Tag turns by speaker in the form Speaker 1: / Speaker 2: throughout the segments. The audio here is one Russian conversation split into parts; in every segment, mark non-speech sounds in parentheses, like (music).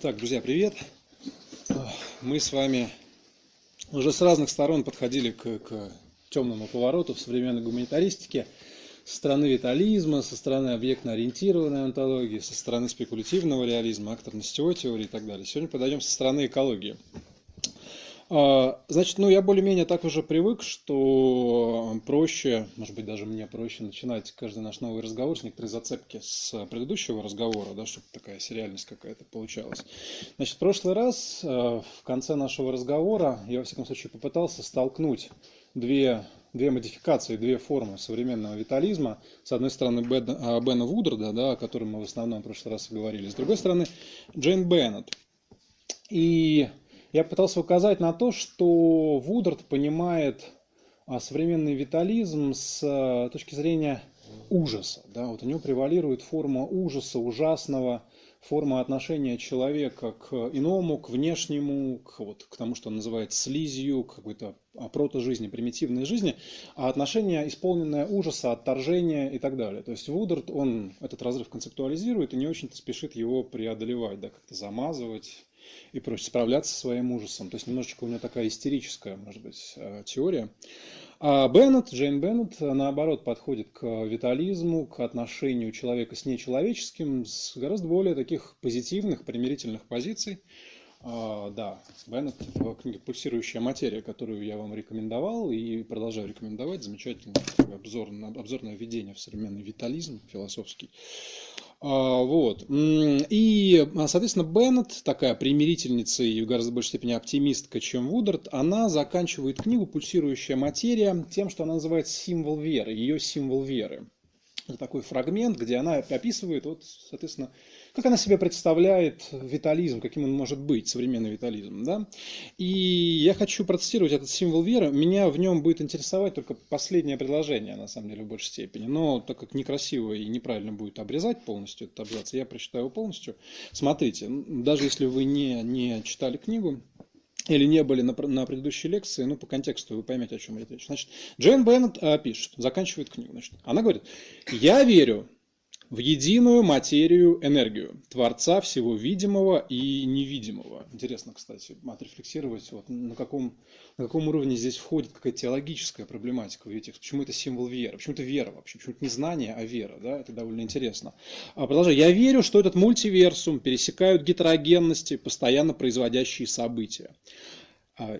Speaker 1: Так, друзья, привет! Мы с вами уже с разных сторон подходили к, к темному повороту в современной гуманитаристике со стороны витализма, со стороны объектно-ориентированной онтологии, со стороны спекулятивного реализма, акторно-сетевой теории и так далее. Сегодня подойдем со стороны экологии. А, значит, ну я более-менее так уже привык, что проще, может быть даже мне проще начинать каждый наш новый разговор с некоторой зацепки с предыдущего разговора, да, чтобы такая сериальность какая-то получалась. Значит, в прошлый раз, э, в конце нашего разговора, я во всяком случае попытался столкнуть две, две модификации, две формы современного витализма. С одной стороны Бена, а, Бена Вудерда, да, о котором мы в основном в прошлый раз говорили, с другой стороны Джейн Беннет. И я пытался указать на то, что Вудард понимает а, современный витализм с а, точки зрения ужаса. Да? Вот у него превалирует форма ужаса, ужасного, форма отношения человека к иному, к внешнему, к, вот, к тому, что он называет слизью, к какой-то протожизни, примитивной жизни, а отношение, исполненное ужаса, отторжения и так далее. То есть Вудард, он этот разрыв концептуализирует и не очень-то спешит его преодолевать, да, как-то замазывать, и прочее, справляться со своим ужасом. То есть немножечко у него такая истерическая, может быть, э, теория. А Беннет, Джейн Беннет, наоборот, подходит к витализму, к отношению человека с нечеловеческим, с гораздо более таких позитивных, примирительных позиций. А, да, Беннет в книге «Пульсирующая материя», которую я вам рекомендовал и продолжаю рекомендовать, замечательное обзорное, обзорное введение в современный витализм философский. А, вот. И, а, соответственно, Беннет, такая примирительница и в гораздо большей степени оптимистка, чем Вудард, она заканчивает книгу «Пульсирующая материя» тем, что она называет символ веры, ее символ веры. Это такой фрагмент, где она описывает, вот, соответственно, как она себе представляет витализм, каким он может быть, современный витализм. Да? И я хочу процитировать этот символ веры. Меня в нем будет интересовать только последнее предложение, на самом деле, в большей степени. Но так как некрасиво и неправильно будет обрезать полностью этот абзац, я прочитаю его полностью. Смотрите, даже если вы не, не читали книгу, или не были на, на предыдущей лекции, ну, по контексту вы поймете, о чем я речь. Значит, Джейн Беннет а, пишет, заканчивает книгу. Значит, она говорит, я верю в единую материю энергию, Творца всего видимого и невидимого. Интересно, кстати, отрефлексировать, вот, на, каком, на каком уровне здесь входит какая-то теологическая проблематика в текстах. Почему это символ веры? Почему это вера вообще? Почему это не знание, а вера? Да? Это довольно интересно. А, продолжаю. Я верю, что этот мультиверсум пересекают гетерогенности, постоянно производящие события.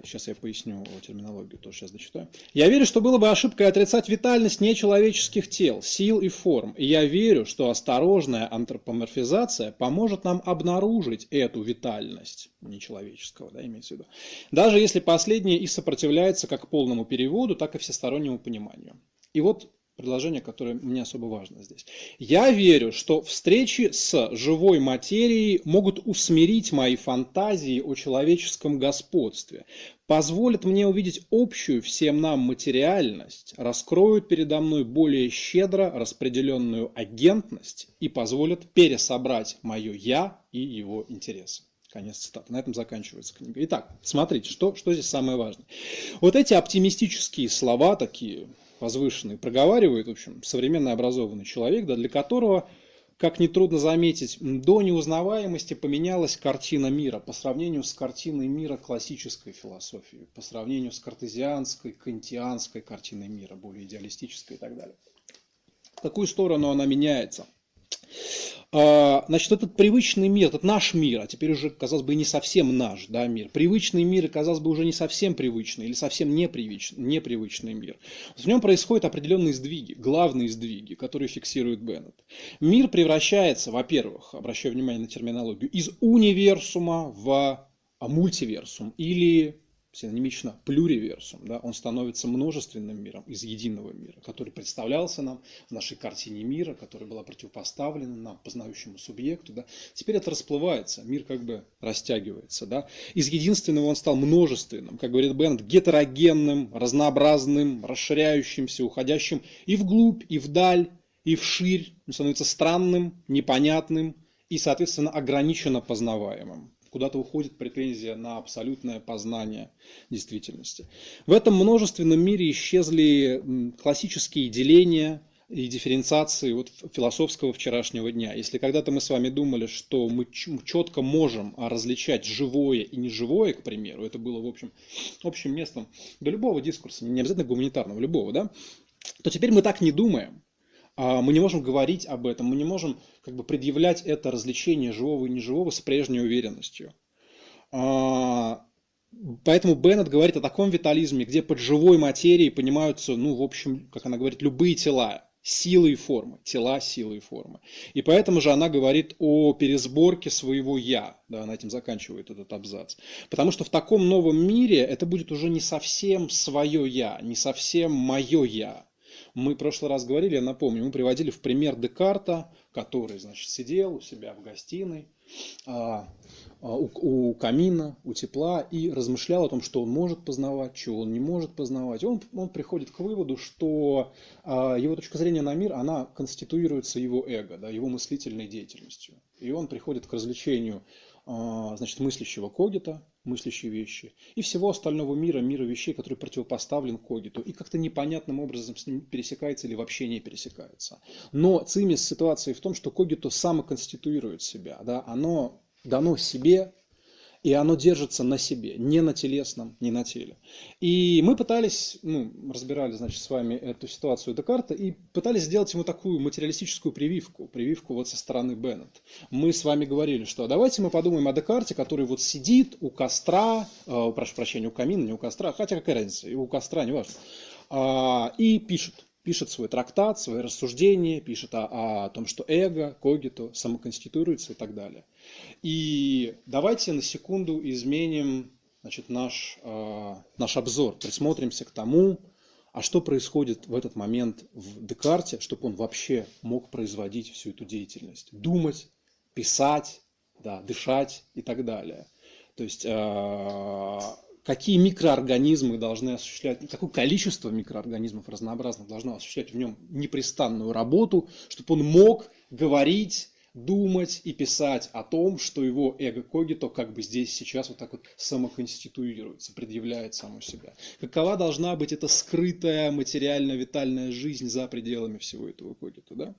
Speaker 1: Сейчас а, я поясню терминологию, тоже сейчас дочитаю. Я верю, что было бы ошибкой отрицать витальность нечеловеческих тел, сил и форм. И я верю, что осторожная антропоморфизация поможет нам обнаружить эту витальность нечеловеческого, да, имеется в виду. Даже если последнее и сопротивляется как полному переводу, так и всестороннему пониманию. И вот предложение, которое мне особо важно здесь. Я верю, что встречи с живой материей могут усмирить мои фантазии о человеческом господстве, позволят мне увидеть общую всем нам материальность, раскроют передо мной более щедро распределенную агентность и позволят пересобрать мое «я» и его интересы. Конец цитаты. На этом заканчивается книга. Итак, смотрите, что, что здесь самое важное. Вот эти оптимистические слова, такие возвышенный, проговаривает, в общем, современный образованный человек, да, для которого, как нетрудно заметить, до неузнаваемости поменялась картина мира по сравнению с картиной мира классической философии, по сравнению с картезианской, кантианской картиной мира, более идеалистической и так далее. В какую сторону она меняется? А, значит, этот привычный мир, этот наш мир, а теперь уже, казалось бы, не совсем наш да, мир. Привычный мир, казалось бы, уже не совсем привычный или совсем непривычный, непривычный мир. В нем происходят определенные сдвиги, главные сдвиги, которые фиксирует Беннет. Мир превращается, во-первых, обращаю внимание на терминологию, из универсума в мультиверсум или синонимично плюриверсум, да, он становится множественным миром из единого мира, который представлялся нам в нашей картине мира, которая была противопоставлена нам, познающему субъекту. Да. Теперь это расплывается, мир как бы растягивается. Да. Из единственного он стал множественным, как говорит Бенд, гетерогенным, разнообразным, расширяющимся, уходящим и вглубь, и вдаль, и вширь, он становится странным, непонятным и, соответственно, ограниченно познаваемым куда-то уходит претензия на абсолютное познание действительности. В этом множественном мире исчезли классические деления, и дифференциации вот философского вчерашнего дня. Если когда-то мы с вами думали, что мы четко можем различать живое и неживое, к примеру, это было в общем общим местом для любого дискурса, не обязательно гуманитарного, любого, да, то теперь мы так не думаем. А, мы не можем говорить об этом, мы не можем как бы предъявлять это развлечение живого и неживого с прежней уверенностью. А, поэтому Беннет говорит о таком витализме, где под живой материей понимаются, ну, в общем, как она говорит, любые тела, силы и формы, тела, силы и формы. И поэтому же она говорит о пересборке своего «я», да, она этим заканчивает этот абзац. Потому что в таком новом мире это будет уже не совсем свое «я», не совсем мое «я», мы в прошлый раз говорили, я напомню, мы приводили в пример Декарта, который, значит, сидел у себя в гостиной, а, а, у, у камина, у тепла и размышлял о том, что он может познавать, чего он не может познавать. Он, он приходит к выводу, что а, его точка зрения на мир, она конституируется его эго, да, его мыслительной деятельностью. И он приходит к развлечению значит, мыслящего когита, мыслящие вещи, и всего остального мира, мира вещей, который противопоставлен когиту, и как-то непонятным образом с ним пересекается или вообще не пересекается. Но цимис ситуации в том, что когито самоконституирует себя, да, оно дано себе и оно держится на себе, не на телесном, не на теле. И мы пытались, ну, разбирали, значит, с вами эту ситуацию Декарта и пытались сделать ему такую материалистическую прививку, прививку вот со стороны Беннет. Мы с вами говорили, что давайте мы подумаем о Декарте, который вот сидит у костра, э, прошу прощения, у камина, не у костра, хотя какая разница, у костра, неважно, э, и пишет пишет свой трактат, свои рассуждения, пишет о, о том, что эго, когито самоконституируется и так далее. И давайте на секунду изменим значит, наш, э, наш обзор, присмотримся к тому, а что происходит в этот момент в Декарте, чтобы он вообще мог производить всю эту деятельность. Думать, писать, да, дышать и так далее. То есть э, какие микроорганизмы должны осуществлять, какое количество микроорганизмов разнообразных должно осуществлять в нем непрестанную работу, чтобы он мог говорить, думать и писать о том, что его эго-когито как бы здесь сейчас вот так вот самоконституируется, предъявляет саму себя. Какова должна быть эта скрытая материально-витальная жизнь за пределами всего этого когито, да?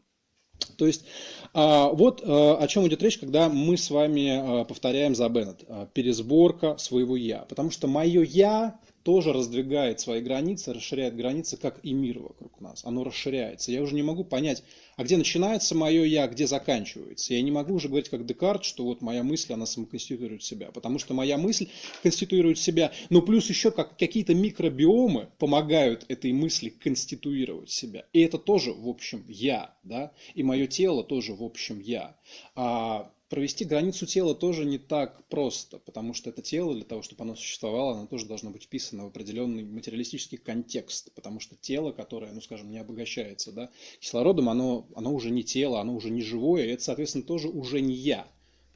Speaker 1: То есть а, вот а, о чем идет речь, когда мы с вами а, повторяем за Беннет. Пересборка своего «я». Потому что мое «я» тоже раздвигает свои границы, расширяет границы, как и мир вокруг нас. Оно расширяется. Я уже не могу понять, а где начинается мое «я», где заканчивается. Я не могу уже говорить как Декарт, что вот моя мысль, она самоконституирует себя. Потому что моя мысль конституирует себя. Но плюс еще как, какие-то микробиомы помогают этой мысли конституировать себя. И это тоже, в общем, «я». Да? И мое тело тоже, в общем, «я». А провести границу тела тоже не так просто, потому что это тело, для того, чтобы оно существовало, оно тоже должно быть вписано в определенный материалистический контекст, потому что тело, которое, ну, скажем, не обогащается да, кислородом, оно, оно уже не тело, оно уже не живое, и это, соответственно, тоже уже не я.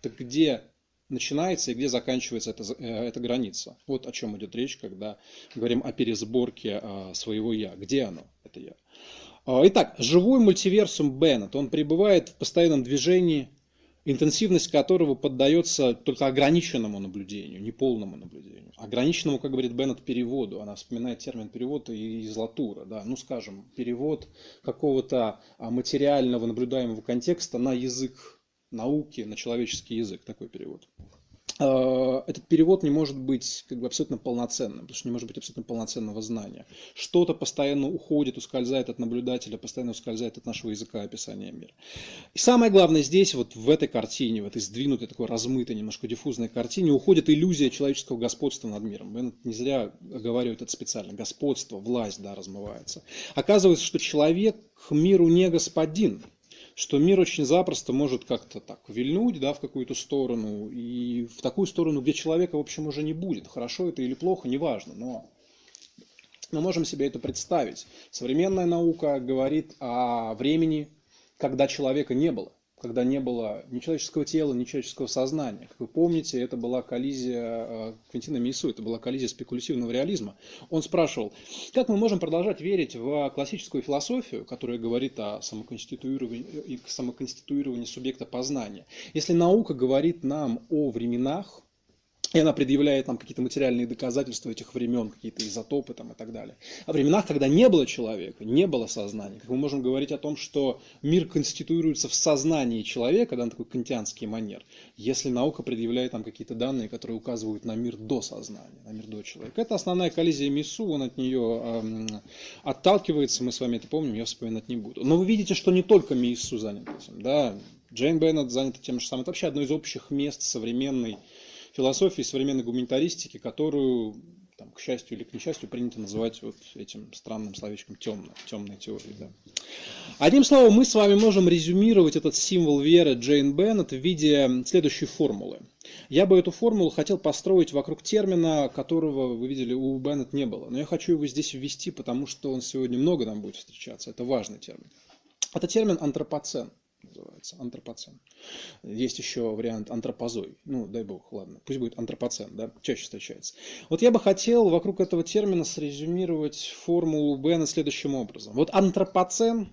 Speaker 1: Так где начинается и где заканчивается эта, э, эта граница? Вот о чем идет речь, когда говорим о пересборке а, своего «я». Где оно, это «я»? А, итак, живой мультиверсум Беннет, он пребывает в постоянном движении, интенсивность которого поддается только ограниченному наблюдению, не полному наблюдению. Ограниченному, как говорит Беннет, переводу. Она вспоминает термин перевода из Латура. Да? Ну, скажем, перевод какого-то а, материального наблюдаемого контекста на язык науки, на человеческий язык. Такой перевод. Э, этот перевод не может быть как бы абсолютно полноценным, потому что не может быть абсолютно полноценного знания. Что-то постоянно уходит, ускользает от наблюдателя, постоянно ускользает от нашего языка описания мира. И самое главное здесь, вот в этой картине, в этой сдвинутой, такой размытой, немножко диффузной картине, уходит иллюзия человеческого господства над миром. Беннет не зря оговаривает это специально. Господство, власть, да, размывается. Оказывается, что человек миру не господин, что мир очень запросто может как-то так вильнуть да, в какую-то сторону, и в такую сторону, где человека, в общем, уже не будет. Хорошо это или плохо, неважно, но мы можем себе это представить. Современная наука говорит о времени, когда человека не было когда не было ни человеческого тела, ни человеческого сознания. Как вы помните, это была коллизия э, Квинтина Мейсу, это была коллизия спекулятивного реализма. Он спрашивал, как мы можем продолжать верить в классическую философию, которая говорит о самоконституировании, и самоконституировании субъекта познания, если наука говорит нам о временах, и она предъявляет нам какие-то материальные доказательства этих времен, какие-то изотопы там и так далее. О временах, когда не было человека, не было сознания, как мы можем говорить о том, что мир конституируется в сознании человека, да, на такой кантианский манер, если наука предъявляет нам какие-то данные, которые указывают на мир до сознания, на мир до человека. Это основная коллизия Мису, он от нее э, отталкивается, мы с вами это помним, я вспоминать не буду. Но вы видите, что не только Мису занят этим, да, Джейн Беннет занята тем же самым. Это вообще одно из общих мест современной философии современной гуманитаристики, которую, там, к счастью или к несчастью, принято называть вот этим странным словечком темной, темной теории. Да. Одним словом, мы с вами можем резюмировать этот символ веры Джейн Беннет в виде следующей формулы. Я бы эту формулу хотел построить вокруг термина, которого, вы видели, у Беннет не было. Но я хочу его здесь ввести, потому что он сегодня много нам будет встречаться. Это важный термин. Это термин антропоцен называется, антропоцен. Есть еще вариант антропозой. Ну, дай бог, ладно, пусть будет антропоцен, да, чаще встречается. Вот я бы хотел вокруг этого термина срезюмировать формулу Бена следующим образом. Вот антропоцен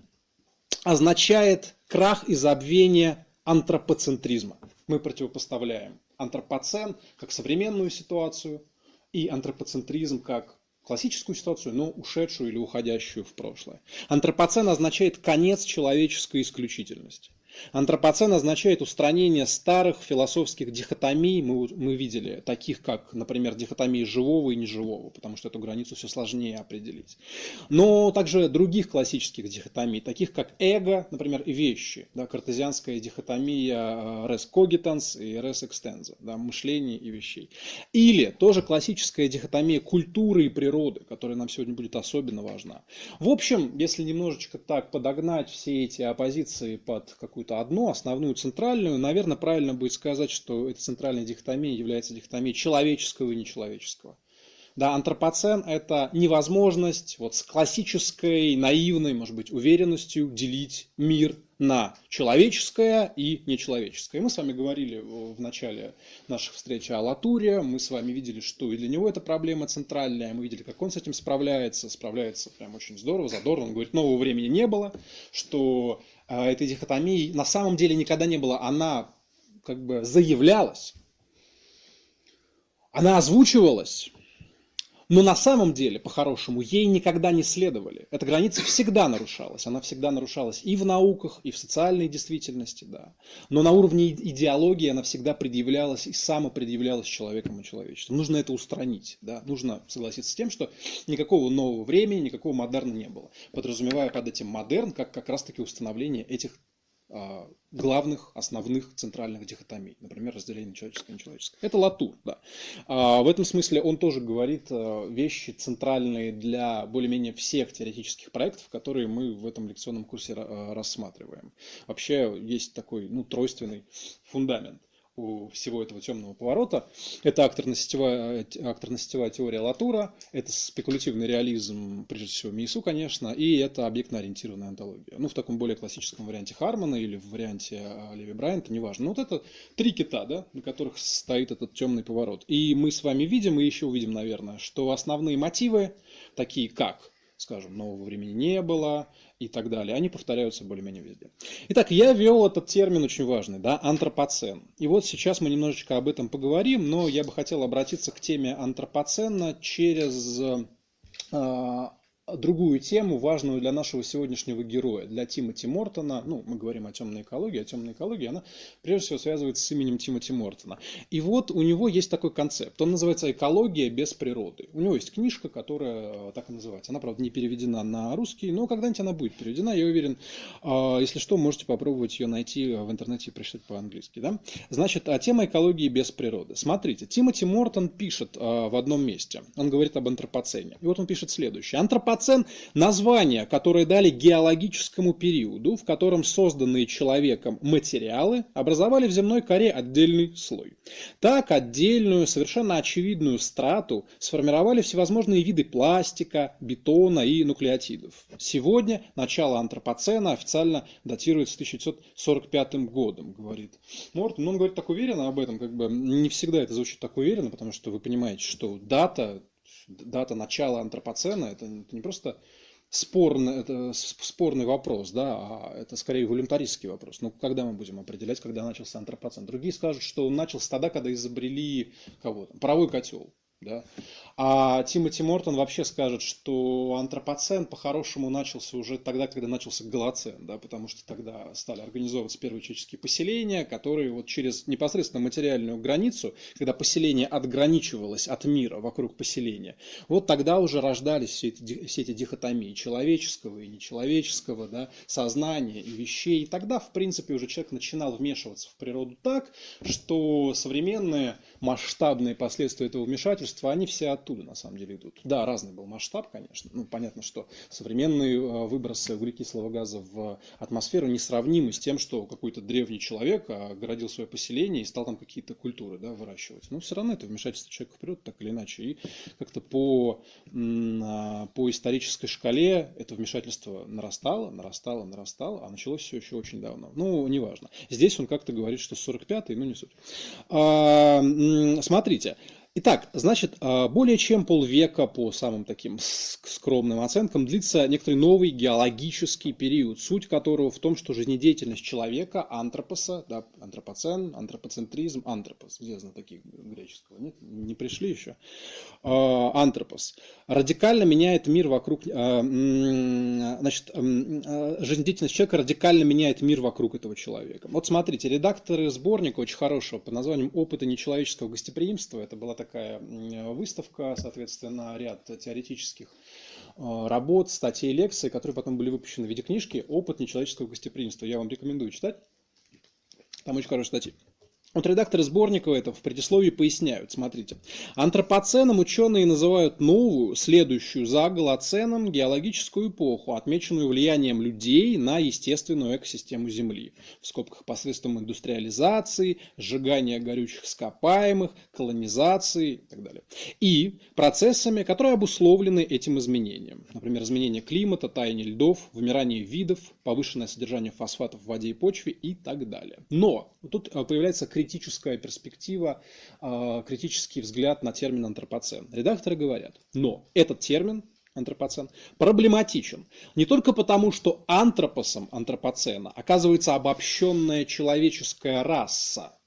Speaker 1: означает крах и забвение антропоцентризма. Мы противопоставляем антропоцен как современную ситуацию и антропоцентризм как классическую ситуацию, но ушедшую или уходящую в прошлое. Антропоцен означает конец человеческой исключительности. Антропоцен означает устранение старых философских дихотомий, мы, мы видели, таких как, например, дихотомии живого и неживого, потому что эту границу все сложнее определить. Но также других классических дихотомий, таких как эго, например, вещи, да, картезианская дихотомия э, res cogitans и res extensa, да, мышление и вещей. Или тоже классическая дихотомия культуры и природы, которая нам сегодня будет особенно важна. В общем, если немножечко так подогнать все эти оппозиции под какую какую-то одну основную центральную, наверное, правильно будет сказать, что эта центральная дихотомия является дихотомией человеческого и нечеловеческого. Да, антропоцен – это невозможность вот с классической, наивной, может быть, уверенностью делить мир на человеческое и нечеловеческое. Мы с вами говорили в начале наших встреч о Латуре, мы с вами видели, что и для него это проблема центральная, мы видели, как он с этим справляется, справляется прям очень здорово, задорно. Он говорит, нового времени не было, что э, этой дихотомии на самом деле никогда не было, она как бы заявлялась, она озвучивалась, но на самом деле, по-хорошему, ей никогда не следовали. Эта граница всегда нарушалась. Она всегда нарушалась и в науках, и в социальной действительности, да. Но на уровне идеологии она всегда предъявлялась и самопредъявлялась человеком и человечеством. Нужно это устранить, да. Нужно согласиться с тем, что никакого нового времени, никакого модерна не было. Подразумевая под этим модерн, как как раз-таки установление этих главных, основных центральных дихотомий, например, разделение человеческое и нечеловеческое. Это Латур, да. А в этом смысле он тоже говорит а, вещи центральные для более-менее всех теоретических проектов, которые мы в этом лекционном курсе а, рассматриваем. Вообще есть такой ну, тройственный фундамент у всего этого темного поворота. Это акторно-сетевая, акторно-сетевая теория Латура, это спекулятивный реализм, прежде всего, Мису, конечно, и это объектно-ориентированная антология. Ну, в таком более классическом варианте Хармана или в варианте а, Леви Брайанта, неважно. Но вот это три кита, да, на которых стоит этот темный поворот. И мы с вами видим, и еще увидим, наверное, что основные мотивы, такие как скажем, нового времени не было и так далее. Они повторяются более-менее везде. Итак, я ввел этот термин очень важный, да, антропоцен. И вот сейчас мы немножечко об этом поговорим, но я бы хотел обратиться к теме антропоцена через а, другую тему, важную для нашего сегодняшнего героя, для Тимоти Мортона. Ну, мы говорим о темной экологии, а темная экология, она прежде всего связывается с именем Тимоти Мортона. И вот у него есть такой концепт. Он называется «Экология без природы». У него есть книжка, которая так и называется. Она, правда, не переведена на русский, но когда-нибудь она будет переведена, я уверен. А, если что, можете попробовать ее найти в интернете и прочитать по-английски. Да? Значит, а тема экологии без природы. Смотрите, Тимоти Мортон пишет а, в одном месте. Он говорит об антропоцене. И вот он пишет следующее. Антропоцен антропоцен – название, которое дали геологическому периоду, в котором созданные человеком материалы образовали в земной коре отдельный слой. Так, отдельную, совершенно очевидную страту сформировали всевозможные виды пластика, бетона и нуклеотидов. Сегодня начало антропоцена официально датируется 1945 годом, говорит Мортон. Но он говорит так уверенно об этом, как бы не всегда это звучит так уверенно, потому что вы понимаете, что дата дата начала антропоцена, это, не просто спорный, это спорный вопрос, да, а это скорее волюнтаристский вопрос. Ну, когда мы будем определять, когда начался антропоцен? Другие скажут, что он начался тогда, когда изобрели кого то паровой котел. Да? А Тимоти Мортон вообще скажет, что антропоцен по-хорошему начался уже тогда, когда начался голоцен, да, потому что тогда стали организовываться первые человеческие поселения, которые вот через непосредственно материальную границу, когда поселение отграничивалось от мира вокруг поселения, вот тогда уже рождались все эти, все эти дихотомии человеческого и нечеловеческого, да, сознания и вещей. И тогда, в принципе, уже человек начинал вмешиваться в природу так, что современные масштабные последствия этого вмешательства, они все оттуда на самом деле идут. Да, разный был масштаб, конечно. Ну, понятно, что современные э, выбросы углекислого газа в атмосферу несравнимы с тем, что какой-то древний человек оградил свое поселение и стал там какие-то культуры да, выращивать. Но все равно это вмешательство человека в природу, так или иначе. И как-то по, а, по исторической шкале это вмешательство нарастало, нарастало, нарастало, а началось все еще очень давно. Ну, неважно. Здесь он как-то говорит, что 45-й, ну не суть. А, смотрите, Итак, значит, а, более чем полвека по самым таким скромным оценкам длится некоторый новый геологический период, суть которого в том, что жизнедеятельность человека, антропоса, да, антропоцен, антропоцентризм, антропос, где знатоки греческого, нет, не пришли еще, а, антропос, радикально меняет мир вокруг, а, значит, жизнедеятельность человека радикально меняет мир вокруг этого человека. Вот смотрите, редакторы сборника очень хорошего под названием «Опыты нечеловеческого гостеприимства», это была такая выставка, соответственно, ряд теоретических э, работ, статей, лекций, которые потом были выпущены в виде книжки «Опыт нечеловеческого гостеприимства». Я вам рекомендую читать. Там очень хорошие статьи. Вот редакторы сборника этого в предисловии поясняют, смотрите. Антропоценом ученые называют новую, следующую за голоценом геологическую эпоху, отмеченную влиянием людей на естественную экосистему Земли. В скобках посредством индустриализации, сжигания горючих ископаемых, колонизации и так далее. И процессами, которые обусловлены этим изменением. Например, изменение климата, таяние льдов, вымирание видов, повышенное содержание фосфатов в воде и почве и так далее. Но тут э, появляется критика критическая перспектива, а, критический взгляд на термин антропоцен. Редакторы говорят, но этот термин антропоцен, проблематичен. Не только потому, что антропосом антропоцена оказывается обобщенная человеческая раса,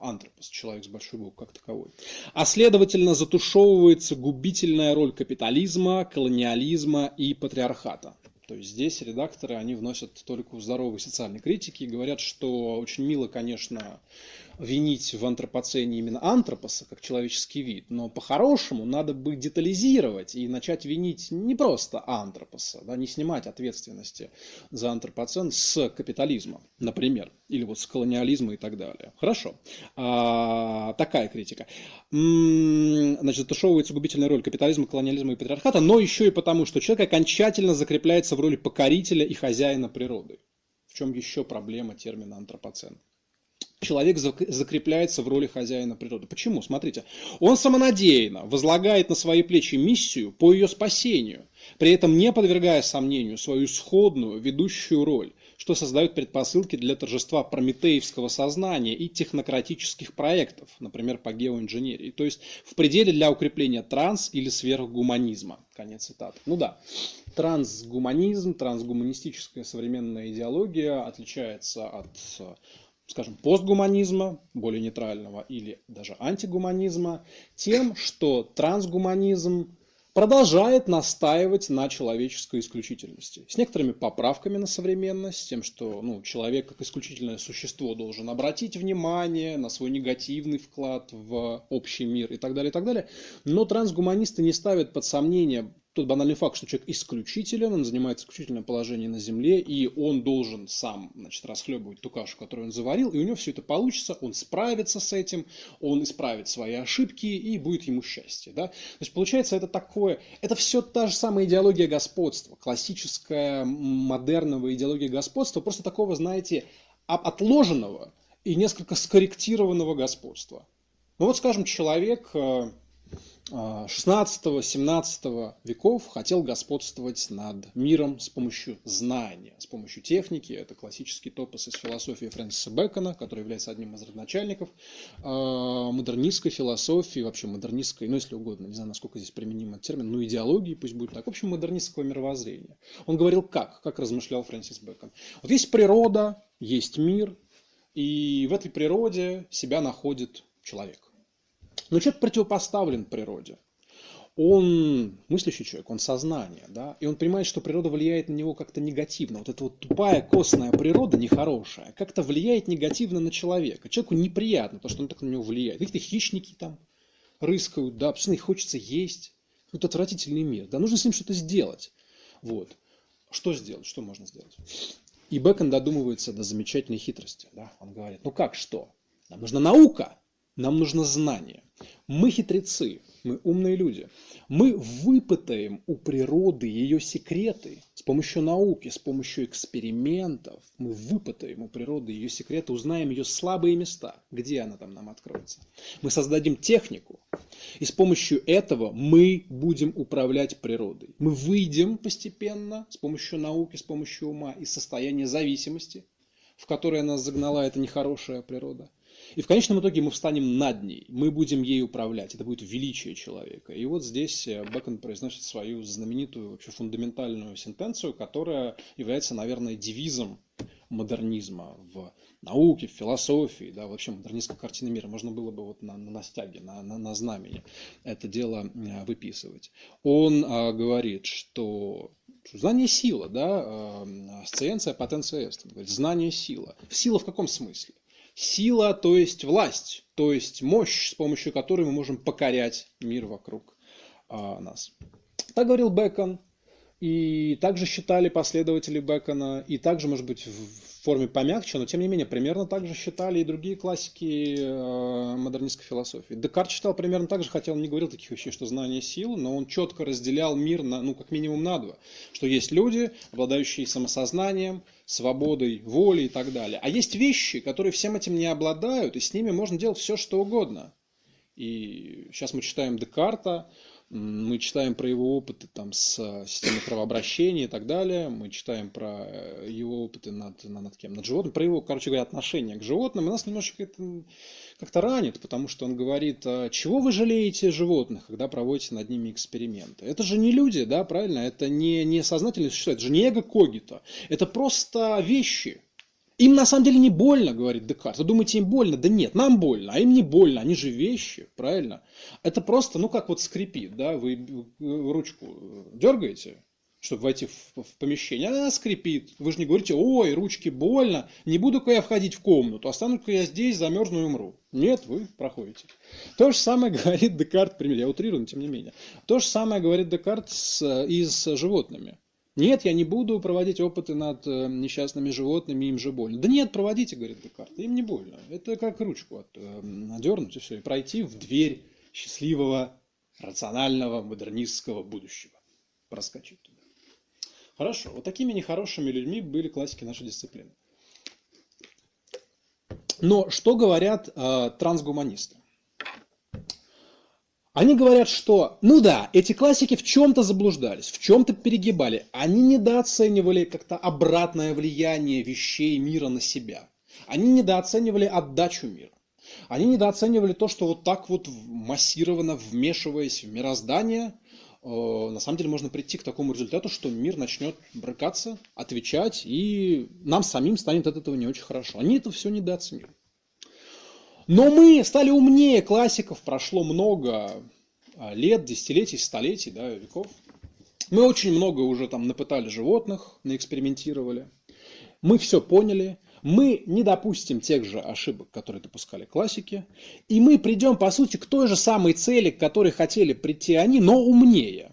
Speaker 1: антропос, человек с большой буквы как таковой, а следовательно затушевывается губительная роль капитализма, колониализма и патриархата. То есть здесь редакторы, они вносят только здоровой социальной критики и говорят, что очень мило, конечно, винить в антропоцене именно антропоса, как человеческий вид, но по-хорошему надо бы детализировать и начать винить не просто антропоса, да, не снимать ответственности за антропоцен с капитализма, например, или вот с колониализма и так далее. Хорошо. А, такая критика. Значит, затушевывается губительная роль капитализма, колониализма и патриархата, но еще и потому, что человек окончательно закрепляется в роли покорителя и хозяина природы. В чем еще проблема термина антропоцен? Человек закрепляется в роли хозяина природы. Почему? Смотрите, он самонадеянно возлагает на свои плечи миссию по ее спасению, при этом не подвергая сомнению свою сходную ведущую роль, что создает предпосылки для торжества прометеевского сознания и технократических проектов, например, по геоинженерии, то есть в пределе для укрепления транс- или сверхгуманизма. Конец цитаты. Ну да, трансгуманизм, трансгуманистическая современная идеология отличается от скажем, постгуманизма, более нейтрального, или даже антигуманизма, тем, что трансгуманизм продолжает настаивать на человеческой исключительности. С некоторыми поправками на современность, с тем, что ну, человек как исключительное существо должен обратить внимание на свой негативный вклад в общий мир и так далее, и так далее. Но трансгуманисты не ставят под сомнение тот банальный факт, что человек исключителен, он занимает исключительное положение на Земле, и он должен сам значит, расхлебывать ту кашу, которую он заварил, и у него все это получится, он справится с этим, он исправит свои ошибки, и будет ему счастье. Да? То есть получается это такое, это все та же самая идеология господства, классическая модерного идеология господства, просто такого, знаете, отложенного и несколько скорректированного господства. Ну вот, скажем, человек э, 16-17 веков хотел господствовать над миром с помощью знания, с помощью техники. Это классический топос из философии Фрэнсиса Бэкона, который является одним из родоначальников модернистской философии, вообще модернистской, ну если угодно, не знаю, насколько здесь применим этот термин, ну идеологии, пусть будет так, в общем, модернистского мировоззрения. Он говорил как, как размышлял Фрэнсис Бэкон. Вот есть природа, есть мир, и в этой природе себя находит человек. Но человек противопоставлен природе. Он мыслящий человек, он сознание, да, и он понимает, что природа влияет на него как-то негативно. Вот эта вот тупая, костная природа, нехорошая, как-то влияет негативно на человека. Человеку неприятно то, что он так на него влияет. Какие-то хищники там рыскают, да, постоянно их хочется есть. Вот отвратительный мир, да, нужно с ним что-то сделать. Вот. Что сделать? Что можно сделать? И Бекон додумывается до замечательной хитрости. Да? Он говорит, ну как что? Нам нужна наука. Нам нужно знание. Мы хитрецы, мы умные люди. Мы выпытаем у природы ее секреты с помощью науки, с помощью экспериментов. Мы выпытаем у природы ее секреты, узнаем ее слабые места, где она там нам откроется. Мы создадим технику, и с помощью этого мы будем управлять природой. Мы выйдем постепенно с помощью науки, с помощью ума из состояния зависимости, в которое нас загнала эта нехорошая природа – и в конечном итоге мы встанем над ней, мы будем ей управлять. Это будет величие человека. И вот здесь э, Бэкон произносит свою знаменитую, вообще фундаментальную сентенцию, которая является, наверное, девизом модернизма в науке, в философии, да, вообще модернистской картины мира. Можно было бы вот на, на стяге, на, на, на знамени это дело э, выписывать. Он а, говорит, что знание сила, да, сциенция потенция est. Знание сила. Сила в каком смысле? Сила, то есть власть, то есть мощь, с помощью которой мы можем покорять мир вокруг а, нас. Так говорил Бекон, и также считали последователи Бекона, и также, может быть, в форме помягче, но тем не менее, примерно так же считали и другие классики э, модернистской философии. Декарт считал примерно так же, хотя он не говорил таких вещей, что знание силы, но он четко разделял мир на, ну, как минимум на два. Что есть люди, обладающие самосознанием, свободой, волей и так далее. А есть вещи, которые всем этим не обладают, и с ними можно делать все, что угодно. И сейчас мы читаем Декарта, мы читаем про его опыты там, с э, системой кровообращения и так далее. Мы читаем про э, его опыты над, над кем? Над животным. Про его, короче говоря, отношение к животным. И нас немножечко это как-то ранит, потому что он говорит, а чего вы жалеете животных, когда проводите над ними эксперименты? Это же не люди, да, правильно? Это не, не сознательные существа, это же не эго когито. Это просто вещи, им на самом деле не больно, говорит Декарт. Вы думаете, им больно? Да нет, нам больно, а им не больно. Они же вещи, правильно? Это просто, ну как вот скрипит, да, вы ручку дергаете, чтобы войти в, в помещение, она скрипит. Вы же не говорите, ой, ручки больно, не буду-ка я входить в комнату, останусь-ка я здесь, замерзну и умру. Нет, вы проходите. То же самое (laughs) говорит Декарт, пример, я утрирую, но тем не менее. То же самое говорит Декарт с, и с животными. Нет, я не буду проводить опыты над э, несчастными животными, им же больно. Да нет, проводите, говорит Декарт, им не больно. Это как ручку от, э, надернуть и все, и пройти в дверь счастливого, рационального, модернистского будущего. Проскочить туда. Хорошо, вот такими нехорошими людьми были классики нашей дисциплины. Но что говорят э, трансгуманисты? Они говорят, что, ну да, эти классики в чем-то заблуждались, в чем-то перегибали. Они недооценивали как-то обратное влияние вещей мира на себя. Они недооценивали отдачу мира. Они недооценивали то, что вот так вот массированно вмешиваясь в мироздание, э, на самом деле можно прийти к такому результату, что мир начнет брыкаться, отвечать, и нам самим станет от этого не очень хорошо. Они это все недооценили. Но мы стали умнее классиков, прошло много а, лет, десятилетий, столетий, да, веков. Мы очень много уже там напытали животных, наэкспериментировали. Мы все поняли, мы не допустим тех же ошибок, которые допускали классики, и мы придем, по сути, к той же самой цели, к которой хотели прийти они, но умнее,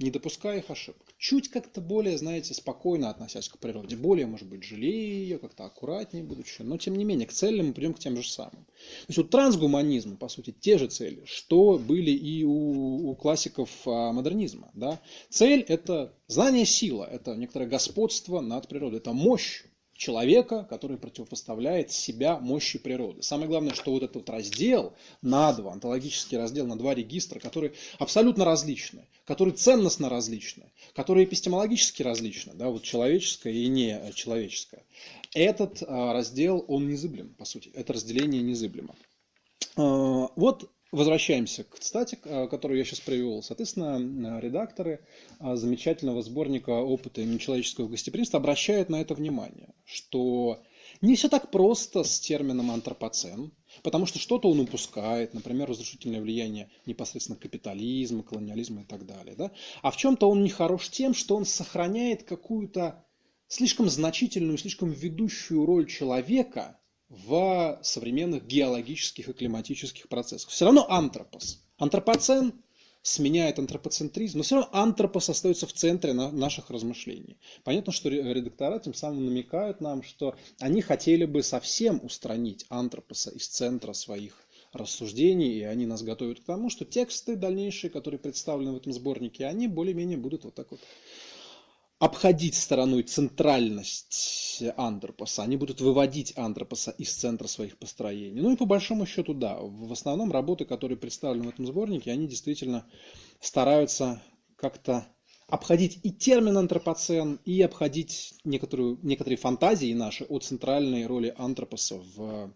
Speaker 1: не допуская их ошибок чуть как-то более, знаете, спокойно относясь к природе, более, может быть, жалея ее, как-то аккуратнее будучи, но тем не менее к целям мы придем к тем же самым. То есть вот трансгуманизм, по сути, те же цели, что были и у, у классиков а, модернизма. Да? Цель – это знание сила, это некоторое господство над природой, это мощь человека, который противопоставляет себя мощи природы. Самое главное, что вот этот раздел на два, онтологический раздел на два регистра, которые абсолютно различны, которые ценностно различны, которые эпистемологически различны, да, вот человеческое и не человеческое. Этот а, раздел, он незыблем, по сути, это разделение незыблемо. А, вот Возвращаемся к цитате, а, которую я сейчас привел. Соответственно, редакторы а, замечательного сборника опыта именно человеческого гостеприимства обращают на это внимание, что не все так просто с термином антропоцен, потому что что-то он упускает, например, разрушительное влияние непосредственно капитализма, колониализма и так далее. Да? А в чем-то он не хорош тем, что он сохраняет какую-то слишком значительную, слишком ведущую роль человека – в современных геологических и климатических процессах. Все равно антропос. Антропоцен сменяет антропоцентризм, но все равно антропос остается в центре наших размышлений. Понятно, что редактора тем самым намекают нам, что они хотели бы совсем устранить антропоса из центра своих рассуждений, и они нас готовят к тому, что тексты дальнейшие, которые представлены в этом сборнике, они более-менее будут вот так вот обходить стороной центральность антропоса, они будут выводить антропоса из центра своих построений. Ну и по большому счету, да, в основном работы, которые представлены в этом сборнике, они действительно стараются как-то обходить и термин антропоцен, и обходить некоторую, некоторые фантазии наши о центральной роли антропоса в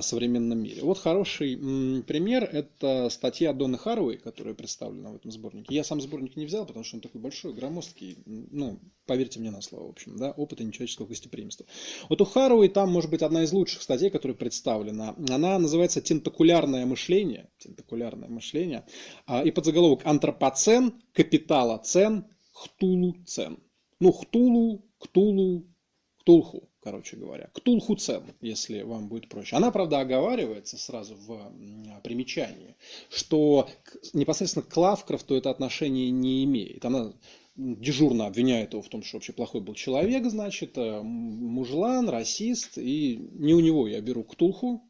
Speaker 1: современном мире. Вот хороший пример – это статья Донны Харуэй, которая представлена в этом сборнике. Я сам сборник не взял, потому что он такой большой, громоздкий, ну, поверьте мне на слово, в общем, да, опыта нечеловеческого гостеприимства. Вот у Харуэй там, может быть, одна из лучших статей, которая представлена. Она называется «Тентакулярное мышление», «Тентакулярное мышление», а, и подзаголовок «Антропоцен, капитала цен, хтулу цен». Ну, хтулу, ктулу, ктулху короче говоря. Ктулху цен, если вам будет проще. Она, правда, оговаривается сразу в примечании, что непосредственно к Лавкрафту это отношение не имеет. Она дежурно обвиняет его в том, что вообще плохой был человек, значит, э, мужлан, расист, и не у него я беру Ктулху,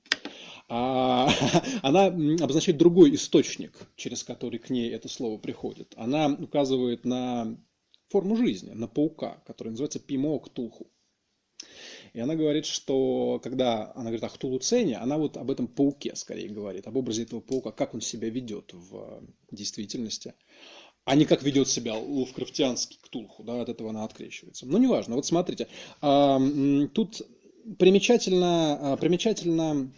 Speaker 1: а (laughs) она обозначает другой источник, через который к ней это слово приходит. Она указывает на форму жизни, на паука, который называется пимо Ктулху. И она говорит, что когда она говорит о Хтулуцене, она вот об этом пауке скорее говорит, об образе этого паука, как он себя ведет в действительности, а не как ведет себя ловкрафтианский Ктулху, да, от этого она открещивается. Но неважно, вот смотрите, тут примечательно, а, примечательно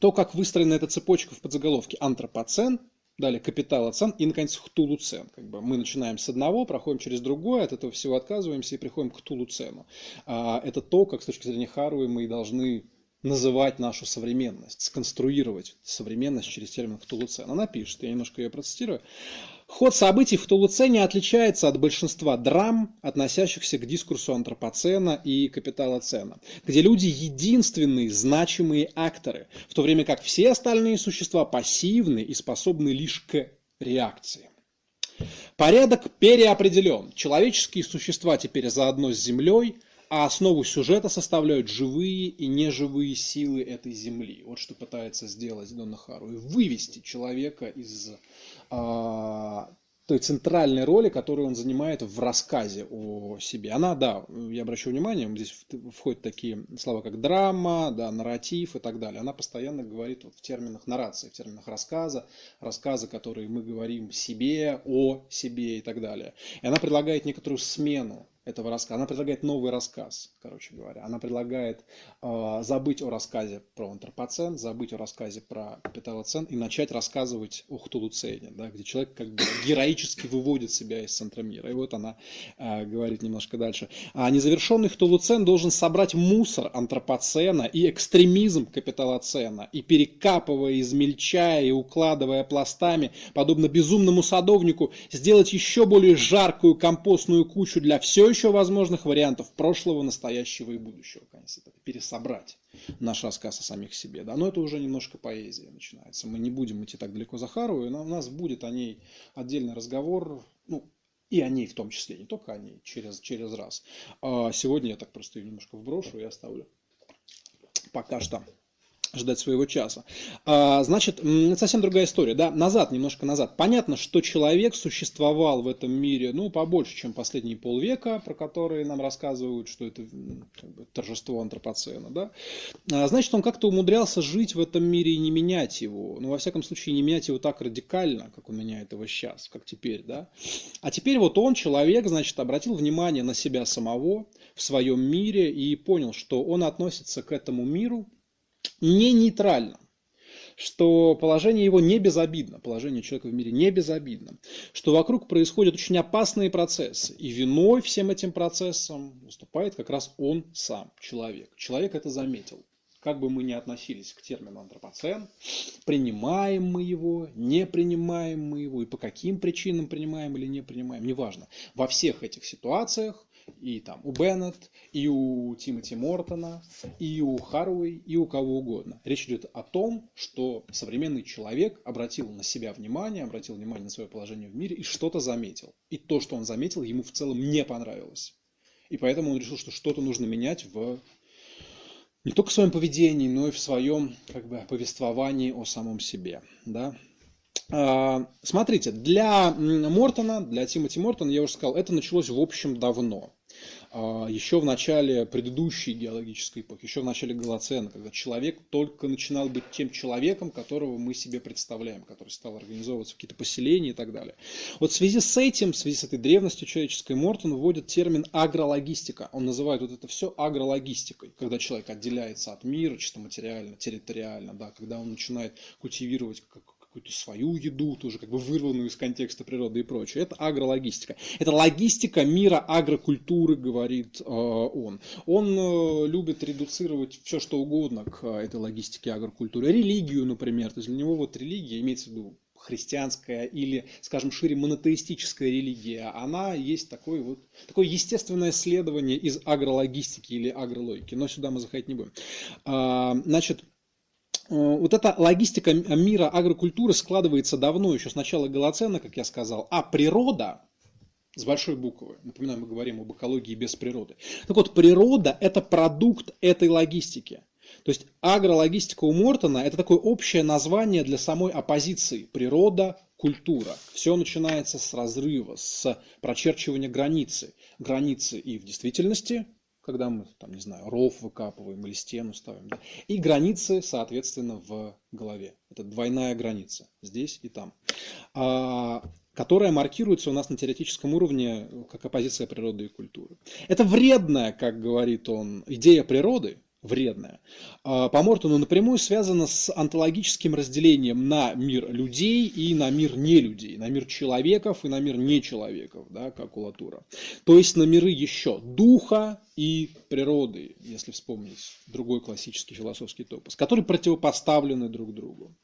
Speaker 1: то, как выстроена эта цепочка в подзаголовке антропоцен, Далее капитал цен и, наконец, хтулу цен. Как бы мы начинаем с одного, проходим через другое, от этого всего отказываемся и приходим к хтулу цену. А, это то, как с точки зрения Харуи мы должны называть нашу современность, сконструировать современность через термин хтулуцен. Она пишет, я немножко ее процитирую. Ход событий в Тулуцене отличается от большинства драм, относящихся к дискурсу антропоцена и капиталоцена, где люди единственные значимые акторы, в то время как все остальные существа пассивны и способны лишь к реакции. Порядок переопределен. Человеческие существа теперь заодно с Землей, а основу сюжета составляют живые и неживые силы этой Земли. Вот что пытается сделать Донна Хару. И вывести человека из той центральной роли, которую он занимает в рассказе о себе. Она, да, я обращу внимание, здесь входят такие слова, как драма, да, нарратив и так далее. Она постоянно говорит в терминах нарации, в терминах рассказа, рассказа, которые мы говорим себе, о себе и так далее. И она предлагает некоторую смену этого рассказа. Она предлагает новый рассказ, короче говоря. Она предлагает э, забыть о рассказе про антропоцен, забыть о рассказе про капиталоцен и начать рассказывать о Хтулуцене, да, где человек как бы героически выводит себя из центра мира. И вот она э, говорит немножко дальше. А незавершенный Хтулуцен должен собрать мусор антропоцена и экстремизм капиталоцена и перекапывая, измельчая и укладывая пластами, подобно безумному садовнику, сделать еще более жаркую компостную кучу для все еще возможных вариантов прошлого, настоящего и будущего. Конечно, пересобрать наш рассказ о самих себе. Да? Но это уже немножко поэзия начинается. Мы не будем идти так далеко за Хару, но у нас будет о ней отдельный разговор, ну, и о ней в том числе, не только о ней, через, через раз. А сегодня я так просто ее немножко вброшу и оставлю пока что ждать своего часа. А, значит, совсем другая история, да, назад, немножко назад. Понятно, что человек существовал в этом мире, ну, побольше, чем последние полвека, про которые нам рассказывают, что это как бы, торжество антропоцена, да. А, значит, он как-то умудрялся жить в этом мире и не менять его, ну, во всяком случае, не менять его так радикально, как он меняет его сейчас, как теперь, да. А теперь вот он, человек, значит, обратил внимание на себя самого в своем мире и понял, что он относится к этому миру не нейтрально, что положение его не безобидно, положение человека в мире не безобидно, что вокруг происходят очень опасные процессы, и виной всем этим процессам выступает как раз он сам, человек. Человек это заметил. Как бы мы ни относились к термину антропоцен, принимаем мы его, не принимаем мы его, и по каким причинам принимаем или не принимаем, неважно. Во всех этих ситуациях и там у Беннет, и у Тимоти Мортона, и у Харуэй, и у кого угодно. Речь идет о том, что современный человек обратил на себя внимание, обратил внимание на свое положение в мире и что-то заметил. И то, что он заметил, ему в целом не понравилось. И поэтому он решил, что что-то нужно менять в не только в своем поведении, но и в своем как бы, повествовании о самом себе. Да? А, смотрите, для Мортона, для Тимоти Мортона, я уже сказал, это началось в общем давно. А, еще в начале предыдущей геологической эпохи, еще в начале Голоцена, когда человек только начинал быть тем человеком, которого мы себе представляем, который стал организовываться в какие-то поселения и так далее. Вот в связи с этим, в связи с этой древностью человеческой, Мортон вводит термин агрологистика. Он называет вот это все агрологистикой, когда человек отделяется от мира чисто материально, территориально, да, когда он начинает культивировать какую-то свою еду, тоже как бы вырванную из контекста природы и прочее. Это агрологистика. Это логистика мира агрокультуры, говорит э, он. Он э, любит редуцировать все, что угодно к э, этой логистике агрокультуры. Религию, например. То есть для него вот религия, имеется в виду христианская или, скажем, шире монотеистическая религия, она есть такое вот, такое естественное следование из агрологистики или агрологики. Но сюда мы заходить не будем. А, значит, вот эта логистика мира агрокультуры складывается давно, еще с начала Голоцена, как я сказал, а природа, с большой буквы. Напоминаю, мы говорим об экологии без природы. Так вот, природа – это продукт этой логистики. То есть агрологистика у Мортона – это такое общее название для самой оппозиции. Природа, культура. Все начинается с разрыва, с прочерчивания границы. Границы и в действительности, когда мы, там, не знаю, ров выкапываем или стену ставим, да, и границы, соответственно, в голове. Это двойная граница, здесь и там, а, которая маркируется у нас на теоретическом уровне как оппозиция природы и культуры. Это вредная, как говорит он, идея природы, вредная, а, по Мортону напрямую связана с онтологическим разделением на мир людей и на мир не людей, на мир человеков и на мир нечеловеков, да, как у Латура. То есть на миры еще духа и природы, если вспомнить другой классический философский топос, которые противопоставлены друг другу.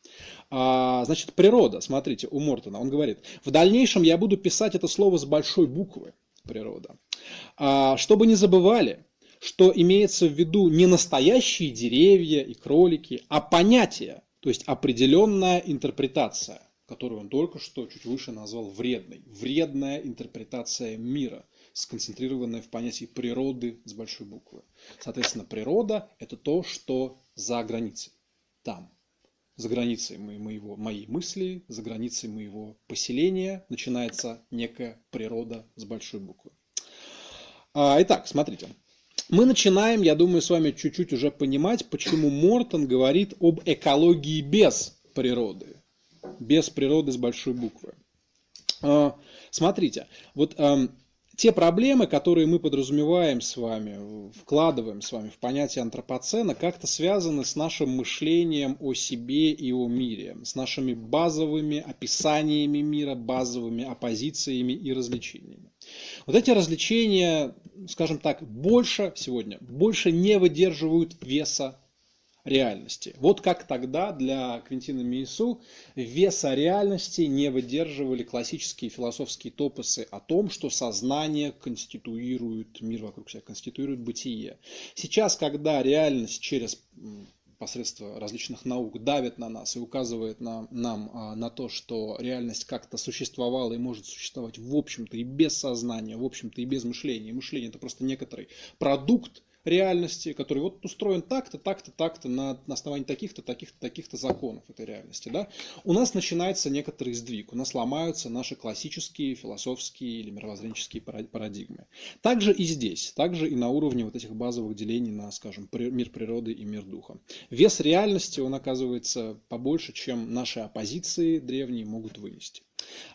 Speaker 1: А, значит, природа, смотрите, у Мортона, он говорит, в дальнейшем я буду писать это слово с большой буквы, природа. А, чтобы не забывали, что имеется в виду не настоящие деревья и кролики, а понятие, то есть определенная интерпретация, которую он только что чуть выше назвал вредной. Вредная интерпретация мира, сконцентрированная в понятии природы с большой буквы. Соответственно, природа – это то, что за границей, там. За границей моего, моей мысли, за границей моего поселения начинается некая природа с большой буквы. А, итак, смотрите мы начинаем, я думаю, с вами чуть-чуть уже понимать, почему Мортон говорит об экологии без природы. Без природы с большой буквы. А, смотрите, вот те проблемы, которые мы подразумеваем с вами, вкладываем с вами в понятие антропоцена, как-то связаны с нашим мышлением о себе и о мире, с нашими базовыми описаниями мира, базовыми оппозициями и развлечениями. Вот эти развлечения, скажем так, больше сегодня, больше не выдерживают веса реальности. Вот как тогда для Квинтина Миесу веса реальности не выдерживали классические философские топосы о том, что сознание конституирует мир вокруг себя, конституирует бытие. Сейчас, когда реальность через посредством различных наук давит на нас и указывает на, нам а, на то, что реальность как-то существовала и может существовать в общем-то и без сознания, в общем-то и без мышления. И мышление это просто некоторый продукт реальности, который вот устроен так-то, так-то, так-то, на, на основании таких-то, таких-то, таких-то законов этой реальности, да, у нас начинается некоторый сдвиг, у нас ломаются наши классические философские или мировоззренческие парадигмы. Также и здесь, также и на уровне вот этих базовых делений на, скажем, мир природы и мир духа. Вес реальности, он оказывается побольше, чем наши оппозиции древние могут вынести.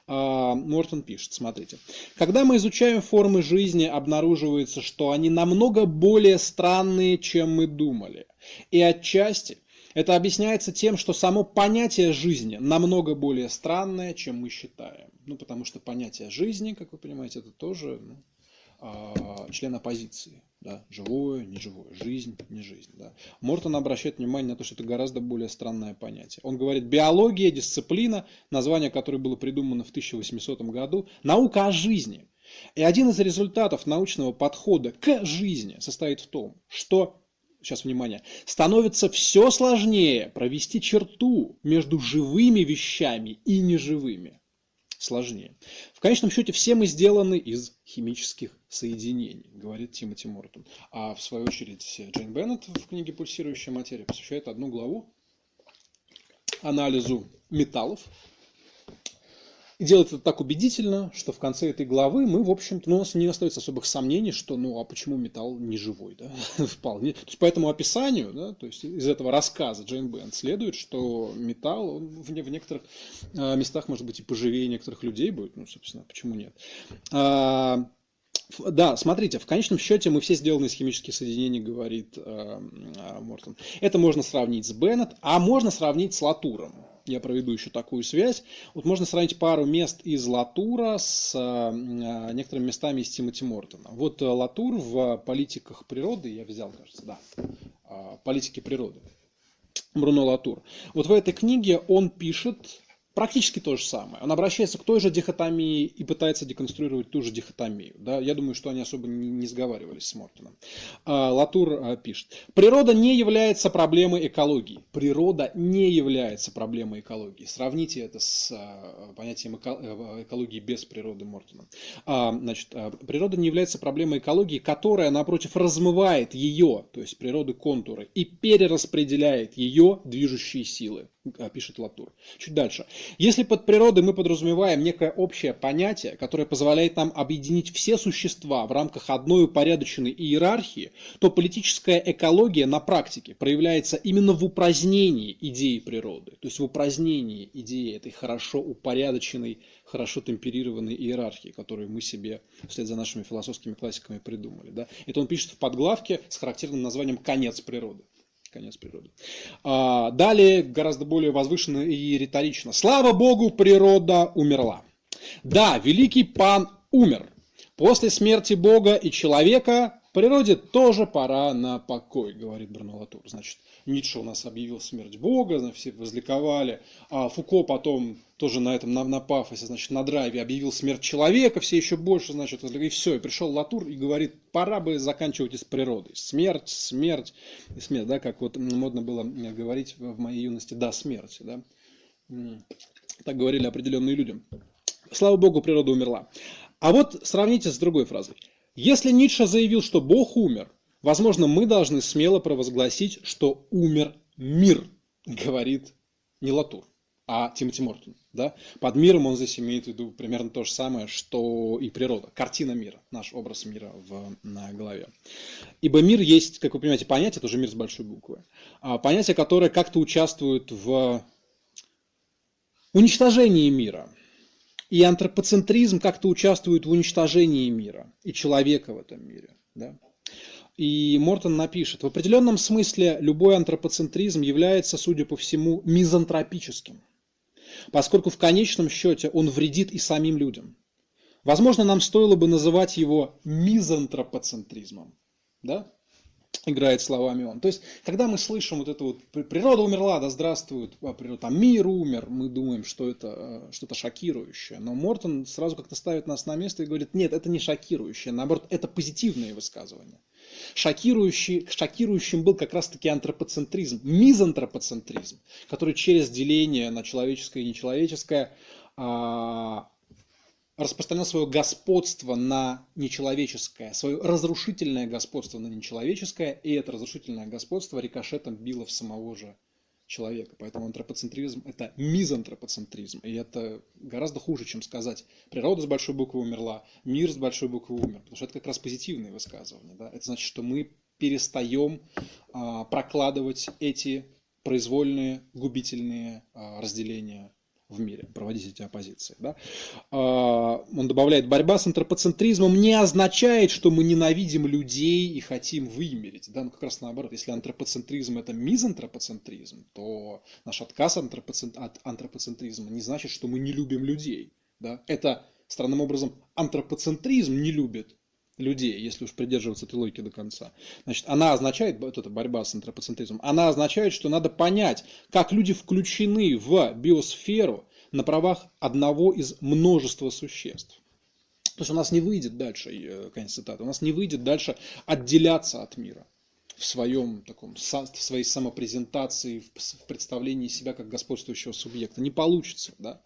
Speaker 1: А, Мортон пишет, смотрите. Когда мы изучаем формы жизни, обнаруживается, что они намного более странные, чем мы думали. И отчасти это объясняется тем, что само понятие жизни намного более странное, чем мы считаем. Ну, потому что понятие жизни, как вы понимаете, это тоже ну, член оппозиции. Да, живое, неживое, жизнь, не жизнь. Да. Мортон обращает внимание на то, что это гораздо более странное понятие. Он говорит, биология, дисциплина, название которой было придумано в 1800 году, наука о жизни. И один из результатов научного подхода к жизни состоит в том, что сейчас внимание, становится все сложнее провести черту между живыми вещами и неживыми сложнее. В конечном счете все мы сделаны из химических соединений, говорит Тимоти Мортон. А в свою очередь Джейн Беннет в книге «Пульсирующая материя» посвящает одну главу анализу металлов, и делает это так убедительно, что в конце этой главы мы, в общем-то, ну, у нас не остается особых сомнений, что, ну, а почему металл не живой, да, (laughs) вполне. То есть, по этому описанию, да, то есть, из этого рассказа Джейн Бенд следует, что металл, он в, в некоторых э, местах, может быть, и поживее некоторых людей будет, ну, собственно, почему нет. А, да, смотрите, в конечном счете мы все сделаны из химических соединений, говорит э, Мортон. Это можно сравнить с Беннет, а можно сравнить с Латуром я проведу еще такую связь. Вот можно сравнить пару мест из Латура с э, некоторыми местами из Тимоти Мортона. Вот э, Латур в политиках природы, я взял, кажется, да, э, политики природы. Бруно Латур. Вот в этой книге он пишет Практически то же самое. Он обращается к той же дихотомии и пытается деконструировать ту же дихотомию. Да? Я думаю, что они особо не, не сговаривались с Мортоном. А, Латур а, пишет. Природа не является проблемой экологии. Природа не является проблемой экологии. Сравните это с а, понятием э, экологии без природы Мортона. Значит, природа не является проблемой экологии, которая, напротив, размывает ее, то есть природы контуры, и перераспределяет ее движущие силы. Пишет Латур. Чуть дальше. Если под природой мы подразумеваем некое общее понятие, которое позволяет нам объединить все существа в рамках одной упорядоченной иерархии, то политическая экология на практике проявляется именно в упразднении идеи природы, то есть в упразднении идеи этой хорошо упорядоченной, хорошо темперированной иерархии, которую мы себе вслед за нашими философскими классиками придумали. Да? Это он пишет в подглавке с характерным названием «Конец природы» конец природы. А, далее, гораздо более возвышенно и риторично. Слава Богу, природа умерла. Да, великий пан умер. После смерти Бога и человека природе тоже пора на покой, говорит Бранолатур. Значит, Ницше у нас объявил смерть Бога, все возликовали, а Фуко потом тоже на этом, на, на пафосе, значит, на драйве объявил смерть человека, все еще больше, значит, и все, и пришел Латур и говорит, пора бы заканчивать с природой. Смерть, смерть, и смерть, да, как вот модно было говорить в моей юности, да, смерть, да. Так говорили определенные люди. Слава Богу, природа умерла. А вот сравните с другой фразой. Если Ницше заявил, что Бог умер, возможно, мы должны смело провозгласить, что умер мир, (laughs) говорит не Латур, а Тимоти Мортон. Да? Под миром он здесь имеет в виду примерно то же самое, что и природа. Картина мира, наш образ мира в, на голове. Ибо мир есть, как вы понимаете, понятие, это уже мир с большой буквы. А понятие, которое как-то участвует в уничтожении мира – и антропоцентризм как-то участвует в уничтожении мира и человека в этом мире. Да? И Мортон напишет, в определенном смысле любой антропоцентризм является, судя по всему, мизантропическим, поскольку в конечном счете он вредит и самим людям. Возможно, нам стоило бы называть его мизантропоцентризмом. Да? Играет словами он. То есть, когда мы слышим вот это вот природа умерла, да здравствует а, там мир умер, мы думаем, что это э, что-то шокирующее. Но Мортон сразу как-то ставит нас на место и говорит, нет, это не шокирующее, наоборот, это позитивные высказывания. Шокирующий, шокирующим был как раз-таки антропоцентризм, мизантропоцентризм, который через деление на человеческое и нечеловеческое а, распространял свое господство на нечеловеческое, свое разрушительное господство на нечеловеческое, и это разрушительное господство рикошетом било в самого же человека. Поэтому антропоцентризм – это мизантропоцентризм. И это гораздо хуже, чем сказать «природа с большой буквы умерла», «мир с большой буквы умер». Потому что это как раз позитивные высказывания. Да? Это значит, что мы перестаем а, прокладывать эти произвольные, губительные а, разделения в мире, проводить эти оппозиции. Да? А, он добавляет, борьба с антропоцентризмом не означает, что мы ненавидим людей и хотим вымереть. Да? Ну, как раз наоборот, если антропоцентризм это мизантропоцентризм, то наш отказ от антропоцентризма не значит, что мы не любим людей. Да? Это странным образом антропоцентризм не любит людей, если уж придерживаться этой логики до конца. Значит, она означает, вот эта борьба с антропоцентризмом, она означает, что надо понять, как люди включены в биосферу на правах одного из множества существ. То есть у нас не выйдет дальше, э, конец цитаты, у нас не выйдет дальше отделяться от мира в своем таком, в своей самопрезентации, в представлении себя как господствующего субъекта. Не получится, да?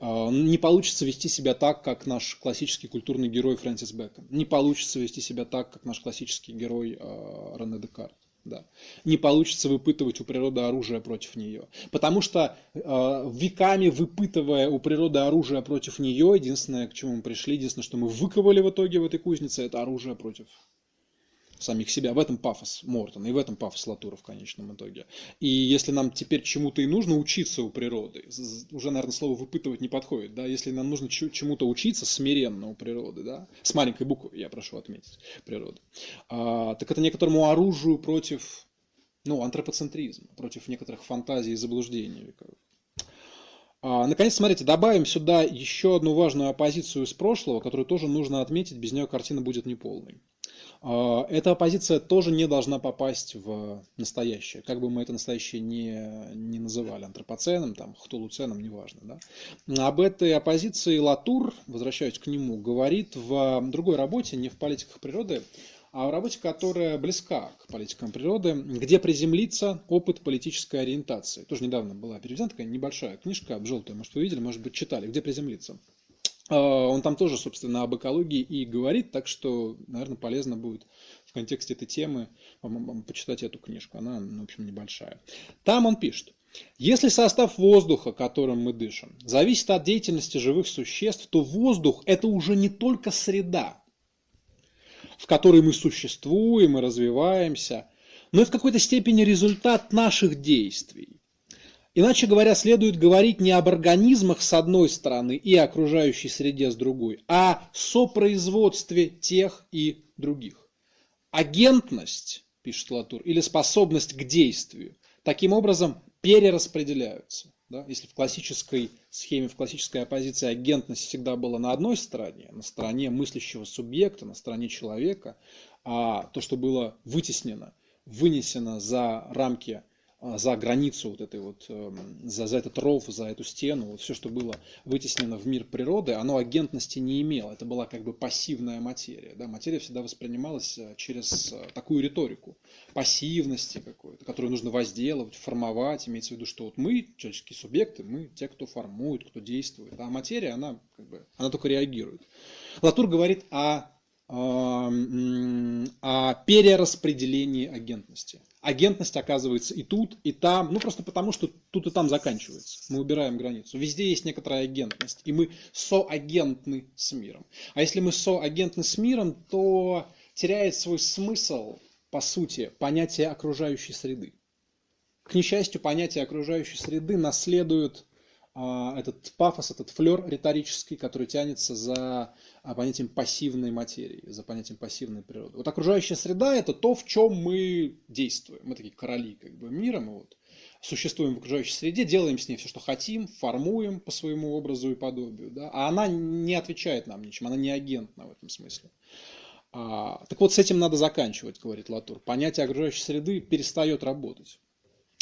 Speaker 1: А, не получится вести себя так, как наш классический культурный герой Фрэнсис Бэкон. Не получится вести себя так, как наш классический герой а, Рене Декарт. Да. Не получится выпытывать у природы оружие против нее. Потому что э, веками выпытывая у природы оружие против нее, единственное, к чему мы пришли, единственное, что мы выковали в итоге в этой кузнице, это оружие против самих себя. В этом пафос Мортона и в этом пафос Латура в конечном итоге. И если нам теперь чему-то и нужно учиться у природы, уже, наверное, слово выпытывать не подходит, да, если нам нужно чему-то учиться смиренно у природы, да, с маленькой буквы, я прошу отметить, природы, а, так это некоторому оружию против, ну, антропоцентризма, против некоторых фантазий и заблуждений веков. А, наконец, смотрите, добавим сюда еще одну важную оппозицию из прошлого, которую тоже нужно отметить, без нее картина будет неполной. А, эта оппозиция тоже не должна попасть в настоящее, как бы мы это настоящее не, не называли, антропоценом, там, хтулуценом, неважно. Да? Об этой оппозиции Латур, возвращаясь к нему, говорит в другой работе, не в политиках природы, а в работе, которая близка к политикам природы, где приземлится опыт политической ориентации. Тоже недавно была переведена такая небольшая книжка, желтая, может, вы видели, может быть, читали, где приземлиться. А, он там тоже, собственно, об экологии и говорит, так что, наверное, полезно будет в контексте этой темы почитать эту книжку. Она, в общем, небольшая. Там он пишет. Если состав воздуха, которым мы дышим, зависит от деятельности живых существ, то воздух – это уже не только среда, в которой мы существуем и развиваемся, но и в какой-то степени результат наших действий. Иначе говоря, следует говорить не об организмах с одной стороны и окружающей среде с другой, а сопроизводстве тех и других. Агентность, пишет Латур, или способность к действию, таким образом перераспределяются. Да? Если в классической схеме, в классической оппозиции агентность всегда была на одной стороне, на стороне мыслящего субъекта, на стороне человека, а то, что было вытеснено, вынесено за рамки за границу вот этой вот, эм, за, за этот ров, за эту стену, вот все, что было вытеснено в мир природы, оно агентности не имело. Это была как бы пассивная материя. Да? Материя всегда воспринималась э, через э, такую риторику пассивности какой-то, которую нужно возделывать, формовать. Имеется в виду, что вот мы, человеческие субъекты, мы те, кто формует, кто действует. А материя, она, как бы, она только реагирует. Латур говорит о о перераспределении агентности. Агентность оказывается и тут, и там, ну просто потому, что тут и там заканчивается. Мы убираем границу. Везде есть некоторая агентность, и мы соагентны с миром. А если мы соагентны с миром, то теряет свой смысл, по сути, понятие окружающей среды. К несчастью, понятие окружающей среды наследует а, этот пафос, этот флер риторический, который тянется за понятием пассивной материи, за понятием пассивной природы. Вот окружающая среда – это то, в чем мы действуем. Мы такие короли как бы мира, мы вот существуем в окружающей среде, делаем с ней все, что хотим, формуем по своему образу и подобию. Да? А она не отвечает нам ничем, она не агентна в этом смысле. А, так вот, с этим надо заканчивать, говорит Латур. Понятие окружающей среды перестает работать.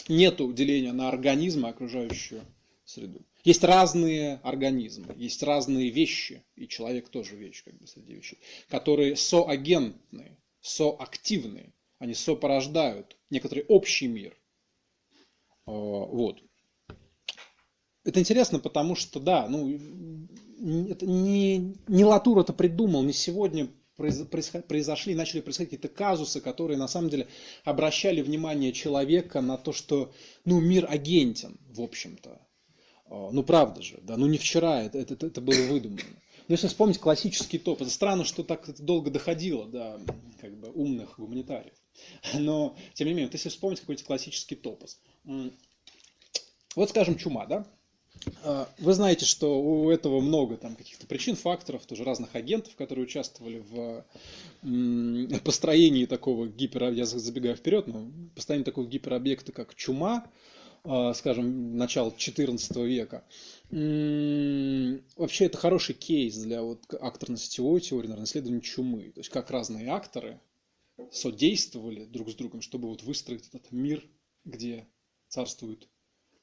Speaker 1: Нет деления на организм и окружающую среду. Есть разные организмы, есть разные вещи, и человек тоже вещь как бы среди вещей, которые соагентные, соактивные, они сопорождают некоторый общий мир. А, вот. Это интересно, потому что, да, ну, это не, не Латур это придумал, не сегодня произошли, начали происходить какие-то казусы, которые на самом деле обращали внимание человека на то, что ну, мир агентен, в общем-то. А, ну правда же, да, ну не вчера это, это, это было выдумано. Но если вспомнить классический топ, это странно, что так долго доходило до как бы, умных гуманитариев. (laughs) Но, тем не менее, вот если вспомнить какой-то классический топос. Вот, скажем, чума, да? А, вы знаете, что у этого много там каких-то причин, факторов, тоже разных агентов, которые участвовали в построении такого гипер... Я забегаю вперед, но построении такого гиперобъекта, как чума, скажем, начала XIV века. Вообще это хороший кейс для вот акторно-сетевой теории, наверное, исследования чумы. То есть как разные акторы содействовали друг с другом, чтобы вот выстроить этот мир, где царствует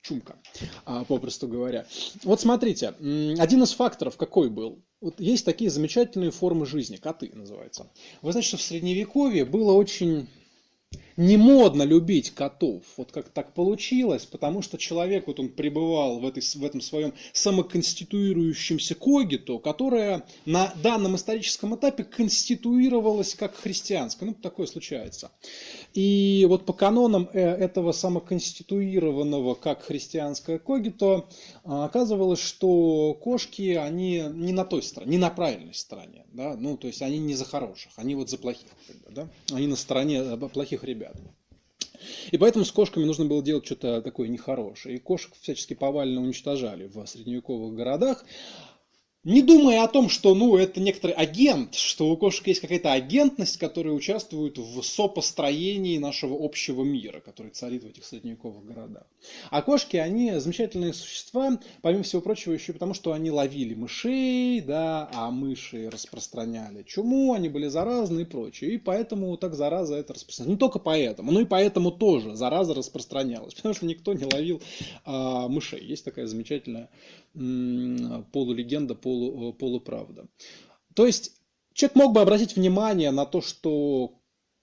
Speaker 1: чумка, а, попросту говоря. Вот смотрите, один из факторов какой был? Вот есть такие замечательные формы жизни, коты называются. Вы знаете, что в Средневековье было очень не модно любить котов. Вот как так получилось, потому что человек, вот он пребывал в, этой, в этом своем самоконституирующемся когиту, которое на данном историческом этапе конституировалось как христианское. Ну, такое случается. И вот по канонам э, этого самоконституированного как христианское когито а, оказывалось, что кошки, они не на той стороне, не на правильной стороне. Да? Ну, то есть они не за хороших, они вот за плохих. Да? Они на стороне э, плохих ребят. И поэтому с кошками нужно было делать что-то такое нехорошее. И кошек всячески повально уничтожали в средневековых городах не думая о том, что ну, это некоторый агент, что у кошек есть какая-то агентность, которая участвует в сопостроении нашего общего мира, который царит в этих средневековых городах. А кошки, они замечательные существа, помимо всего прочего, еще потому, что они ловили мышей, да, а мыши распространяли чуму, они были заразны и прочее. И поэтому так зараза это распространялась. Не только поэтому, но и поэтому тоже зараза распространялась, потому что никто не ловил а, мышей. Есть такая замечательная полулегенда, полу, полуправда. То есть человек мог бы обратить внимание на то, что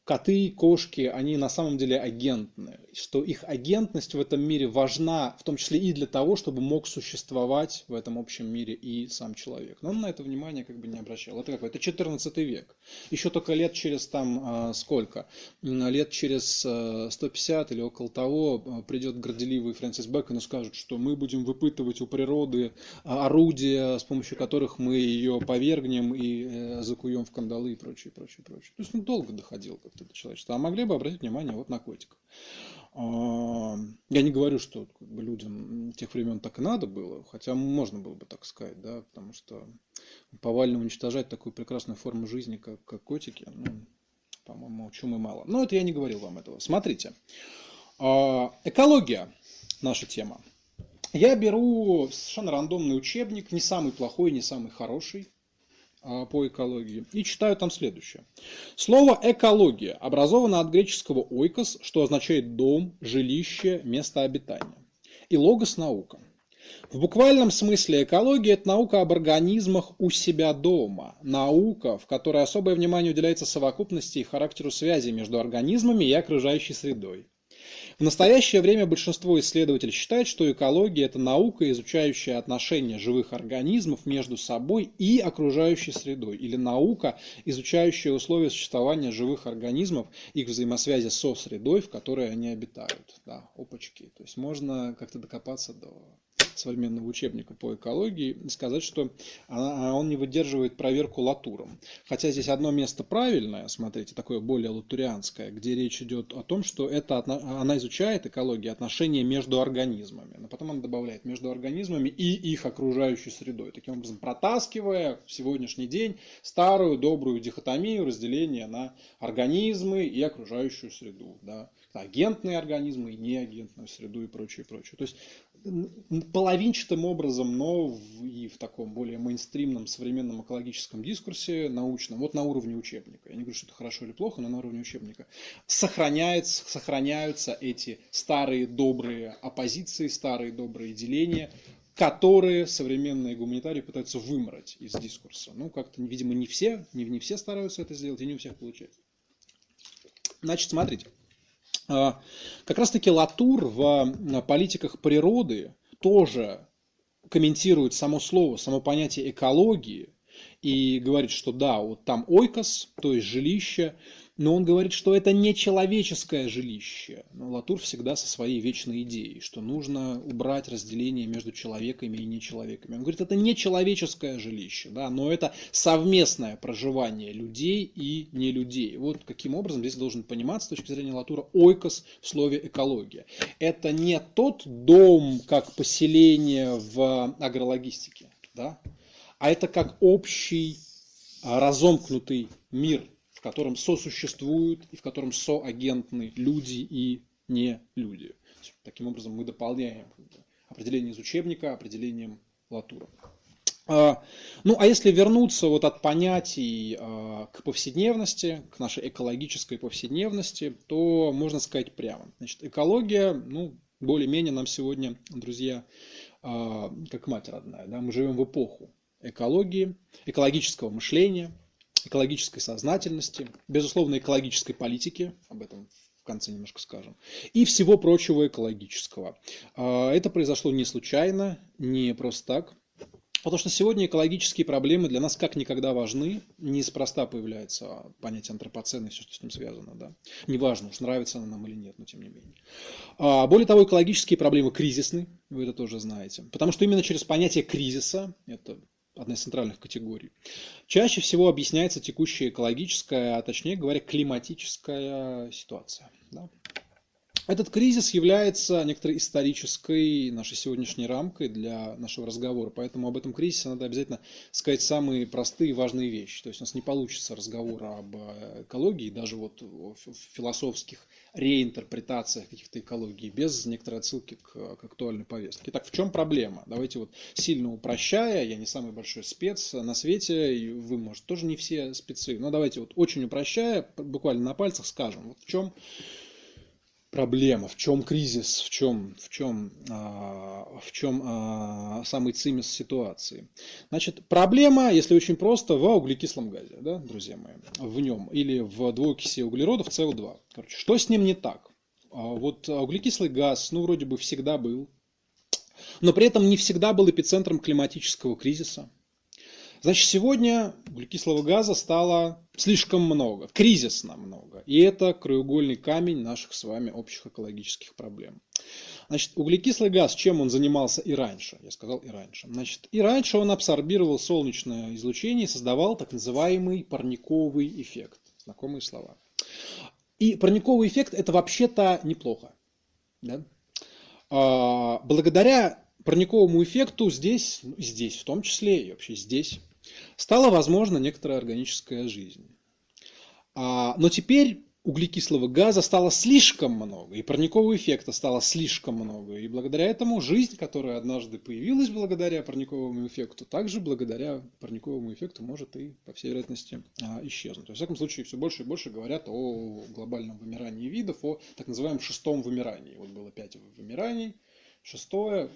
Speaker 1: коты, кошки, они на самом деле агентны, что их агентность в этом мире важна, в том числе и для того, чтобы мог существовать в этом общем мире и сам человек. Но он на это внимание как бы не обращал. Это какой? Это 14 век. Еще только лет через там а, сколько? Лет через 150 или около того а, придет горделивый Фрэнсис Бэкон и скажет, что мы будем выпытывать у природы а, орудия, с помощью которых мы ее повергнем и э, закуем в кандалы и прочее, прочее, прочее. То есть он долго доходил как это человечество, а могли бы обратить внимание вот на котиков. А, я не говорю, что как бы, людям тех времен так и надо было, хотя можно было бы так сказать, да, потому что повально уничтожать такую прекрасную форму жизни, как, как котики, ну, по-моему, чумы мало. Но это я не говорил вам этого. Смотрите, а, экология наша тема. Я беру совершенно рандомный учебник, не самый плохой, не самый хороший, по экологии. И читаю там следующее. Слово экология образовано от греческого ойкос, что означает дом, жилище, место обитания. И логос наука. В буквальном смысле экология – это наука об организмах у себя дома. Наука, в которой особое внимание уделяется совокупности и характеру связи между организмами и окружающей средой. В настоящее время большинство исследователей считает, что экология – это наука, изучающая отношения живых организмов между собой и окружающей средой, или наука, изучающая условия существования живых организмов, их взаимосвязи со средой, в которой они обитают. Да, опачки. То есть можно как-то докопаться до современного учебника по экологии и сказать, что она, он не выдерживает проверку латуром. Хотя здесь одно место правильное, смотрите, такое более латурианское, где речь идет о том, что это, она изучает экологию отношения между организмами. Но потом она добавляет между организмами и их окружающей средой. Таким образом, протаскивая в сегодняшний день старую добрую дихотомию разделения на организмы и окружающую среду. Да агентные организмы и неагентную среду и прочее, прочее. То есть половинчатым образом, но в, и в таком более мейнстримном современном экологическом дискурсе научном, вот на уровне учебника, я не говорю, что это хорошо или плохо, но на уровне учебника, сохраняется, сохраняются эти старые добрые оппозиции, старые добрые деления, которые современные гуманитарии пытаются вымороть из дискурса. Ну, как-то, видимо, не все, не, не все стараются это сделать, и не у всех получается. Значит, смотрите. А, как раз таки Латур в политиках природы тоже комментирует само слово, само понятие экологии и говорит, что да, вот там ойкос, то есть жилище, но он говорит, что это не человеческое жилище. Но Латур всегда со своей вечной идеей, что нужно убрать разделение между человеками и нечеловеками. Он говорит, это не человеческое жилище, да, но это совместное проживание людей и не людей. Вот каким образом здесь должен пониматься с точки зрения Латура ойкос в слове экология. Это не тот дом, как поселение в агрологистике, да, а это как общий а, разомкнутый мир – в котором сосуществуют и в котором соагентны люди и не люди. Таким образом, мы дополняем определение из учебника определением Латура. А, ну, а если вернуться вот от понятий а, к повседневности, к нашей экологической повседневности, то можно сказать прямо. Значит, экология, ну, более-менее нам сегодня, друзья, а, как мать родная. Да? Мы живем в эпоху экологии, экологического мышления, экологической сознательности, безусловно, экологической политики, об этом в конце немножко скажем, и всего прочего экологического. А, это произошло не случайно, не просто так. Потому что сегодня экологические проблемы для нас как никогда важны. Неспроста появляется понятие антропоцена и все, что с ним связано. Да? Неважно, уж нравится она нам или нет, но тем не менее. А, более того, экологические проблемы кризисны, вы это тоже знаете. Потому что именно через понятие кризиса, это одна из центральных категорий. Чаще всего объясняется текущая экологическая, а точнее говоря, климатическая ситуация. Да? Этот кризис является некоторой исторической нашей сегодняшней рамкой для нашего разговора, поэтому об этом кризисе надо обязательно сказать самые простые и важные вещи. То есть у нас не получится разговора об экологии, даже вот в философских реинтерпретациях каких-то экологий, без некоторой отсылки к, к актуальной повестке. Итак, в чем проблема? Давайте вот сильно упрощая, я не самый большой спец на свете, и вы, может, тоже не все спецы, но давайте вот очень упрощая, буквально на пальцах скажем, вот в чем проблема, в чем кризис, в чем, в чем, а, в чем а, самый цимис ситуации. Значит, проблема, если очень просто, в углекислом газе, да, друзья мои, в нем, или в двуокиси углеродов СО2. Короче, что с ним не так? А, вот углекислый газ, ну, вроде бы всегда был, но при этом не всегда был эпицентром климатического кризиса. Значит, сегодня углекислого газа стало слишком много, кризисно много. И это краеугольный камень наших с вами общих экологических проблем. Значит, углекислый газ, чем он занимался и раньше? Я сказал и раньше. Значит, и раньше он абсорбировал солнечное излучение и создавал так называемый парниковый эффект. Знакомые слова. И парниковый эффект это вообще-то неплохо. Да? А, благодаря парниковому эффекту здесь, здесь в том числе и вообще здесь, стала возможна некоторая органическая жизнь. А, но теперь углекислого газа стало слишком много, и парникового эффекта стало слишком много. И благодаря этому жизнь, которая однажды появилась благодаря парниковому эффекту, также благодаря парниковому эффекту может и, по всей вероятности, а, исчезнуть. Во всяком случае, все больше и больше говорят о глобальном вымирании видов, о так называемом шестом вымирании. Вот было пять вымираний, шестое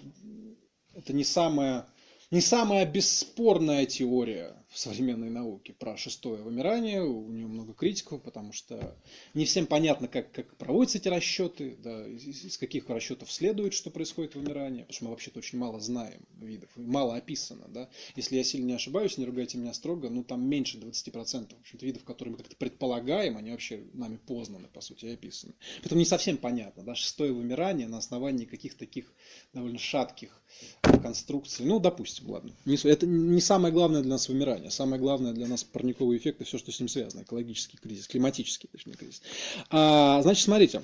Speaker 1: – это не самое не самая бесспорная теория в современной науке про шестое вымирание. У нее много критиков, потому что не всем понятно, как, как проводятся эти расчеты, да, из, из каких расчетов следует, что происходит вымирание, потому что мы вообще-то очень мало знаем видов, мало описано. Да. Если я сильно не ошибаюсь, не ругайте меня строго, ну там меньше 20% в общем-то, видов, которые мы как-то предполагаем, они вообще нами познаны, по сути, и описаны. Поэтому не совсем понятно, да, шестое вымирание на основании каких-то таких довольно шатких конструкций. Ну, допустим, ладно. Это не самое главное для нас вымирание. Самое главное для нас парниковый эффект и все, что с ним связано. Экологический кризис, климатический, точнее, кризис. А, значит, смотрите.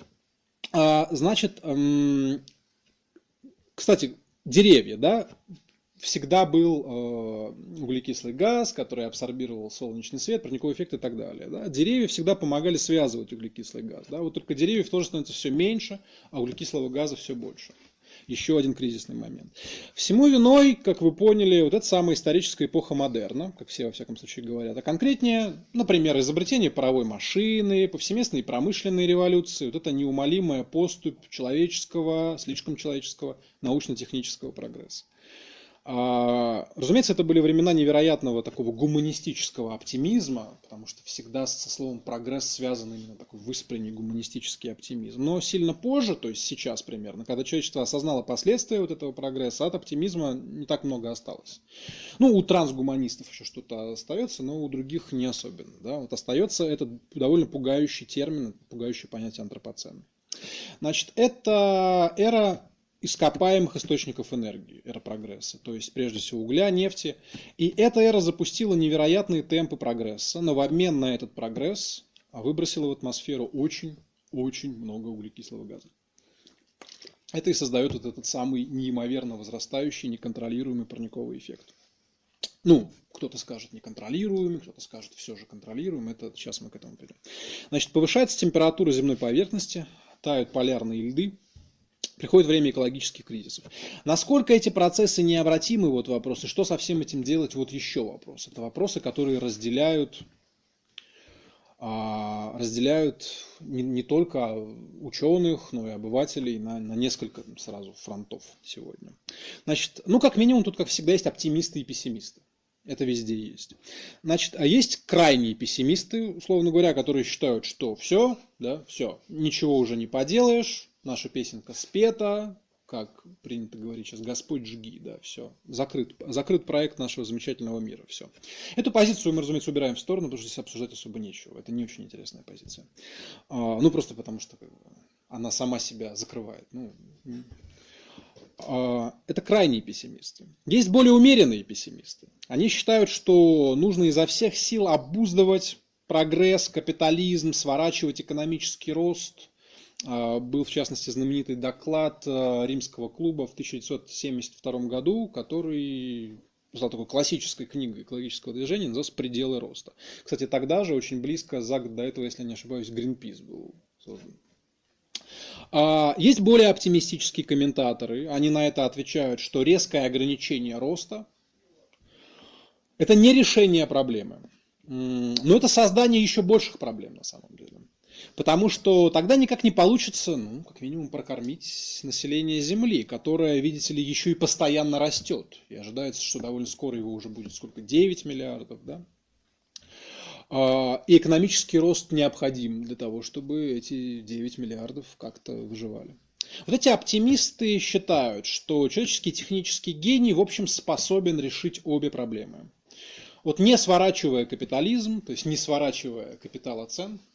Speaker 1: А, значит, эм, кстати, деревья, да, всегда был э, углекислый газ, который абсорбировал солнечный свет, парниковый эффект и так далее. Да? Деревья всегда помогали связывать углекислый газ. Да? Вот только деревьев тоже становится все меньше, а углекислого газа все больше еще один кризисный момент. Всему виной, как вы поняли, вот эта самая историческая эпоха модерна, как все во всяком случае говорят, а конкретнее, например, изобретение паровой машины, повсеместные промышленные революции, вот это неумолимая поступь человеческого, слишком человеческого, научно-технического прогресса. А, Разумеется, это были времена невероятного такого гуманистического оптимизма, потому что всегда со словом прогресс связан именно такой выспренний гуманистический оптимизм. Но сильно позже, то есть сейчас примерно, когда человечество осознало последствия вот этого прогресса, от оптимизма не так много осталось. Ну, у трансгуманистов еще что-то остается, но у других не особенно. Да? Вот остается этот довольно пугающий термин, пугающее понятие антропоцена. Значит, это эра ископаемых источников энергии, эра прогресса, то есть прежде всего угля, нефти. И эта эра запустила невероятные темпы прогресса, но в обмен на этот прогресс выбросила в атмосферу очень-очень много углекислого газа. Это и создает вот этот самый неимоверно возрастающий, неконтролируемый парниковый эффект. Ну, кто-то скажет неконтролируемый, кто-то скажет все же контролируемый. Это сейчас мы к этому придем. Значит, повышается температура земной поверхности, тают полярные льды, приходит время экологических кризисов. Насколько эти процессы необратимы, вот вопросы, что со всем этим делать, вот еще вопрос. Это вопросы, которые разделяют, а, разделяют не, не только ученых, но и обывателей на, на несколько сразу фронтов сегодня. Значит, ну как минимум тут, как всегда, есть оптимисты и пессимисты. Это везде есть. Значит, а есть крайние пессимисты, условно говоря, которые считают, что все, да, все, ничего уже не поделаешь, наша песенка спета, как принято говорить сейчас, Господь жги, да, все, закрыт, закрыт проект нашего замечательного мира, все. Эту позицию мы, разумеется, убираем в сторону, потому что здесь обсуждать особо нечего, это не очень интересная позиция. А, ну, просто потому что она сама себя закрывает. Ну, а, это крайние пессимисты. Есть более умеренные пессимисты. Они считают, что нужно изо всех сил обуздывать прогресс, капитализм, сворачивать экономический рост, был, в частности, знаменитый доклад а, Римского клуба в 1972 году, который стал такой классической книгой экологического движения, назывался «Пределы роста». Кстати, тогда же, очень близко, за год до этого, если не ошибаюсь, Greenpeace был создан. А, есть более оптимистические комментаторы. Они на это отвечают, что резкое ограничение роста – это не решение проблемы, но это создание еще больших проблем на самом деле. Потому что тогда никак не получится, ну, как минимум, прокормить население Земли, которое, видите ли, еще и постоянно растет. И ожидается, что довольно скоро его уже будет сколько? 9 миллиардов, да? А, и экономический рост необходим для того, чтобы эти 9 миллиардов как-то выживали. Вот эти оптимисты считают, что человеческий технический гений, в общем, способен решить обе проблемы. Вот не сворачивая капитализм, то есть не сворачивая капиталоцен, Э,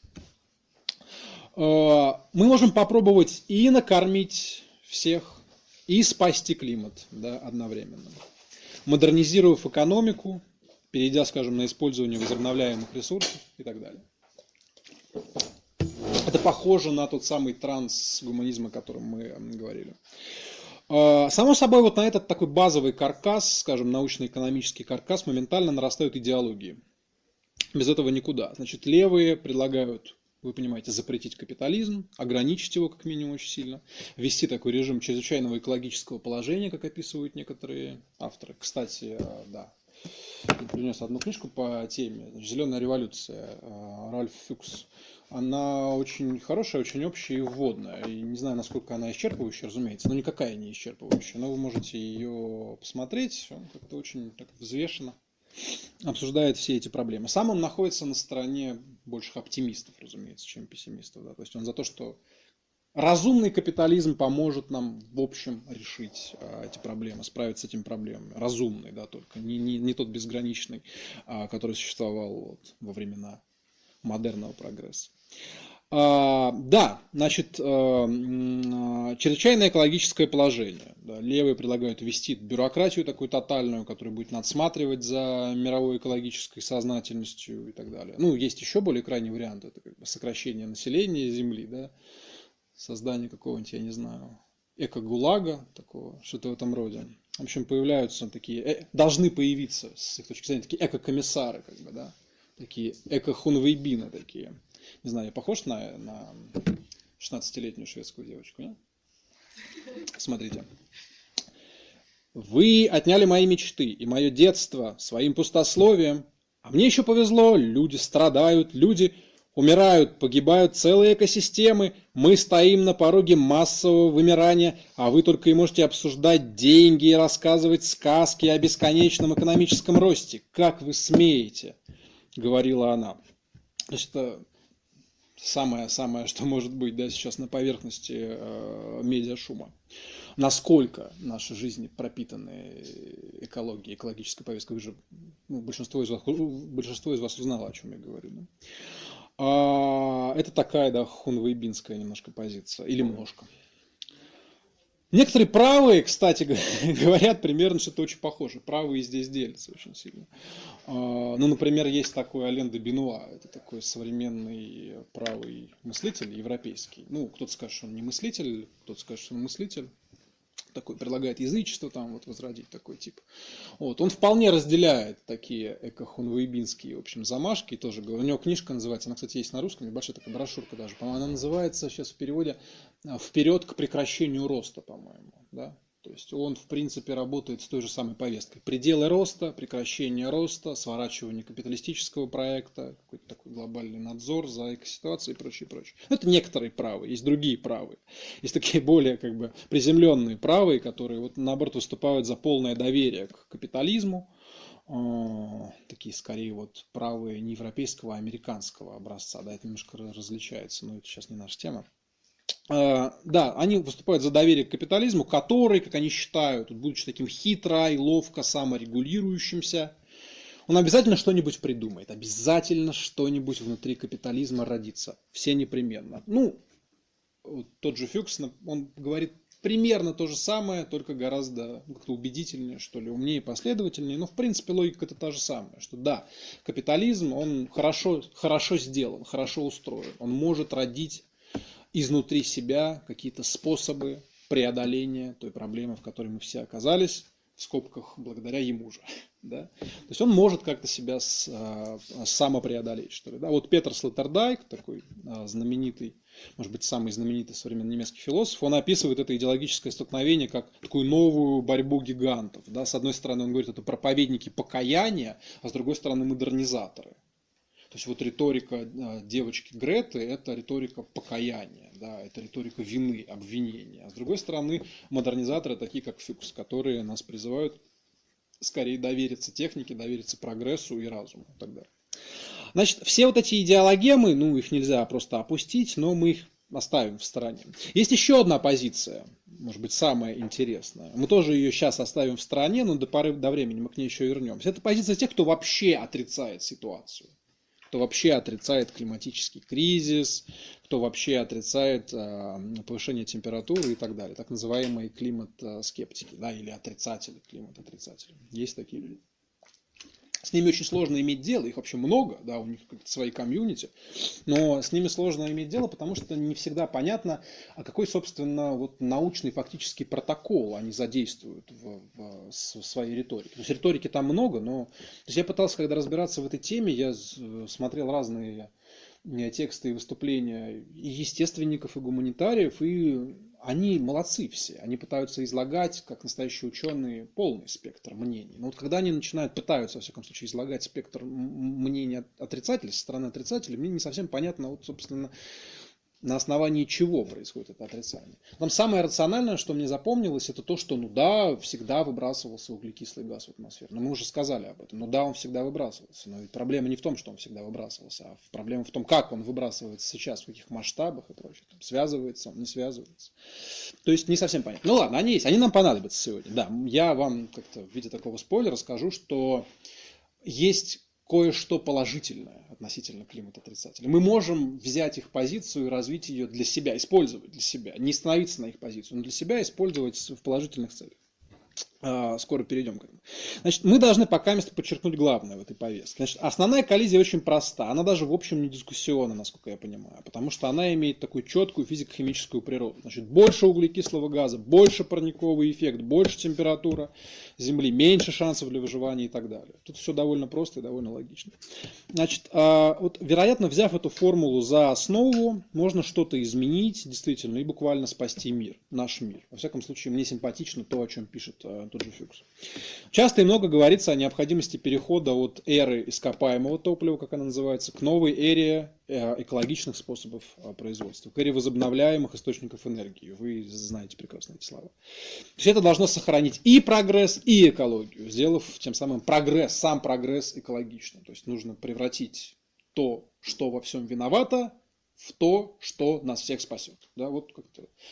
Speaker 1: мы можем попробовать и накормить всех, и спасти климат да, одновременно. Модернизировав экономику, перейдя, скажем, на использование возобновляемых ресурсов и так далее. Это похоже на тот самый трансгуманизм, о котором мы говорили. Э, само собой, вот на этот такой базовый каркас, скажем, научно-экономический каркас, моментально нарастают идеологии. Без этого никуда. Значит, левые предлагают вы понимаете, запретить капитализм, ограничить его как минимум очень сильно, ввести такой режим чрезвычайного экологического положения, как описывают некоторые авторы. Кстати, э, да, я принес одну книжку по теме «Зеленая революция» э, Ральф Фюкс. Она очень хорошая, очень общая и вводная. И не знаю, насколько она исчерпывающая, разумеется, но никакая не исчерпывающая. Но вы можете ее посмотреть, он как-то очень так взвешенно обсуждает все эти проблемы. Сам он находится на стороне больших оптимистов, разумеется, чем пессимистов. Да? То есть он за то, что разумный капитализм поможет нам в общем решить а, эти проблемы, справиться с этими проблемами. Разумный, да, только не, не, не тот безграничный, а, который существовал вот, во времена модерного прогресса. А, да, значит, а, чрезвычайное экологическое положение. Левые предлагают ввести бюрократию такую тотальную, которая будет надсматривать за мировой экологической сознательностью и так далее. Ну, есть еще более крайний вариант, это как бы сокращение населения Земли, да, создание какого-нибудь, я не знаю, эко-гулага, такого, что-то в этом роде. В общем, появляются такие, э, должны появиться, с их точки зрения, такие эко-комиссары, как бы, да, такие эко-хунвейбины такие не знаю, я похож на, на 16-летнюю шведскую девочку, нет? Смотрите. Вы отняли мои мечты и мое детство своим пустословием. А мне еще повезло, люди страдают, люди Умирают, погибают целые экосистемы. Мы стоим на пороге массового вымирания, а вы только и можете обсуждать деньги и рассказывать сказки о бесконечном экономическом росте. Как вы смеете? Говорила она. То есть это самое, самое, что может быть да, сейчас на поверхности э, медиашума. Насколько наши жизни пропитаны экологией, экологической повесткой. Вы же, ну, большинство, из вас, большинство из вас узнало, о чем я говорю. Да? А, это такая, да, хунвейбинская немножко позиция, или немножко. Некоторые правые, кстати, (laughs) говорят примерно что-то очень похоже. Правые здесь делятся очень сильно. А, ну, например, есть такой Ален де Бенуа. Это такой современный правый мыслитель европейский. Ну, кто-то скажет, что он не мыслитель, кто-то скажет, что он мыслитель такой предлагает язычество там вот возродить такой тип. Вот. Он вполне разделяет такие эко-хунвейбинские, в общем, замашки. Тоже, у него книжка называется, она, кстати, есть на русском, небольшая такая брошюрка даже, по-моему, она называется сейчас в переводе «Вперед к прекращению роста», по-моему, да, то есть он, в принципе, работает с той же самой повесткой. Пределы роста, прекращение роста, сворачивание капиталистического проекта, какой-то такой глобальный надзор за экоситуацией и прочее, прочее. Это некоторые правые, есть другие правые. Есть такие более как бы приземленные правые, которые вот наоборот выступают за полное доверие к капитализму, а, такие скорее вот правые не европейского, а американского образца. Да, это немножко различается, но это сейчас не наша тема. А, да, они выступают за доверие к капитализму, который, как они считают, будучи таким хитро и ловко саморегулирующимся, он обязательно что-нибудь придумает, обязательно что-нибудь внутри капитализма родится, все непременно. Ну, тот же Фюкс, он говорит примерно то же самое, только гораздо как-то убедительнее, что ли, умнее последовательнее. Но, в принципе, логика это та же самая, что да, капитализм, он хорошо, хорошо сделан, хорошо устроен, он может родить изнутри себя какие-то способы преодоления той проблемы, в которой мы все оказались, в скобках, благодаря ему же. (laughs) Да? То есть он может как-то себя с, а, самопреодолеть, что ли. Да? Вот Петр Слоттердайк, такой а, знаменитый, может быть, самый знаменитый современный немецкий философ, он описывает это идеологическое столкновение как такую новую борьбу гигантов. Да? С одной стороны, он говорит, это проповедники покаяния, а с другой стороны, модернизаторы. То есть вот риторика а, девочки Греты – это риторика покаяния, да, это риторика вины, обвинения. А с другой стороны, модернизаторы, такие как Фюкс, которые нас призывают скорее довериться технике, довериться прогрессу и разуму и так далее. Значит, все вот эти идеологемы, ну, их нельзя просто опустить, но мы их оставим в стороне. Есть еще одна позиция, может быть, самая интересная. Мы тоже ее сейчас оставим в стороне, но до поры до времени мы к ней еще вернемся. Это позиция тех, кто вообще отрицает ситуацию кто вообще отрицает климатический кризис, кто вообще отрицает э, повышение температуры и так далее. Так называемые климат-скептики, да, или отрицатели, климат-отрицатели. Есть такие люди. С ними очень сложно иметь дело, их вообще много, да, у них свои комьюнити, но с ними сложно иметь дело, потому что не всегда понятно, а какой, собственно, вот научный фактический протокол они задействуют в, в, в своей риторике. То есть риторики там много, но то есть я пытался, когда разбираться в этой теме, я смотрел разные э, тексты и выступления и естественников, и гуманитариев, и они молодцы все, они пытаются излагать, как настоящие ученые, полный спектр мнений. Но вот когда они начинают, пытаются, во всяком случае, излагать спектр мнений отрицателей, со стороны отрицателей, мне не совсем понятно, вот, собственно, на основании чего происходит это отрицание. Там самое рациональное, что мне запомнилось, это то, что, ну да, всегда выбрасывался углекислый газ в атмосферу. Но мы уже сказали об этом. Ну да, он всегда выбрасывался. Но ведь проблема не в том, что он всегда выбрасывался, а проблема в том, как он выбрасывается сейчас, в каких масштабах и прочее. Там, связывается он, не связывается. То есть не совсем понятно. Ну ладно, они есть, они нам понадобятся сегодня. Да, я вам как-то в виде такого спойлера скажу, что есть кое-что положительное относительно климата отрицателя. Мы можем взять их позицию и развить ее для себя, использовать для себя, не становиться на их позицию, но для себя использовать в положительных целях. А, скоро перейдем. Значит, мы должны пока место подчеркнуть главное в этой повестке. Значит, основная коллизия очень проста. Она даже в общем не дискуссионна, насколько я понимаю, потому что она имеет такую четкую физико-химическую природу. Значит, больше углекислого газа, больше парниковый эффект, больше температура Земли, меньше шансов для выживания и так далее. Тут все довольно просто и довольно логично. Значит, а, вот, вероятно, взяв эту формулу за основу, можно что-то изменить, действительно, и буквально спасти мир, наш мир. Во всяком случае, мне симпатично то, о чем пишет тот же Фюкс. Часто и много говорится о необходимости перехода от эры ископаемого топлива, как она называется, к новой эре э, экологичных способов э, производства, к эре возобновляемых источников энергии. Вы знаете прекрасно эти слова. То есть это должно сохранить и прогресс, и экологию, сделав тем самым прогресс, сам прогресс экологичным. То есть нужно превратить то, что во всем виновато, в то, что нас всех спасет. Да, вот как,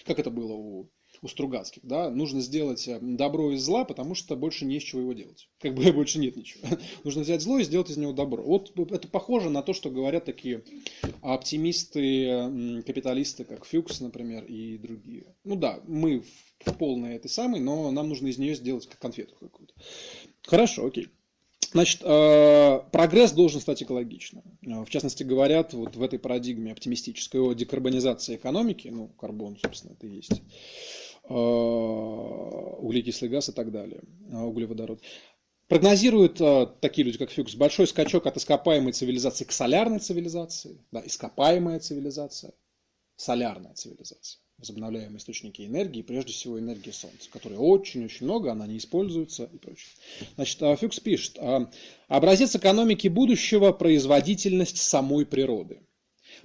Speaker 1: как это было у у Стругацких, да, нужно сделать э, добро из зла, потому что больше не из чего его делать. (laughs) Как бы больше нет ничего. (laughs) нужно взять зло и сделать из него добро. Вот это похоже на то, что говорят такие оптимисты, капиталисты, как Фюкс, например, и другие. Ну да, мы в полной этой самой, но нам нужно из нее сделать как конфету какую-то. Хорошо, окей. Значит, э, прогресс должен стать экологичным. Э, в частности, говорят вот в этой парадигме оптимистической о декарбонизации экономики, ну, карбон, собственно, это и есть, углекислый газ и так далее, э, углеводород. Прогнозируют э, такие люди, как Фюкс, большой скачок от ископаемой цивилизации к солярной цивилизации. Да, ископаемая цивилизация, солярная цивилизация. Возобновляемые источники энергии, прежде всего энергия Солнца, которой очень-очень много, она не используется и прочее. Значит, Фюкс пишет, образец экономики будущего – производительность самой природы.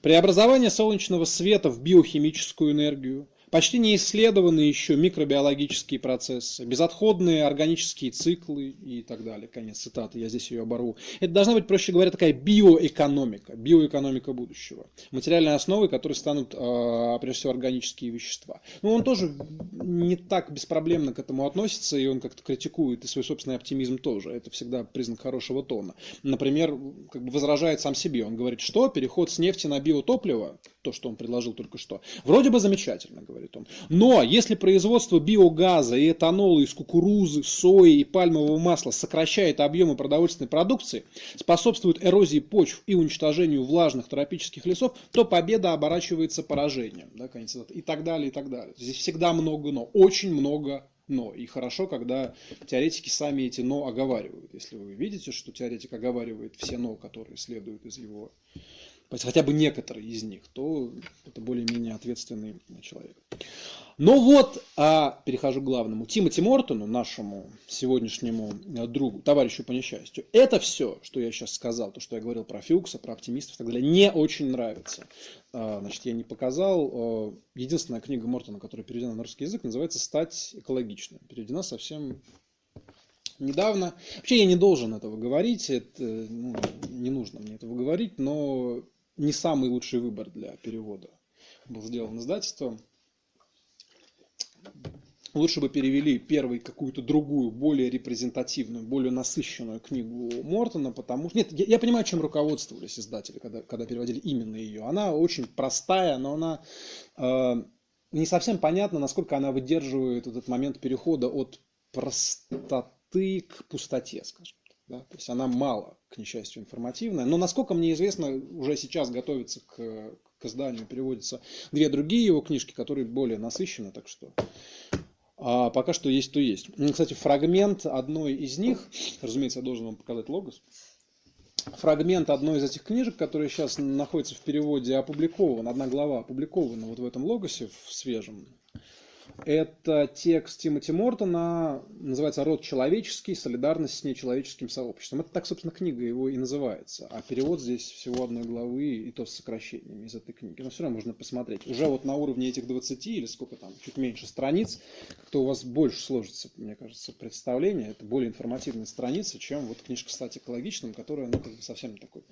Speaker 1: Преобразование солнечного света в биохимическую энергию, Почти не исследованы еще микробиологические процессы, безотходные органические циклы и так далее. Конец цитаты, я здесь ее оборву. Это должна быть, проще говоря, такая биоэкономика, биоэкономика будущего. Материальные основы, которые станут, а, прежде всего, органические вещества. Но он тоже не так беспроблемно к этому относится, и он как-то критикует и свой собственный оптимизм тоже. Это всегда признак хорошего тона. Например, как бы возражает сам себе. Он говорит, что переход с нефти на биотопливо, то, что он предложил только что, вроде бы замечательно, говорит говорит он. Но если производство биогаза и этанола из кукурузы, сои и пальмового масла сокращает объемы продовольственной продукции, способствует эрозии почв и уничтожению влажных тропических лесов, то победа оборачивается поражением. Да, конец, и так далее, и так далее. Здесь всегда много но, очень много но. И хорошо, когда теоретики сами эти но оговаривают. Если вы видите, что теоретик оговаривает все но, которые следуют из его хотя бы некоторые из них, то это более-менее ответственный человек. Но вот, а, перехожу к главному, Тимоти Мортону, нашему сегодняшнему э, другу, товарищу по несчастью, это все, что я сейчас сказал, то, что я говорил про Фьюкса, про оптимистов и так далее, не очень нравится. А, значит, я не показал. Э, единственная книга Мортона, которая переведена на русский язык, называется «Стать экологичным». Переведена совсем недавно. Вообще я не должен этого говорить, это, ну, не нужно мне этого говорить, но не самый лучший выбор для перевода был сделан издательством. Лучше бы перевели первой какую-то другую, более репрезентативную, более насыщенную книгу Мортона, потому что... Нет, я, я понимаю, чем руководствовались издатели, когда, когда переводили именно ее. Она очень простая, но она э, не совсем понятна, насколько она выдерживает этот момент перехода от простоты к пустоте, скажем. Да? То есть она мало, к несчастью, информативная. Но, насколько мне известно, уже сейчас готовится к, к изданию, переводятся две другие его книжки, которые более насыщены. Так что а пока что есть, то есть. Кстати, фрагмент одной из них, разумеется, я должен вам показать логос, фрагмент одной из этих книжек, которая сейчас находится в переводе, опубликован, одна глава опубликована вот в этом логосе, в свежем, это текст Тимоти Мортона, называется «Род человеческий. Солидарность с нечеловеческим сообществом». Это так, собственно, книга его и называется. А перевод здесь всего одной главы, и то с сокращениями из этой книги. Но все равно можно посмотреть. Уже вот на уровне этих 20 или сколько там, чуть меньше страниц, как-то у вас больше сложится, мне кажется, представление. Это более информативная страница, чем вот книжка «Стать экологичным», которая, ну, совсем такой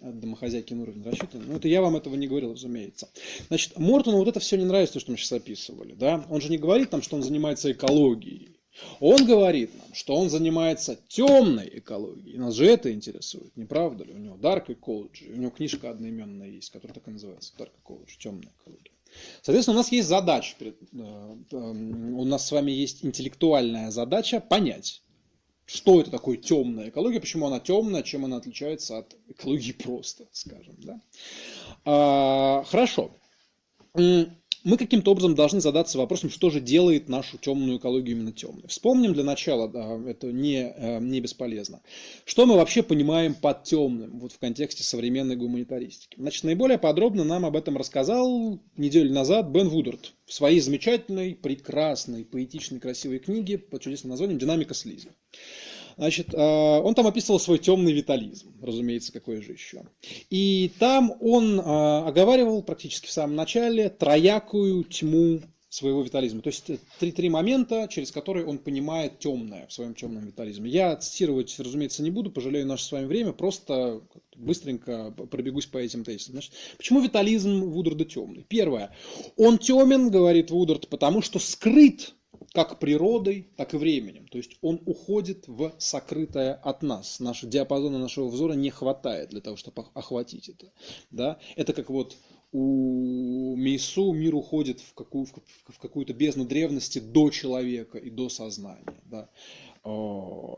Speaker 1: домохозяйки на уровень рассчитан. Ну, это я вам этого не говорил, разумеется. Значит, Мортону вот это все не нравится, то, что мы сейчас описывали. Да? Он же не говорит там, что он занимается экологией. Он говорит нам, что он занимается темной экологией. Нас же это интересует, не правда ли? У него Dark Ecology, у него книжка одноименная есть, которая так и называется, Dark Ecology, темная экология. Соответственно, у нас есть задача, э, э, у нас с вами есть интеллектуальная задача понять, что это такое темная экология, почему она темная, чем она отличается от экологии просто, скажем. Да? А, хорошо. Мы каким-то образом должны задаться вопросом, что же делает нашу темную экологию именно темной. Вспомним для начала, да, это не, э, не бесполезно. Что мы вообще понимаем под темным вот в контексте современной гуманитаристики? Значит, наиболее подробно нам об этом рассказал неделю назад Бен Вудерт в своей замечательной, прекрасной, поэтичной, красивой книге под чудесным названием «Динамика слизи». Значит, а, он там описывал свой темный витализм, разумеется, какой же еще. И там он а, оговаривал практически в самом начале троякую тьму своего витализма. То есть три, три момента, через которые он понимает темное в своем темном витализме. Я цитировать, разумеется, не буду, пожалею наше с вами время, просто быстренько пробегусь по этим тезисам. Значит, почему витализм Вудерда темный? Первое. Он темен, говорит Вудерд, потому что скрыт как природой, так и временем. То есть он уходит в сокрытое от нас. Наш диапазона нашего взора не хватает для того, чтобы охватить это. Да? Это как вот у Мейсу мир уходит в, какую, в какую-то бездну древности до человека и до сознания. Да?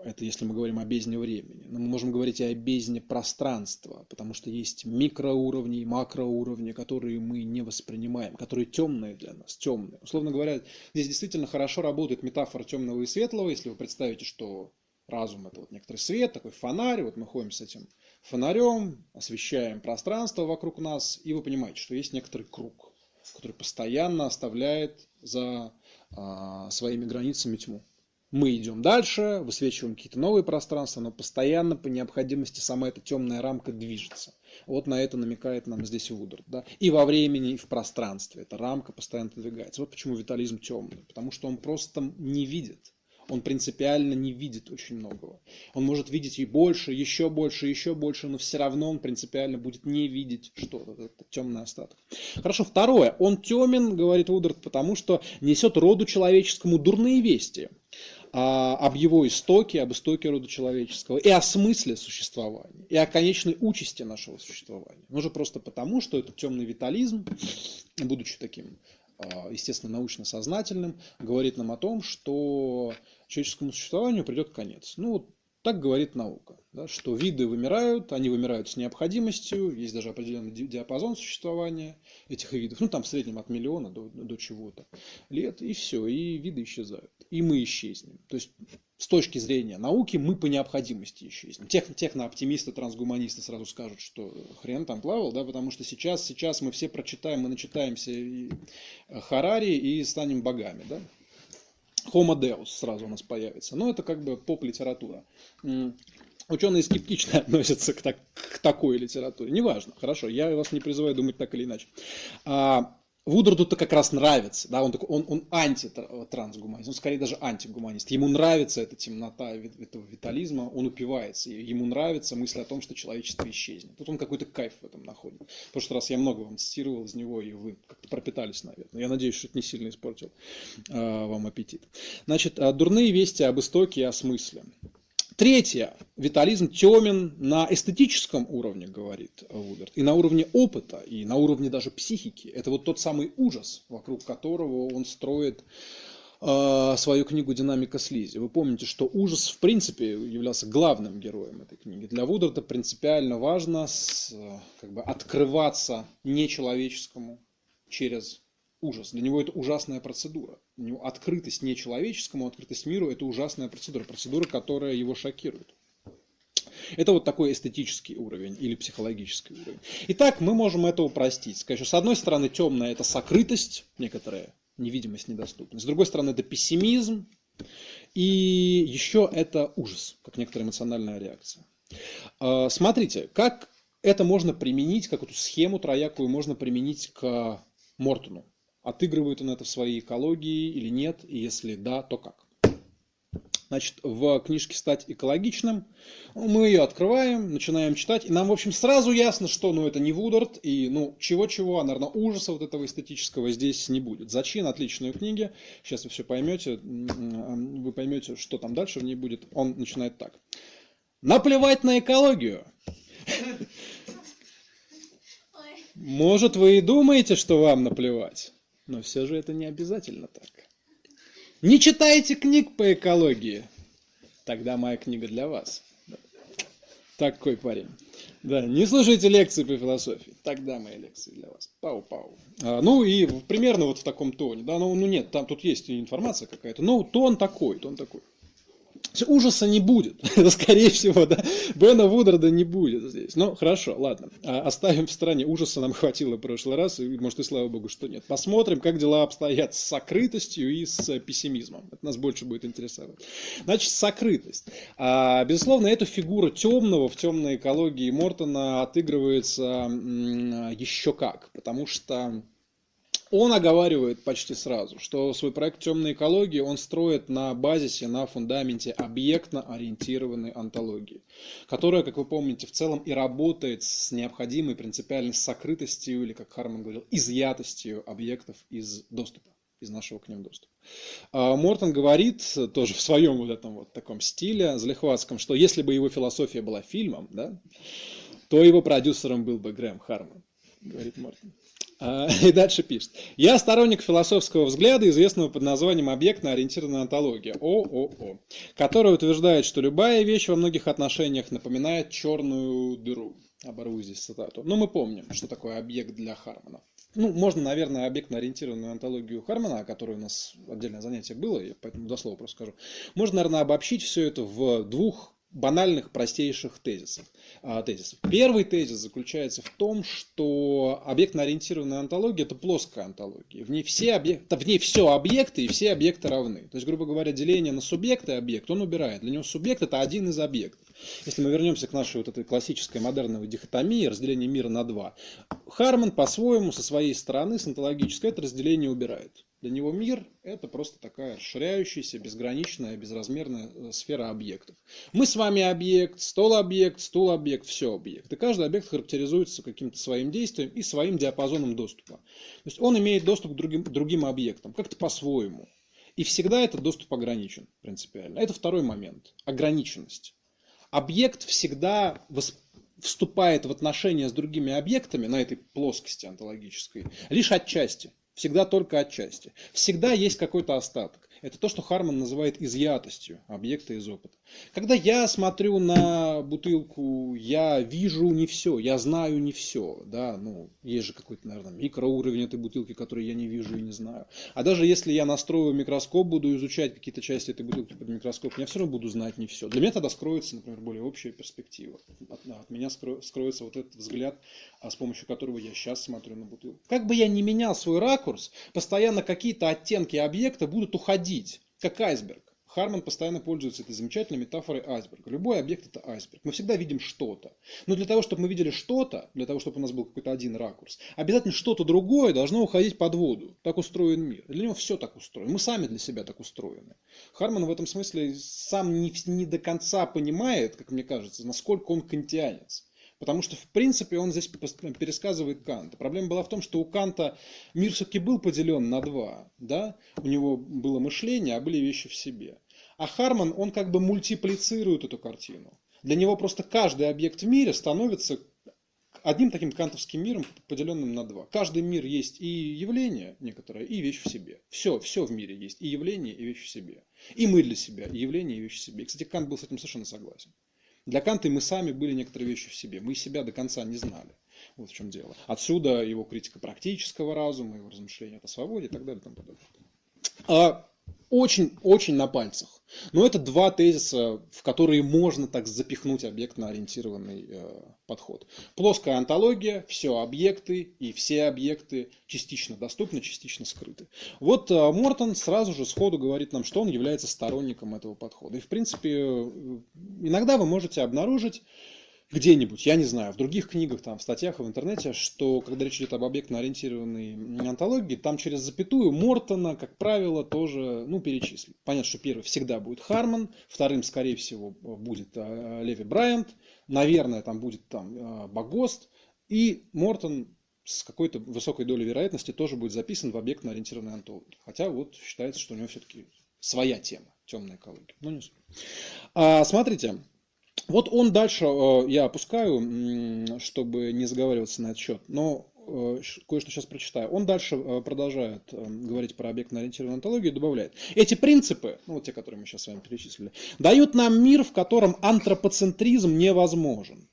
Speaker 1: Это если мы говорим о бездне времени. Но мы можем говорить и о бездне пространства, потому что есть микроуровни и макроуровни, которые мы не воспринимаем, которые темные для нас, темные. Условно говоря, здесь действительно хорошо работает метафора темного и светлого, если вы представите, что разум это вот некоторый свет, такой фонарь, вот мы ходим с этим фонарем, освещаем пространство вокруг нас, и вы понимаете, что есть некоторый круг, который постоянно оставляет за а, своими границами тьму мы идем дальше, высвечиваем какие-то новые пространства, но постоянно по необходимости сама эта темная рамка движется. Вот на это намекает нам здесь Вудер. Да? И во времени, и в пространстве эта рамка постоянно двигается. Вот почему витализм темный. Потому что он просто не видит. Он принципиально не видит очень многого. Он может видеть и больше, еще больше, еще больше, но все равно он принципиально будет не видеть что-то, это темный остаток. Хорошо, второе. Он темен, говорит Вудерт, потому что несет роду человеческому дурные вести об его истоке, об истоке рода человеческого, и о смысле существования, и о конечной участи нашего существования. Ну же просто потому, что этот темный витализм, будучи таким, естественно, научно-сознательным, говорит нам о том, что человеческому существованию придет конец. Ну, так говорит наука, да, что виды вымирают, они вымирают с необходимостью, есть даже определенный диапазон существования этих видов, ну там в среднем от миллиона до, до чего-то лет, и все, и виды исчезают, и мы исчезнем. То есть с точки зрения науки мы по необходимости исчезнем. Тех, технооптимисты, трансгуманисты сразу скажут, что хрен там плавал, да, потому что сейчас, сейчас мы все прочитаем, мы начитаемся и Харари и станем богами, да. Homo Deus сразу у нас появится. Но это как бы поп-литература. Ученые скептично (laughs) относятся к, так, к такой литературе. Неважно, хорошо, я вас не призываю думать так или иначе. А, Вудерду-то как раз нравится, да, он, такой, он, он антитрансгуманист, он скорее даже антигуманист. Ему нравится эта темнота этого витализма, он упивается, ему нравится мысль о том, что человечество исчезнет. Тут он какой-то кайф в этом находит. В прошлый раз я много вам цитировал из него, и вы как-то пропитались, наверное. Я надеюсь, что это не сильно испортил э, вам аппетит. Значит, а, дурные вести об истоке и о смысле. Третье. Витализм темен на эстетическом уровне, говорит Вудерт, и на уровне опыта, и на уровне даже психики. Это вот тот самый ужас, вокруг которого он строит э, свою книгу «Динамика слизи». Вы помните, что ужас, в принципе, являлся главным героем этой книги. Для Вудерта принципиально важно с, как бы, открываться нечеловеческому через ужас. Для него это ужасная процедура. Для него открытость нечеловеческому, открытость миру – это ужасная процедура. Процедура, которая его шокирует. Это вот такой эстетический уровень или психологический уровень. Итак, мы можем это упростить. Сказать, с одной стороны темная – это сокрытость, некоторая невидимость, недоступность. С другой стороны, это пессимизм. И еще это ужас, как некоторая эмоциональная реакция. А, смотрите, как это можно применить, как эту схему троякую можно применить к Мортону. Отыгрывает он это в своей экологии или нет, и если да, то как. Значит, в книжке «Стать экологичным» мы ее открываем, начинаем читать, и нам, в общем, сразу ясно, что, ну, это не Вудард, и, ну, чего-чего, а, наверное, ужаса вот этого эстетического здесь не будет. Зачин – отличные книги, сейчас вы все поймете, вы поймете, что там дальше в ней будет. Он начинает так. Наплевать на экологию. (laughs) Может, вы и думаете, что вам наплевать. Но все же это не обязательно так. Не читаете книг по экологии? Тогда моя книга для вас. Такой парень. Да, не слушайте лекции по философии. Тогда мои лекции для вас. Пау-пау. А, ну и примерно вот в таком тоне. Да, ну, ну нет, там тут есть информация какая-то. Ну, тон такой, тон такой. Ужаса не будет. (laughs) Скорее всего, да. Бена Вудерда не будет здесь. Ну, хорошо, ладно. А, оставим в стороне. Ужаса нам (laughs) хватило в прошлый раз. И, может, и слава богу, что нет. Посмотрим, как дела обстоят с сокрытостью и с пессимизмом. Это нас больше будет интересовать. Значит, сокрытость. А, безусловно, эту фигуру темного в темной экологии Мортона отыгрывается еще как. Потому что он оговаривает почти сразу, что свой проект темной экологии он строит на базисе, на фундаменте объектно-ориентированной антологии, которая, как вы помните, в целом и работает с необходимой принципиальной сокрытостью, или, как Харман говорил, изъятостью объектов из доступа из нашего к ним доступа. А Мортон говорит тоже в своем вот этом вот таком стиле, залихватском, что если бы его философия была фильмом, да, то его продюсером был бы Грэм Харман, говорит Мортон. А, (laughs) и дальше пишет. Я сторонник философского взгляда, известного под названием объектно-ориентированная антология, ООО, которая утверждает, что любая вещь во многих отношениях напоминает черную дыру. Оборву здесь цитату. Но мы помним, что такое объект для Хармана. Ну, можно, наверное, объектно-ориентированную антологию Хармана, о которой у нас отдельное занятие было, я поэтому до слова просто скажу. Можно, наверное, обобщить все это в двух банальных, простейших тезисов. А, тезисов. Первый тезис заключается в том, что объектно-ориентированная антология – это плоская антология. В ней, все объекты, в ней все объекты и все объекты равны. То есть, грубо говоря, деление на субъект и объект он убирает. Для него субъект – это один из объектов. Если мы вернемся к нашей вот этой классической модерновой дихотомии, разделению мира на два, Харман по-своему, со своей стороны, с антологической, это разделение убирает. Для него мир – это просто такая расширяющаяся, безграничная, безразмерная э, сфера объектов. Мы с вами объект, стол объект, стул объект, все объект. И каждый объект характеризуется каким-то своим действием и своим диапазоном доступа. То есть он имеет доступ к другим, другим объектам, как-то по-своему. И всегда этот доступ ограничен принципиально. Это второй момент – ограниченность. Объект всегда вступает в отношения с другими объектами на этой плоскости онтологической лишь отчасти всегда только отчасти. Всегда есть какой-то остаток. Это то, что Харман называет изъятостью объекта из опыта. Когда я смотрю на бутылку, я вижу не все, я знаю не все. Да? Ну, есть же какой-то, наверное, микроуровень этой бутылки, который я не вижу и не знаю. А даже если я настрою микроскоп, буду изучать какие-то части этой бутылки под микроскопом, я все равно буду знать не все. Для меня тогда скроется, например, более общая перспектива. От, от меня скроется вот этот взгляд, а с помощью которого я сейчас смотрю на бутылку. Как бы я ни менял свой ракурс, постоянно какие-то оттенки объекта будут уходить ходить, как айсберг. Харман постоянно пользуется этой замечательной метафорой айсберга. Любой объект это айсберг. Мы всегда видим что-то. Но для того, чтобы мы видели что-то, для того, чтобы у нас был какой-то один ракурс, обязательно что-то другое должно уходить под воду. Так устроен мир. Для него все так устроено. Мы сами для себя так устроены. Харман в этом смысле сам не, не до конца понимает, как мне кажется, насколько он кантианец. Потому что, в принципе, он здесь пересказывает Канта. Проблема была в том, что у Канта мир все-таки был поделен на два. Да? У него было мышление, а были вещи в себе. А Харман, он как бы мультиплицирует эту картину. Для него просто каждый объект в мире становится одним таким кантовским миром, поделенным на два. Каждый мир есть и явление некоторое, и вещь в себе. Все, все в мире есть. И явление, и вещь в себе. И мы для себя, и явление, и вещь в себе. И, кстати, Кант был с этим совершенно согласен. Для Канта мы сами были некоторые вещи в себе. Мы себя до конца не знали. Вот в чем дело. Отсюда его критика практического разума, его размышления о свободе и так далее. И тому подобное. А очень-очень на пальцах. Но это два тезиса, в которые можно так запихнуть объектно-ориентированный э, подход. Плоская антология, все объекты и все объекты частично доступны, частично скрыты. Вот э, Мортон сразу же сходу говорит нам, что он является сторонником этого подхода. И в принципе, э, иногда вы можете обнаружить где-нибудь, я не знаю, в других книгах, там, в статьях в интернете, что когда речь идет об объектно-ориентированной антологии, там через запятую Мортона, как правило, тоже, ну, перечислят. Понятно, что первый всегда будет Харман, вторым, скорее всего, будет э, Леви Брайант, наверное, там будет там э, Багост, и Мортон с какой-то высокой долей вероятности тоже будет записан в объектно-ориентированной антологии. Хотя вот считается, что у него все-таки своя тема, темная экология. Ну, не а, смотрите, вот он дальше, э, я опускаю, чтобы не заговариваться на этот счет, но э, кое-что сейчас прочитаю. Он дальше э, продолжает говорить про объектно-ориентированную антологию и добавляет. Эти принципы, ну вот те, которые мы сейчас с вами перечислили, дают нам мир, в котором антропоцентризм невозможен.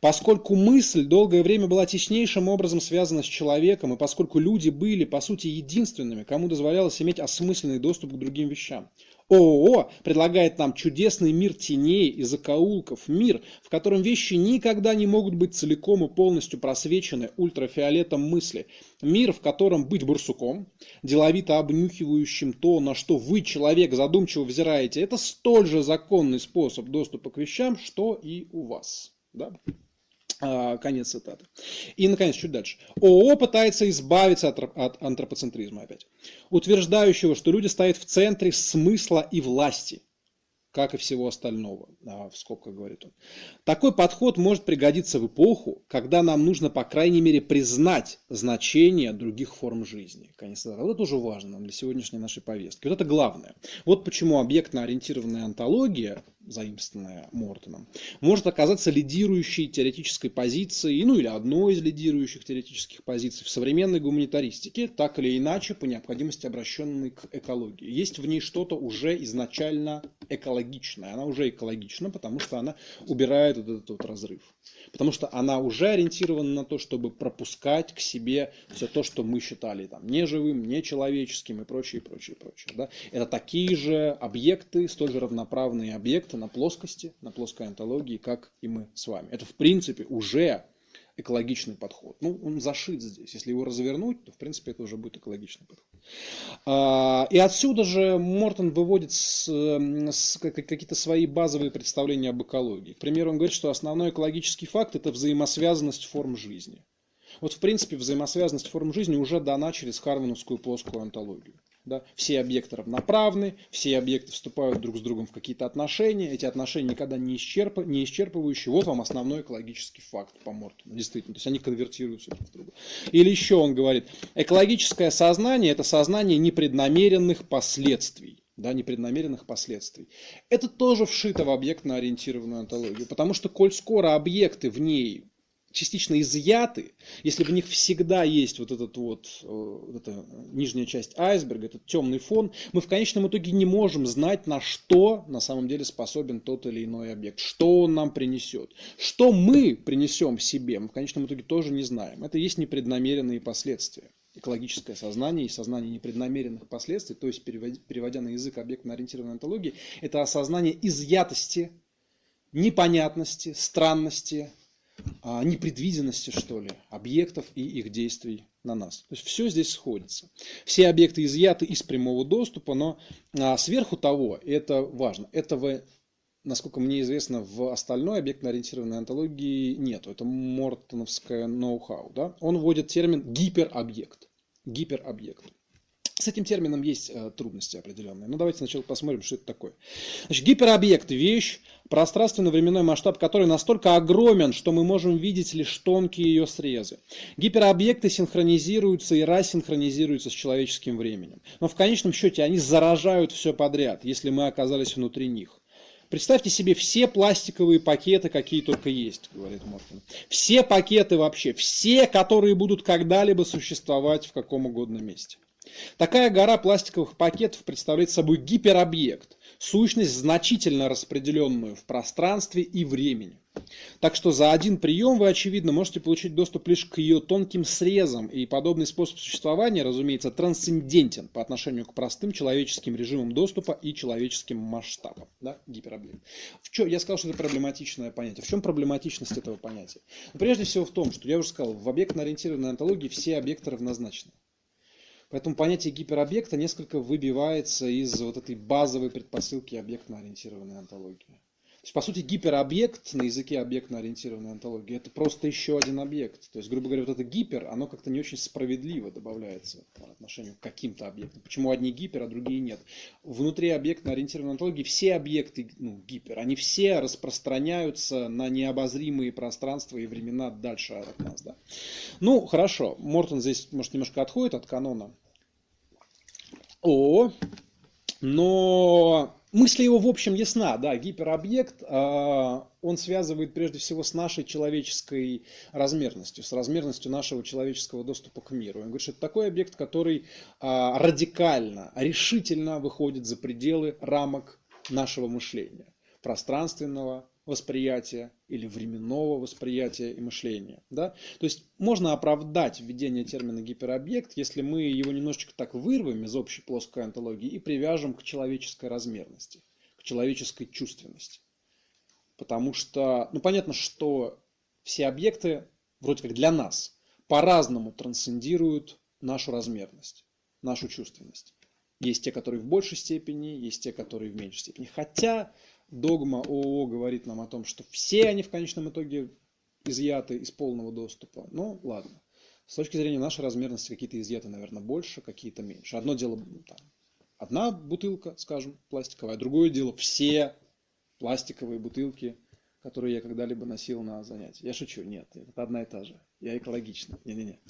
Speaker 1: Поскольку мысль долгое время была теснейшим образом связана с человеком, и поскольку люди были, по сути, единственными, кому дозволялось иметь осмысленный доступ к другим вещам. ООО предлагает нам чудесный мир теней и закоулков, мир, в котором вещи никогда не могут быть целиком и полностью просвечены ультрафиолетом мысли, мир, в котором быть бурсуком, деловито обнюхивающим то, на что вы, человек, задумчиво взираете, это столь же законный способ доступа к вещам, что и у вас. Да? А, конец цитаты. И, наконец, чуть дальше. ООО пытается избавиться от, от антропоцентризма опять, утверждающего, что люди стоят в центре смысла и власти, как и всего остального, а, в скобках говорит он. Такой подход может пригодиться в эпоху, когда нам нужно, по крайней мере, признать значение других форм жизни. Конец цитаты. Вот это тоже важно для сегодняшней нашей повестки. Вот это главное. Вот почему объектно-ориентированная антология заимствованная Мортоном, может оказаться лидирующей теоретической позицией, ну или одной из лидирующих теоретических позиций в современной гуманитаристике, так или иначе по необходимости обращенной к экологии. Есть в ней что-то уже изначально экологичное. Она уже экологична, потому что она убирает вот этот вот разрыв. Потому что она уже ориентирована на то, чтобы пропускать к себе все то, что мы считали там неживым, нечеловеческим и прочее, прочее, прочее. Да? Это такие же объекты, столь же равноправные объекты на плоскости, на плоской антологии, как и мы с вами. Это в принципе уже экологичный подход. Ну, он зашит здесь. Если его развернуть, то, в принципе, это уже будет экологичный подход. А, и отсюда же Мортон выводит какие-то свои базовые представления об экологии. К примеру, он говорит, что основной экологический факт – это взаимосвязанность форм жизни. Вот, в принципе, взаимосвязанность форм жизни уже дана через Хармоновскую плоскую антологию. Да? Все объекты равноправны, все объекты вступают друг с другом в какие-то отношения, эти отношения никогда не, исчерп... не исчерпывающие. Вот вам основной экологический факт по Мортону, действительно. То есть они конвертируются друг в друга. Или еще он говорит, экологическое сознание – это сознание непреднамеренных последствий да, непреднамеренных последствий. Это тоже вшито в объектно-ориентированную антологию, потому что коль скоро объекты в ней частично изъяты, если в них всегда есть вот этот вот, э, вот эта нижняя часть айсберга, этот темный фон, мы в конечном итоге не можем знать, на что на самом деле способен тот или иной объект, что он нам принесет. Что мы принесем себе, мы в конечном итоге тоже не знаем. Это есть непреднамеренные последствия экологическое сознание и сознание непреднамеренных последствий, то есть переводя на язык объектно-ориентированной антологии, это осознание изъятости, непонятности, странности, непредвиденности, что ли, объектов и их действий на нас. То есть все здесь сходится. Все объекты изъяты из прямого доступа, но а, сверху того, это важно, этого, насколько мне известно, в остальной объектно-ориентированной антологии нету. Это мортоновское ноу-хау. Да? Он вводит термин гиперобъект. Гиперобъект. С этим термином есть э, трудности определенные. Но давайте сначала посмотрим, что это такое. Значит, гиперобъект – вещь, пространственно-временной масштаб которой настолько огромен, что мы можем видеть лишь тонкие ее срезы. Гиперобъекты синхронизируются и рассинхронизируются с человеческим временем. Но в конечном счете они заражают все подряд, если мы оказались внутри них. Представьте себе все пластиковые пакеты, какие только есть, говорит Морфин. Все пакеты вообще, все, которые будут когда-либо существовать в каком угодно месте. Такая гора пластиковых пакетов представляет собой гиперобъект, сущность, значительно распределенную в пространстве и времени. Так что за один прием вы, очевидно, можете получить доступ лишь к ее тонким срезам, и подобный способ существования, разумеется, трансцендентен по отношению к простым человеческим режимам доступа и человеческим масштабам. Да? Гиперобъект. В чем, я сказал, что это проблематичное понятие. В чем проблематичность этого понятия? Ну, прежде всего в том, что я уже сказал, в объектно-ориентированной антологии все объекты равнозначны. Поэтому понятие гиперобъекта несколько выбивается из вот этой базовой предпосылки объектно-ориентированной антологии есть, по сути, гиперобъект на языке объектно-ориентированной антологии – это просто еще один объект. То есть, грубо говоря, вот это гипер, оно как-то не очень справедливо добавляется по отношению к каким-то объектам. Почему одни гипер, а другие нет? Внутри объектно-ориентированной антологии все объекты ну, гипер, они все распространяются на необозримые пространства и времена дальше от нас. Да? Ну, хорошо, Мортон здесь, может, немножко отходит от канона. О, но мысль его в общем ясна, да, гиперобъект, а, он связывает прежде всего с нашей человеческой размерностью, с размерностью нашего человеческого доступа к миру. Он говорит, что это такой объект, который а, радикально, решительно выходит за пределы рамок нашего мышления, пространственного, восприятия или временного восприятия и мышления. Да? То есть можно оправдать введение термина гиперобъект, если мы его немножечко так вырвем из общей плоской антологии и привяжем к человеческой размерности, к человеческой чувственности. Потому что, ну понятно, что все объекты, вроде как для нас, по-разному трансцендируют нашу размерность, нашу чувственность. Есть те, которые в большей степени, есть те, которые в меньшей степени. Хотя догма ООО говорит нам о том, что все они в конечном итоге изъяты из полного доступа. Ну, ладно. С точки зрения нашей размерности какие-то изъяты, наверное, больше, какие-то меньше. Одно дело, там, одна бутылка, скажем, пластиковая, другое дело все пластиковые бутылки, которые я когда-либо носил на занятия. Я шучу, нет, это одна и та же. Я экологичный. Не-не-не.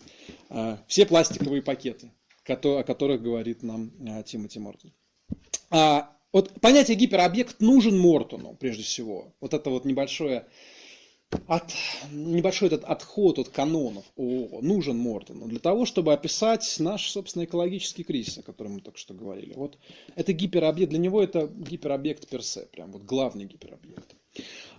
Speaker 1: А, все пластиковые пакеты, о которых говорит нам а, Тимоти Мортон. А вот понятие гиперобъект нужен Мортону, прежде всего. Вот это вот небольшое от, небольшой этот отход от канонов ООО нужен Мортону для того, чтобы описать наш, собственно, экологический кризис, о котором мы только что говорили. Вот это гиперобъект, для него это гиперобъект персе, прям вот главный гиперобъект,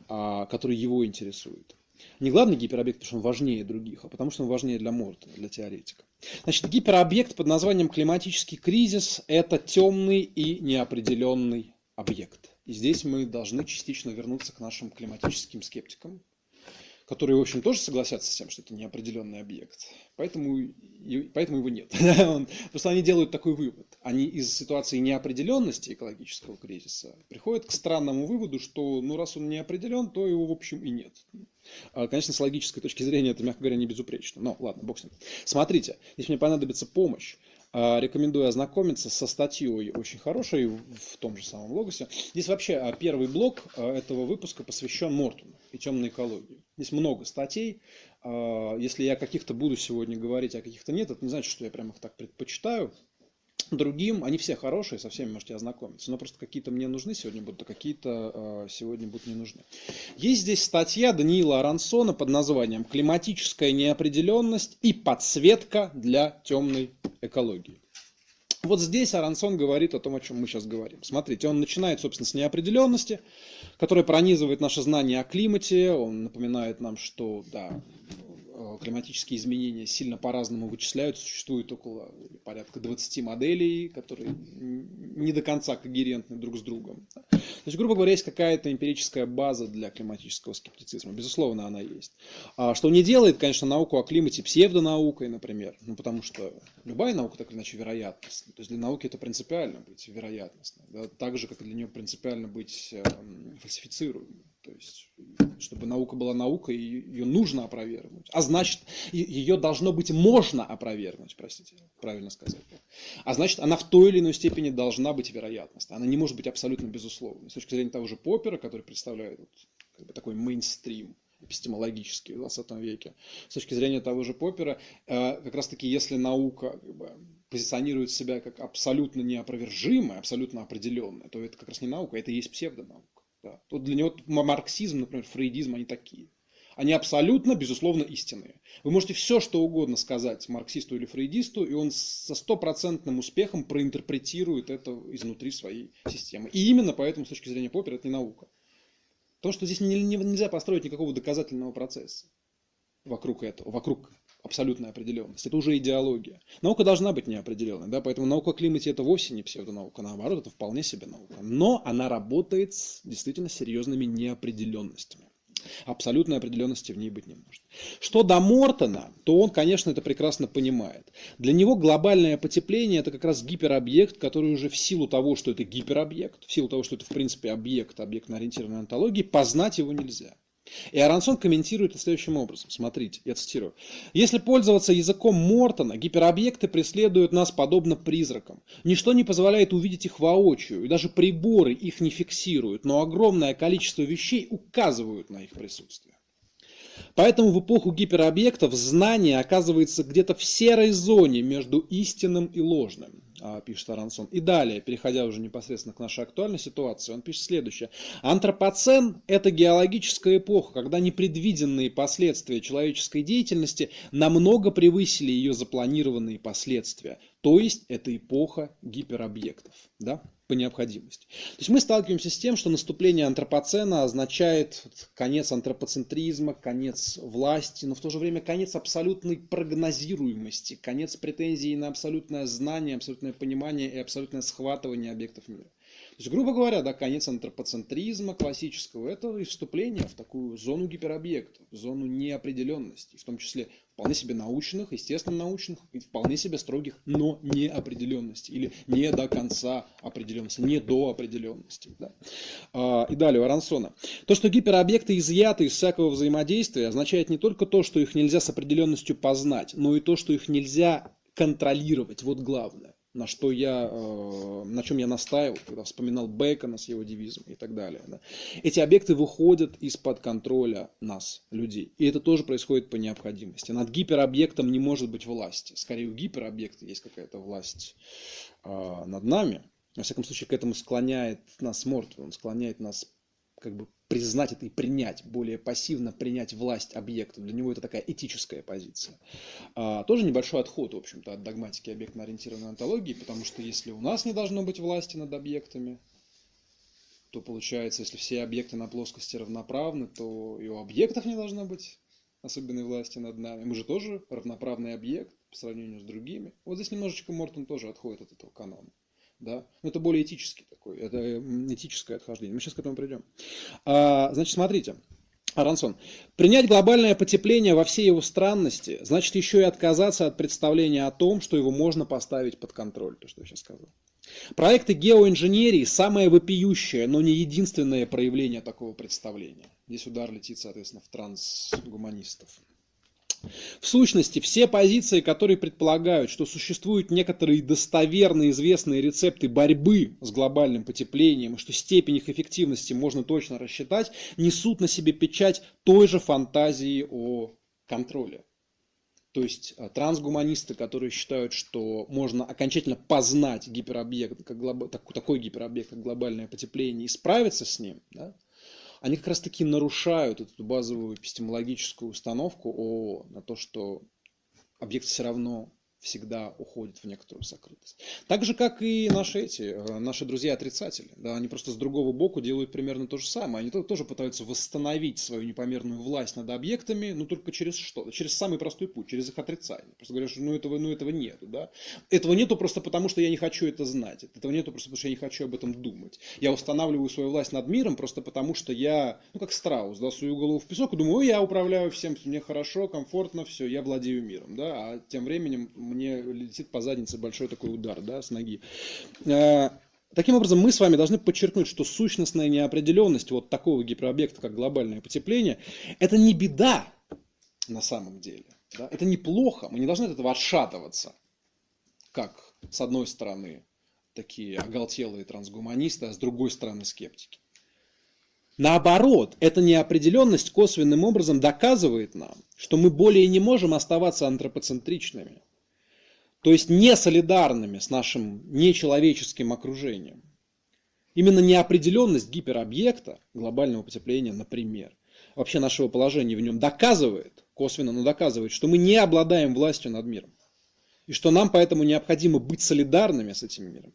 Speaker 1: а, который его интересует. Не главный гиперобъект, потому что он важнее других, а потому что он важнее для Мортона, для теоретика. Значит, гиперобъект под названием климатический кризис – это темный и неопределенный объект. И здесь мы должны частично вернуться к нашим климатическим скептикам, которые, в общем, тоже согласятся с тем, что это неопределенный объект. Поэтому, поэтому его нет. (laughs) Просто они делают такой вывод. Они из ситуации неопределенности экологического кризиса приходят к странному выводу, что ну раз он не определен, то его, в общем, и нет. А, конечно, с логической точки зрения это, мягко говоря, не безупречно. Но ладно, бог с ним. Смотрите, если мне понадобится помощь, а, рекомендую ознакомиться со статьей очень хорошей в том же самом Логосе. Здесь вообще а, первый блок этого выпуска посвящен Мортону и темной экологии. Здесь много статей. Если я каких-то буду сегодня говорить, а каких-то нет, это не значит, что я прям их так предпочитаю другим, они все хорошие, со всеми можете ознакомиться, но просто какие-то мне нужны сегодня будут, а какие-то э, сегодня будут не нужны. Есть здесь статья Даниила Арансона под названием «Климатическая неопределенность и подсветка для темной экологии». Вот здесь Арансон говорит о том, о чем мы сейчас говорим. Смотрите, он начинает, собственно, с неопределенности, которая пронизывает наше знание о климате. Он напоминает нам, что да, климатические изменения сильно по-разному вычисляются. Существует около порядка 20 моделей, которые не до конца когерентны друг с другом. То есть, грубо говоря, есть какая-то эмпирическая база для климатического скептицизма. Безусловно, она есть. А что не делает, конечно, науку о климате псевдонаукой, например. Ну, потому что любая наука, так или иначе, вероятностна. То есть для науки это принципиально быть вероятностной. Да? Так же, как и для нее принципиально быть э, фальсифицируемой. То есть, чтобы наука была наукой, ее нужно опровергнуть. А значит, ее должно быть можно опровергнуть, простите, правильно сказать. А значит, она в той или иной степени должна быть вероятностной. Она не может быть абсолютно безусловной. С точки зрения того же Поппера, который представляет вот, как бы, такой мейнстрим эпистемологический в 20 веке. С точки зрения того же Поппера, э, как раз таки, если наука как бы, позиционирует себя как абсолютно неопровержимая, абсолютно определенная, то это как раз не наука, это и есть псевдонаука. Да. Вот для него марксизм, например, фрейдизм, они такие. Они абсолютно, безусловно, истинные. Вы можете все, что угодно сказать марксисту или фрейдисту, и он со стопроцентным успехом проинтерпретирует это изнутри своей системы. И именно поэтому, с точки зрения Поппера, это не наука. Потому что здесь нельзя построить никакого доказательного процесса вокруг этого, вокруг абсолютной определенности. Это уже идеология. Наука должна быть неопределенной, да, поэтому наука о климате это вовсе не псевдонаука, наоборот, это вполне себе наука. Но она работает с действительно серьезными неопределенностями. Абсолютной определенности в ней быть не может. Что до Мортона, то он, конечно, это прекрасно понимает. Для него глобальное потепление – это как раз гиперобъект, который уже в силу того, что это гиперобъект, в силу того, что это в принципе объект, объектно-ориентированной антологии, познать его нельзя. И Арансон комментирует это следующим образом. Смотрите, я цитирую. Если пользоваться языком Мортона, гиперобъекты преследуют нас подобно призракам. Ничто не позволяет увидеть их воочию, и даже приборы их не фиксируют, но огромное количество вещей указывают на их присутствие. Поэтому в эпоху гиперобъектов знание оказывается где-то в серой зоне между истинным и ложным. А, пишет Арансон. И далее, переходя уже непосредственно к нашей актуальной ситуации, он пишет следующее. Антропоцен – это геологическая эпоха, когда непредвиденные последствия человеческой деятельности намного превысили ее запланированные последствия. То есть это эпоха гиперобъектов. Да? По необходимости. То есть мы сталкиваемся с тем, что наступление антропоцена означает конец антропоцентризма, конец власти, но в то же время конец абсолютной прогнозируемости, конец претензий на абсолютное знание, абсолютное понимание и абсолютное схватывание объектов мира. То есть, грубо говоря, да, конец антропоцентризма классического – это вступление в такую зону гиперобъектов, зону неопределенности, в том числе вполне себе научных, естественно научных, и вполне себе строгих, но неопределенности, или не до конца определенности, не до определенности. Да. А, и далее у Арансона. То, что гиперобъекты изъяты из всякого взаимодействия, означает не только то, что их нельзя с определенностью познать, но и то, что их нельзя контролировать. Вот главное на что я, э, на чем я настаивал, когда вспоминал Бекона с его девизом и так далее. Да. Эти объекты выходят из-под контроля нас, людей. И это тоже происходит по необходимости. Над гиперобъектом не может быть власти. Скорее, у гиперобъекта есть какая-то власть э, над нами. Во всяком случае, к этому склоняет нас Морт, он склоняет нас как бы признать это и принять, более пассивно принять власть объекта. Для него это такая этическая позиция. А, тоже небольшой отход, в общем-то, от догматики объектно-ориентированной онтологии, потому что если у нас не должно быть власти над объектами, то получается, если все объекты на плоскости равноправны, то и у объектов не должно быть особенной власти над нами. Мы же тоже равноправный объект по сравнению с другими. Вот здесь немножечко Мортон тоже отходит от этого канона. Да? Но это более этический такой, это этическое отхождение. Мы сейчас к этому придем. А, значит, смотрите. Арансон. Принять глобальное потепление во всей его странности, значит еще и отказаться от представления о том, что его можно поставить под контроль, то, что я сейчас сказал. Проекты геоинженерии – самое вопиющее, но не единственное проявление такого представления. Здесь удар летит, соответственно, в трансгуманистов. В сущности, все позиции, которые предполагают, что существуют некоторые достоверные известные рецепты борьбы с глобальным потеплением, и что степень их эффективности можно точно рассчитать, несут на себе печать той же фантазии о контроле. То есть э, трансгуманисты, которые считают, что можно окончательно познать гиперобъект, как глоб... такой гиперобъект, как глобальное потепление, и справиться с ним, да, они как раз таки нарушают эту базовую эпистемологическую установку о, на то, что объект все равно всегда уходит в некоторую сокрытость. Так же, как и наши эти, э, наши друзья-отрицатели. Да, они просто с другого боку делают примерно то же самое. Они тоже пытаются восстановить свою непомерную власть над объектами, но только через что? Через самый простой путь, через их отрицание. Просто говорят, что ну этого, ну, этого нету. Да? Этого нету просто потому, что я не хочу это знать. Этого нету просто потому, что я не хочу об этом думать. Я устанавливаю свою власть над миром просто потому, что я, ну как страус, да, свою голову в песок и думаю, я управляю всем, мне хорошо, комфортно, все, я владею миром. Да? А тем временем мне летит по заднице большой такой удар да, с ноги. Э, таким образом, мы с вами должны подчеркнуть, что сущностная неопределенность вот такого гиперобъекта, как глобальное потепление, это не беда на самом деле. Да? Это неплохо, мы не должны от этого отшатываться, как с одной стороны такие оголтелые трансгуманисты, а с другой стороны скептики. Наоборот, эта неопределенность косвенным образом доказывает нам, что мы более не можем оставаться антропоцентричными то есть не солидарными с нашим нечеловеческим окружением. Именно неопределенность гиперобъекта, глобального потепления, например, вообще нашего положения в нем доказывает, косвенно, но доказывает, что мы не обладаем властью над миром. И что нам поэтому необходимо быть солидарными с этим миром.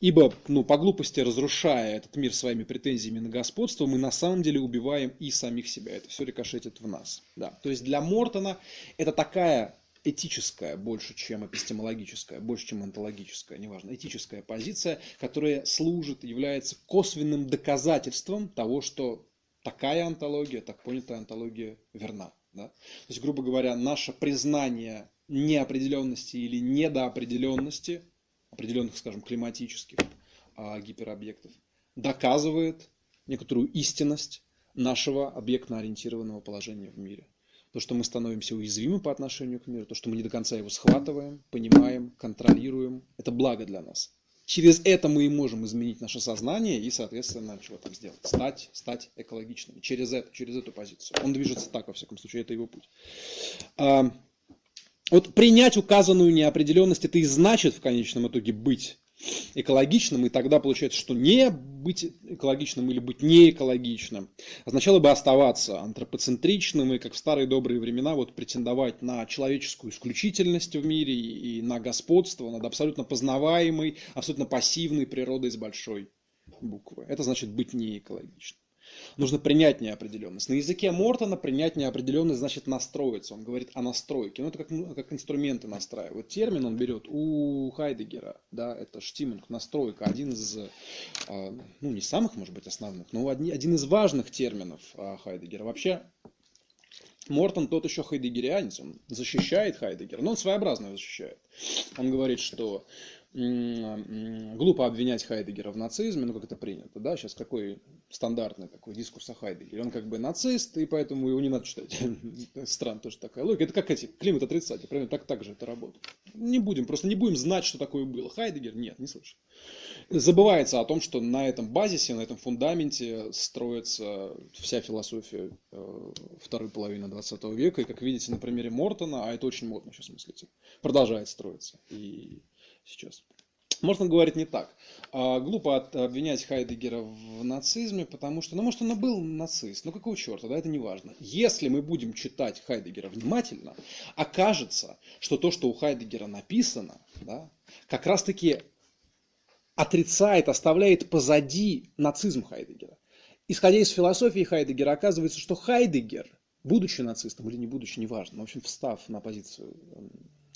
Speaker 1: Ибо, ну, по глупости разрушая этот мир своими претензиями на господство, мы на самом деле убиваем и самих себя. Это все рикошетит в нас. Да. То есть для Мортона это такая этическая больше, чем эпистемологическая, больше, чем онтологическая, неважно, этическая позиция, которая служит, является косвенным доказательством того, что такая антология, так понятая антология верна. Да? То есть, грубо говоря, наше признание неопределенности или недоопределенности, определенных, скажем, климатических а, гиперобъектов, доказывает некоторую истинность нашего объектно-ориентированного положения в мире то, что мы становимся уязвимы по отношению к миру, то, что мы не до конца его схватываем, понимаем, контролируем, это благо для нас. Через это мы и можем изменить наше сознание и, соответственно, чего там сделать? Стать, стать экологичными. Через это, через эту позицию. Он движется так, во всяком случае, это его путь. А, вот принять указанную неопределенность, это и значит в конечном итоге быть экологичным, и тогда получается, что не быть экологичным или быть не экологичным означало бы оставаться антропоцентричным и, как в старые добрые времена, вот претендовать на человеческую исключительность в мире и на господство над абсолютно познаваемой, абсолютно пассивной природой с большой буквы. Это значит быть не экологичным нужно принять неопределенность. На языке Мортона принять неопределенность значит настроиться. Он говорит о настройке. Ну, это как, ну, как инструменты настраивают. Термин он берет у Хайдегера. Да, это штиминг, настройка. Один из, а, ну, не самых, может быть, основных, но один из важных терминов а, Хайдегера. Вообще, Мортон тот еще хайдегерианец, он защищает Хайдегера, но он своеобразно защищает. Он говорит, что глупо обвинять Хайдегера в нацизме, ну как это принято, да, сейчас какой стандартный такой дискурс о Хайдегере, он как бы нацист, и поэтому его не надо читать. (laughs) Странно тоже такая логика, это как эти, климат отрицатель, примерно так, так же это работает. Не будем, просто не будем знать, что такое было. Хайдегер, нет, не слышал. Забывается о том, что на этом базисе, на этом фундаменте строится вся философия э, второй половины 20 века, и как видите на примере Мортона, а это очень модно сейчас мыслите, продолжает строиться. И сейчас. Мортон говорит не так. А, глупо обвинять Хайдегера в нацизме, потому что, ну, может, он и был нацист, ну, какого черта, да, это не важно. Если мы будем читать Хайдегера внимательно, окажется, что то, что у Хайдегера написано, да, как раз-таки отрицает, оставляет позади нацизм Хайдегера. Исходя из философии Хайдегера, оказывается, что Хайдегер, будучи нацистом или не будучи, неважно, в общем, встав на позицию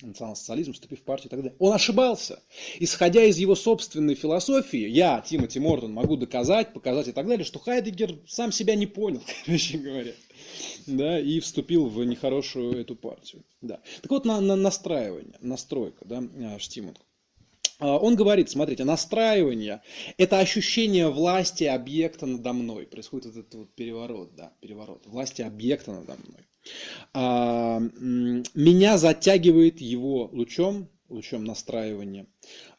Speaker 1: национал-социализм, вступив в партию и так далее. Он ошибался. Исходя из его собственной философии, я, Тимоти Мортон, могу доказать, показать и так далее, что Хайдегер сам себя не понял, (laughs) короче говоря. Да, и вступил в нехорошую эту партию. Да. Так вот, на, на настраивание, настройка, да, а, Штимунг. А, он говорит, смотрите, настраивание – это ощущение власти объекта надо мной. Происходит этот вот переворот, да, переворот. Власти объекта надо мной. А, меня затягивает его лучом, лучом настраивания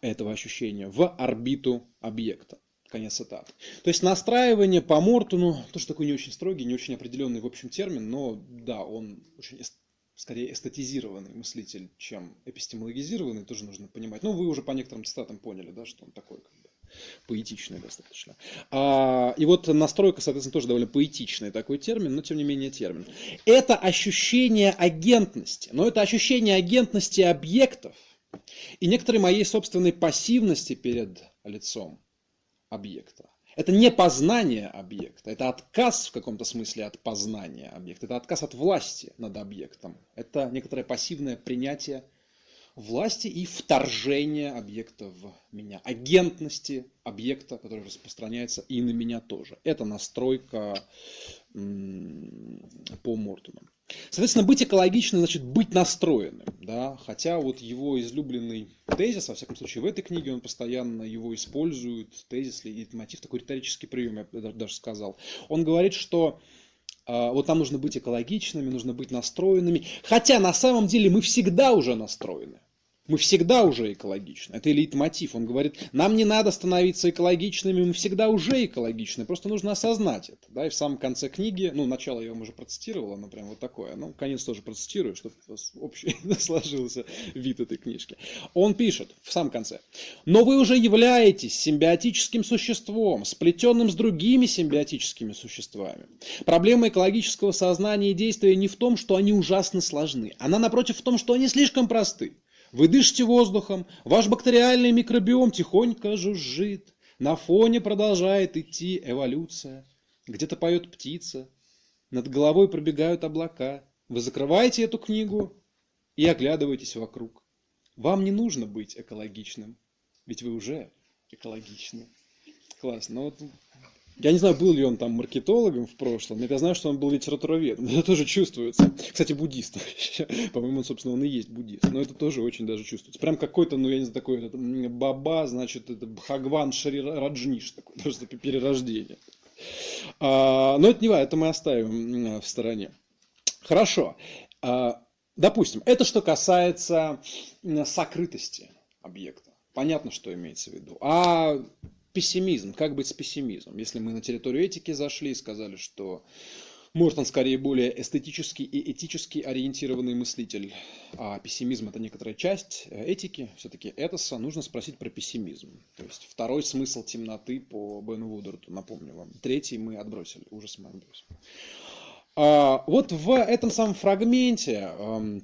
Speaker 1: этого ощущения в орбиту объекта. Конец цитаты. То есть настраивание по Мортону, тоже такой не очень строгий, не очень определенный в общем термин, но да, он очень скорее эстетизированный мыслитель, чем эпистемологизированный, тоже нужно понимать. Ну, вы уже по некоторым цитатам поняли, да, что он такой как бы поэтичный достаточно. А, и вот настройка, соответственно, тоже довольно поэтичный такой термин, но тем не менее термин. Это ощущение агентности, но это ощущение агентности объектов и некоторой моей собственной пассивности перед лицом объекта. Это не познание объекта, это отказ в каком-то смысле от познания объекта, это отказ от власти над объектом, это некоторое пассивное принятие власти и вторжение объекта в меня, агентности объекта, который распространяется и на меня тоже. Это настройка по Мортону. Соответственно, быть экологичным значит быть настроенным. Да? Хотя вот его излюбленный тезис, во всяком случае в этой книге он постоянно его использует, тезис или мотив, такой риторический прием, я даже сказал. Он говорит, что вот нам нужно быть экологичными, нужно быть настроенными. Хотя на самом деле мы всегда уже настроены. Мы всегда уже экологичны. Это лейтмотив. Он говорит, нам не надо становиться экологичными, мы всегда уже экологичны. Просто нужно осознать это. Да? И в самом конце книги, ну, начало я вам уже процитировал, оно прям вот такое. Ну, конец тоже процитирую, чтобы общий (laughs) сложился вид этой книжки. Он пишет в самом конце. Но вы уже являетесь симбиотическим существом, сплетенным с другими симбиотическими существами. Проблема экологического сознания и действия не в том, что они ужасно сложны. Она, напротив, в том, что они слишком просты. Вы дышите воздухом, ваш бактериальный микробиом тихонько жужжит, на фоне продолжает идти эволюция. Где-то поет птица, над головой пробегают облака. Вы закрываете эту книгу и оглядываетесь вокруг. Вам не нужно быть экологичным, ведь вы уже экологичны. Классно. Ну, вот я не знаю, был ли он там маркетологом в прошлом, я знаю, что он был литературоведом. (laughs) Это тоже чувствуется. Кстати, буддист. (laughs) По-моему, он, собственно, он и есть буддист. Но это тоже очень даже чувствуется. Прям какой-то, ну, я не знаю, такой это, баба, значит, это Бхагван Шри Раджниш, такой, (laughs) просто перерождение. А, но это не важно, это мы оставим в стороне. Хорошо. А, допустим, это что касается сокрытости объекта. Понятно, что имеется в виду. А пессимизм, как быть с пессимизмом? Если мы на территорию этики зашли и сказали, что Мортон скорее более эстетический и этически ориентированный мыслитель, а пессимизм это некоторая часть э, этики, все-таки этоса, нужно спросить про пессимизм. То есть второй смысл темноты по Бену Вудерту, напомню вам. Третий мы отбросили, ужас мы отбросили. А, вот в этом самом фрагменте,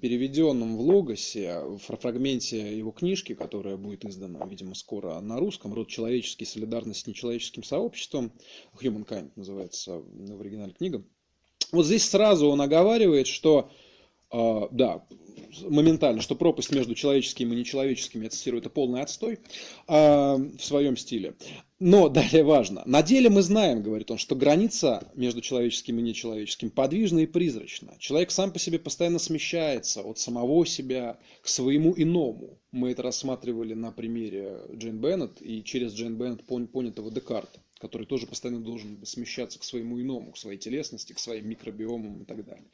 Speaker 1: переведенном в Логосе, в фрагменте его книжки, которая будет издана, видимо, скоро на русском, «Род человеческий. Солидарность с нечеловеческим сообществом», Humankind называется в оригинале книга, вот здесь сразу он оговаривает, что да, моментально, что пропасть между человеческим и нечеловеческим, я цитирую, это полный отстой а, в своем стиле. Но далее важно. На деле мы знаем, говорит он, что граница между человеческим и нечеловеческим подвижна и призрачна. Человек сам по себе постоянно смещается от самого себя к своему иному. Мы это рассматривали на примере Джейн Беннет и через Джейн Беннет понятого Декарта который тоже постоянно должен смещаться к своему иному, к своей телесности, к своим микробиомам и так далее.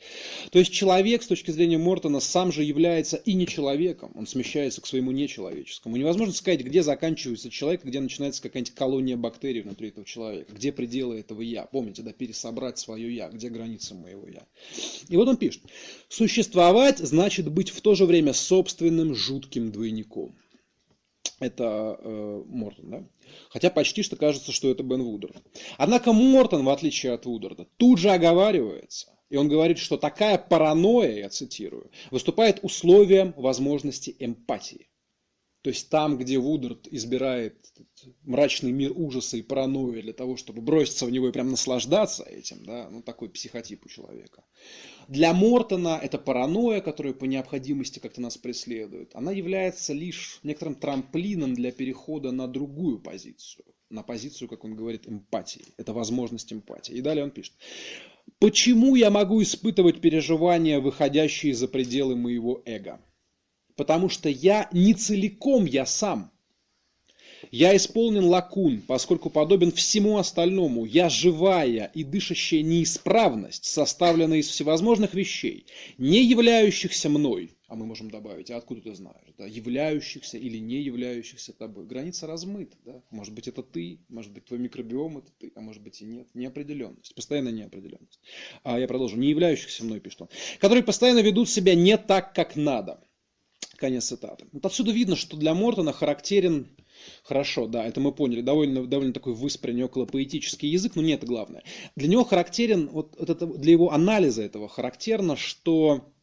Speaker 1: То есть человек, с точки зрения Мортона, сам же является и не человеком, он смещается к своему нечеловеческому. Невозможно сказать, где заканчивается человек, где начинается какая-нибудь колония бактерий внутри этого человека, где пределы этого я. Помните, да, пересобрать свое я, где граница моего я. И вот он пишет, существовать значит быть в то же время собственным жутким двойником. Это э, Мортон, да? Хотя почти что кажется, что это Бен Вудерд. Однако Мортон, в отличие от Вудерда, тут же оговаривается. И он говорит, что такая паранойя, я цитирую, выступает условием возможности эмпатии. То есть там, где Вудерд избирает мрачный мир ужаса и паранойи для того, чтобы броситься в него и прям наслаждаться этим, да, ну такой психотип у человека. Для Мортона эта паранойя, которая по необходимости как-то нас преследует, она является лишь некоторым трамплином для перехода на другую позицию, на позицию, как он говорит, эмпатии. Это возможность эмпатии. И далее он пишет. Почему я могу испытывать переживания, выходящие за пределы моего эго? Потому что я не целиком я сам. Я исполнен лакун, поскольку подобен всему остальному. Я живая и дышащая неисправность, составленная из всевозможных вещей, не являющихся мной. А мы можем добавить, а откуда ты знаешь? Да, являющихся или не являющихся тобой. Граница размыта. Да? Может быть, это ты, может быть, твой микробиом это ты, а может быть и нет. Неопределенность, постоянная неопределенность. А я продолжу. Не являющихся мной, пишет он. Которые постоянно ведут себя не так, как надо. Конец цитаты. Вот отсюда видно, что для Мортона характерен, хорошо, да, это мы поняли, довольно, довольно такой выспренний около поэтический язык, но не это главное. Для него характерен, вот, вот это, для его анализа этого характерно, что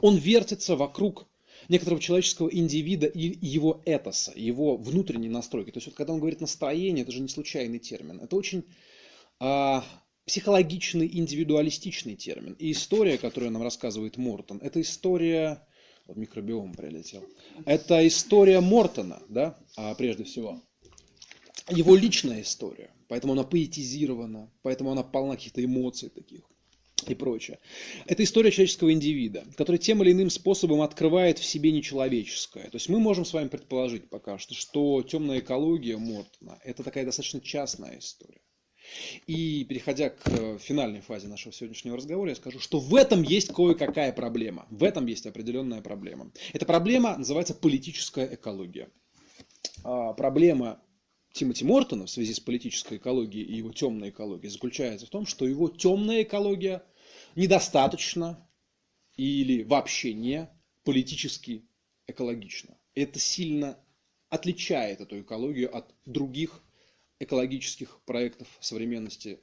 Speaker 1: он вертится вокруг некоторого человеческого индивида и его этоса, его внутренней настройки. То есть вот когда он говорит настроение, это же не случайный термин. Это очень а, психологичный, индивидуалистичный термин. И история, которую нам рассказывает Мортон, это история вот микробиом прилетел. Это история Мортона, да, а прежде всего. Его личная история. Поэтому она поэтизирована, поэтому она полна каких-то эмоций таких и прочее. Это история человеческого индивида, который тем или иным способом открывает в себе нечеловеческое. То есть мы можем с вами предположить пока что, что темная экология Мортона – это такая достаточно частная история. И переходя к э, финальной фазе нашего сегодняшнего разговора, я скажу, что в этом есть кое-какая проблема. В этом есть определенная проблема. Эта проблема называется политическая экология. А проблема Тимоти Мортона в связи с политической экологией и его темной экологией заключается в том, что его темная экология недостаточно или вообще не политически экологична. Это сильно отличает эту экологию от других экологических проектов современности,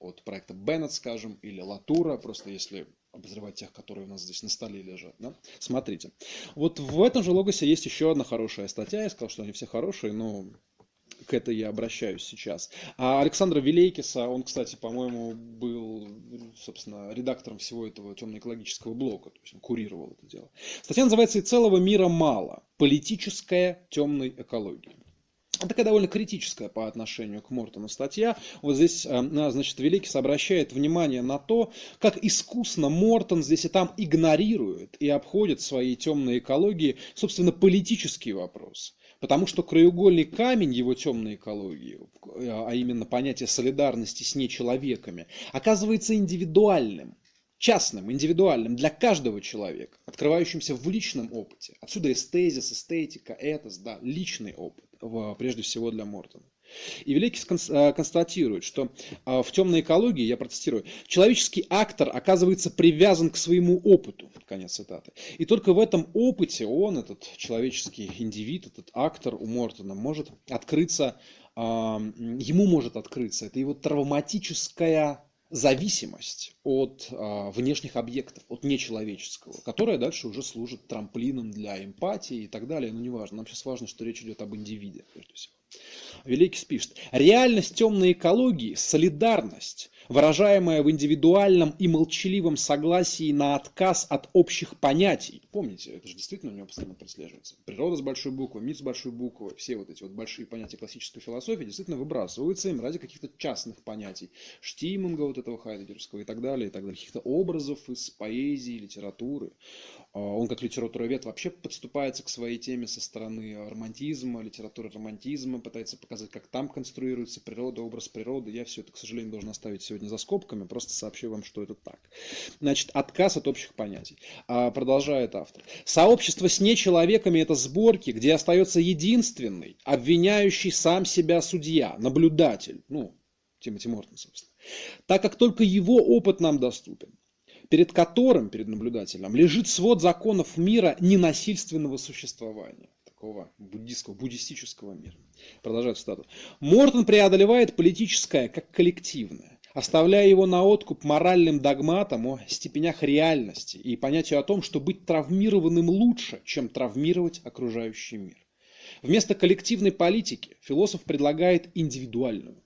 Speaker 1: от проекта Беннет, скажем, или Латура, просто если обозревать тех, которые у нас здесь на столе лежат. Да? Смотрите. Вот в этом же логосе есть еще одна хорошая статья. Я сказал, что они все хорошие, но к этой я обращаюсь сейчас. А Александра Вилейкиса, он, кстати, по-моему, был, собственно, редактором всего этого темно-экологического блока, то есть он курировал это дело. Статья называется «И целого мира мало. Политическая темной экологии». Такая довольно критическая по отношению к Мортону статья. Вот здесь, э, значит, Великий обращает внимание на то, как искусно Мортон здесь и там игнорирует и обходит своей темной экологии, собственно, политический вопрос. Потому что краеугольный камень его темной экологии, а именно понятие солидарности с нечеловеками, оказывается индивидуальным. частным, индивидуальным для каждого человека, открывающимся в личном опыте. Отсюда эстезис, эстетика, этос, да, личный опыт, прежде всего для Мортона. И Великий э, констатирует, что э, в темной экологии, я протестирую, человеческий актор оказывается привязан к своему опыту. Конец цитаты. И только в этом опыте он, этот человеческий индивид, этот актор у Мортона, может открыться, э, ему может открыться. Это его травматическая зависимость от а, внешних объектов, от нечеловеческого, которая дальше уже служит трамплином для эмпатии и так далее. Но неважно, нам сейчас важно, что речь идет об индивиде, прежде всего. Великий пишет, реальность темной экологии – солидарность, выражаемая в индивидуальном и молчаливом согласии на отказ от общих понятий. Помните, это же действительно у него постоянно прослеживается. Природа с большой буквы, мир с большой буквы, все вот эти вот большие понятия классической философии действительно выбрасываются им ради каких-то частных понятий. Штиминга вот этого хайдегерского и так далее, и так далее. Каких-то образов из поэзии, литературы. А, он как литературовед вообще подступается к своей теме со стороны романтизма, литературы романтизма, пытается показать, как там конструируется природа, образ природы. Я все это, к сожалению, должен оставить сегодня за скобками, просто сообщу вам, что это так. Значит, отказ от общих понятий. А, продолжает автор. Сообщество с нечеловеками – это сборки, где остается единственный, обвиняющий сам себя судья, наблюдатель. Ну, Тимоти Мортон, собственно. Так как только его опыт нам доступен, перед которым, перед наблюдателем, лежит свод законов мира ненасильственного существования такого буддийского, буддистического мира. Продолжает цитату. Мортон преодолевает политическое как коллективное, оставляя его на откуп моральным догматам о степенях реальности и понятию о том, что быть травмированным лучше, чем травмировать окружающий мир. Вместо коллективной политики философ предлагает индивидуальную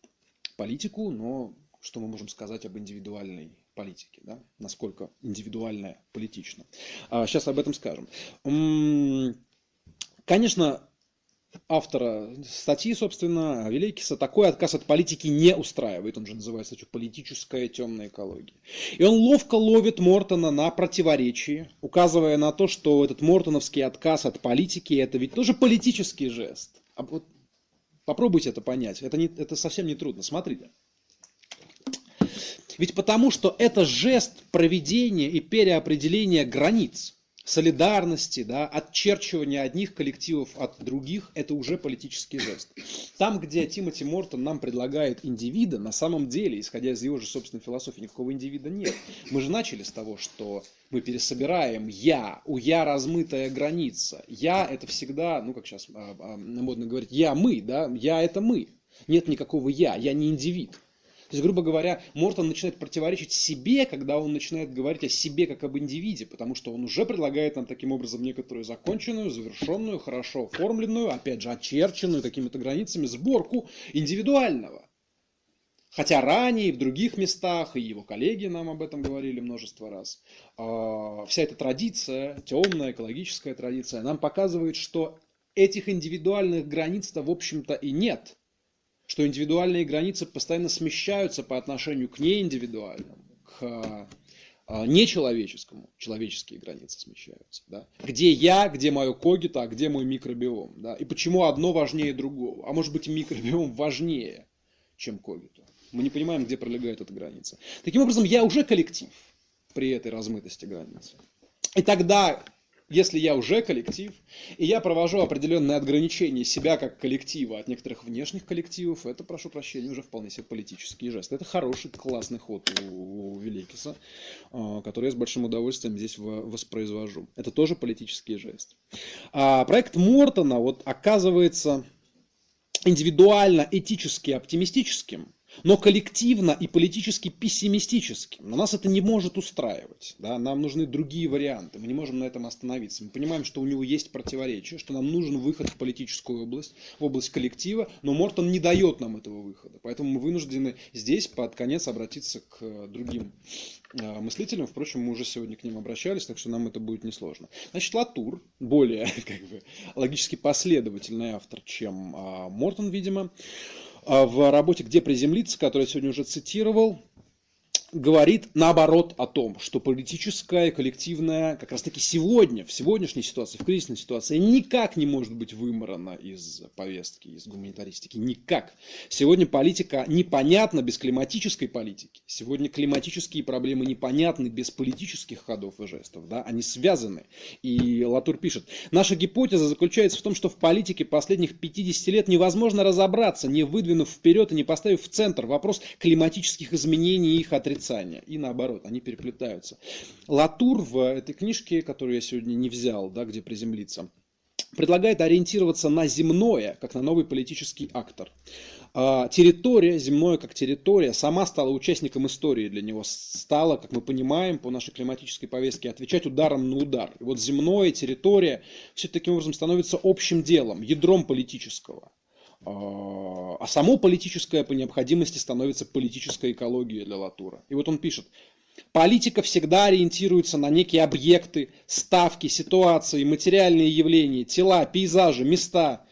Speaker 1: политику, но что мы можем сказать об индивидуальной политики, да? насколько индивидуальная политична. А сейчас об этом скажем. Конечно, автора статьи, собственно, Великиса, такой отказ от политики не устраивает. Он же называет статью «Политическая темная экология». И он ловко ловит Мортона на противоречии, указывая на то, что этот мортоновский отказ от политики – это ведь тоже политический жест. А вот попробуйте это понять. Это, не, это совсем не трудно. Смотрите. Ведь потому, что это жест проведения и переопределения границ, солидарности, да, отчерчивания одних коллективов от других, это уже политический жест. Там, где Тимоти Мортон нам предлагает индивида, на самом деле, исходя из его же собственной философии, никакого индивида нет. Мы же начали с того, что мы пересобираем «я», у «я» размытая граница. «Я» это всегда, ну, как сейчас а, а, модно говорить, «я» мы, да, «я» это мы. Нет никакого «я», я не индивид. То есть, грубо говоря, Мортон начинает противоречить себе, когда он начинает говорить о себе как об индивиде, потому что он уже предлагает нам таким образом некоторую законченную, завершенную, хорошо оформленную, опять же, очерченную какими-то границами сборку индивидуального. Хотя ранее и в других местах, и его коллеги нам об этом говорили множество раз, а, вся эта традиция, темная экологическая традиция, нам показывает, что этих индивидуальных границ-то в общем-то и нет – что индивидуальные границы постоянно смещаются по отношению к неиндивидуальному, к а, нечеловеческому, человеческие границы смещаются. Да? Где я, где мое когито, а где мой микробиом. Да? И почему одно важнее другого. А может быть микробиом важнее, чем когито. Мы не понимаем, где пролегает эта граница. Таким образом, я уже коллектив при этой размытости границы. И тогда если я уже коллектив, и я провожу определенные ограничения себя как коллектива от некоторых внешних коллективов, это, прошу прощения, уже вполне себе политический жест. Это хороший, классный ход у, у Великиса, а, который я с большим удовольствием здесь воспроизвожу. Это тоже политический жест. А проект Мортона вот оказывается индивидуально этически оптимистическим, но коллективно и политически пессимистическим. Но нас это не может устраивать. Да? Нам нужны другие варианты. Мы не можем на этом остановиться. Мы понимаем, что у него есть противоречие, что нам нужен выход в политическую область, в область коллектива, но Мортон не дает нам этого выхода. Поэтому мы вынуждены здесь под конец обратиться к другим э, мыслителям. Впрочем, мы уже сегодня к ним обращались, так что нам это будет несложно. Значит, Латур более (laughs) как бы, логически последовательный автор, чем а, Мортон, видимо. А в работе «Где приземлиться», которую я сегодня уже цитировал, говорит наоборот о том, что политическая, коллективная, как раз таки сегодня, в сегодняшней ситуации, в кризисной ситуации, никак не может быть выморана из повестки, из гуманитаристики. Никак. Сегодня политика непонятна без климатической политики. Сегодня климатические проблемы непонятны без политических ходов и жестов. Да? Они связаны. И Латур пишет, наша гипотеза заключается в том, что в политике последних 50 лет невозможно разобраться, не выдвинув вперед и не поставив в центр вопрос климатических изменений и их отрицания отрицания. И наоборот, они переплетаются. Латур в этой книжке, которую я сегодня не взял, да, где приземлиться, предлагает ориентироваться на земное, как на новый политический актор. А, территория, земное как территория, сама стала участником истории для него, стала, как мы понимаем, по нашей климатической повестке, отвечать ударом на удар. И вот земное, территория, все таким образом становится общим делом, ядром политического. А, а само политическое по необходимости становится политической экологией для Латура. И вот он пишет, политика всегда ориентируется на некие объекты, ставки, ситуации, материальные явления, тела, пейзажи, места.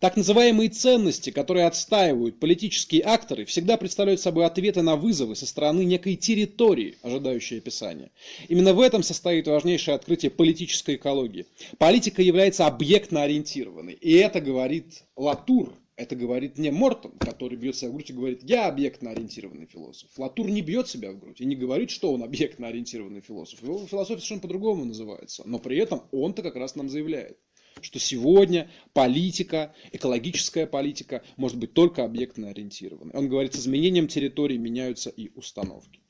Speaker 1: Так называемые ценности, которые отстаивают политические акторы, всегда представляют собой ответы на вызовы со стороны некой территории, ожидающей описания. Именно в этом состоит важнейшее открытие политической экологии. Политика является объектно ориентированной. И это говорит Латур, это говорит не Мортон, который бьет себя в грудь и говорит, я объектно-ориентированный философ. Латур не бьет себя в грудь и не говорит, что он объектно-ориентированный философ. Его философия совершенно по-другому называется. Но при этом он-то как раз нам заявляет, что сегодня политика, экологическая политика может быть только объектно-ориентированной. Он говорит, с изменением территории меняются и установки.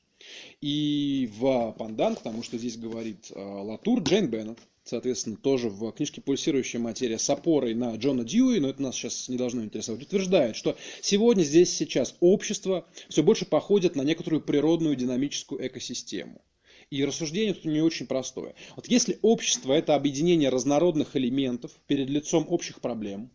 Speaker 1: И в пандан, потому что здесь говорит э, Латур, Джейн Беннет, соответственно, тоже в книжке «Пульсирующая материя» с опорой на Джона Дьюи, но это нас сейчас не должно интересовать, утверждает, что сегодня, здесь, сейчас общество все больше походит на некоторую природную динамическую экосистему. И рассуждение тут не очень простое. Вот если общество – это объединение разнородных элементов перед лицом общих проблем,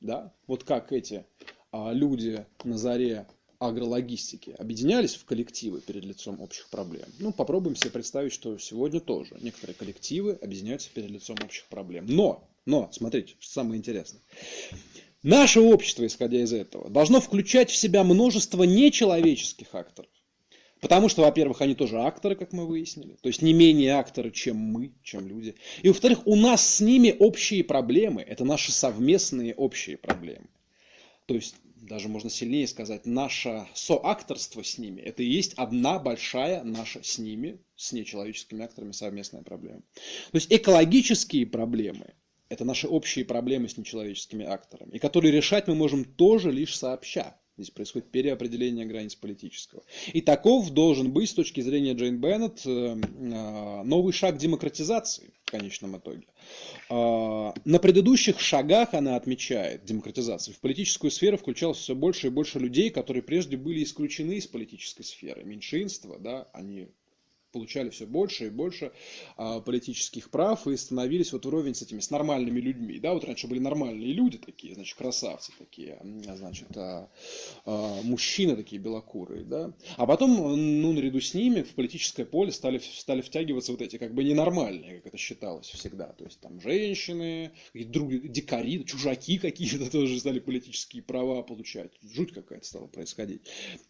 Speaker 1: да, вот как эти а, люди на заре агрологистики объединялись в коллективы перед лицом общих проблем. Ну, попробуем себе представить, что сегодня тоже некоторые коллективы объединяются перед лицом общих проблем. Но, но, смотрите, что самое интересное. Наше общество, исходя из этого, должно включать в себя множество нечеловеческих акторов. Потому что, во-первых, они тоже акторы, как мы выяснили. То есть не менее акторы, чем мы, чем люди. И, во-вторых, у нас с ними общие проблемы. Это наши совместные общие проблемы. То есть даже можно сильнее сказать, наше соакторство с ними, это и есть одна большая наша с ними, с нечеловеческими акторами совместная проблема. То есть экологические проблемы, это наши общие проблемы с нечеловеческими акторами, и которые решать мы можем тоже лишь сообща. Здесь происходит переопределение границ политического. И таков должен быть, с точки зрения Джейн Беннет, э, э, новый шаг демократизации в конечном итоге. А, на предыдущих шагах она отмечает демократизацию. В политическую сферу включалось все больше и больше людей, которые прежде были исключены из политической сферы. Меньшинство, да, они получали все больше и больше а, политических прав и становились вот вровень с этими, с нормальными людьми. Да, вот раньше были нормальные люди такие, значит, красавцы такие, значит, а, а, мужчины такие белокурые, да. А потом, ну, наряду с ними в политическое поле стали, стали втягиваться вот эти как бы ненормальные, как это считалось всегда. То есть там женщины, другие дикари, чужаки какие-то (laughs) тоже стали политические права получать. Жуть какая-то стала происходить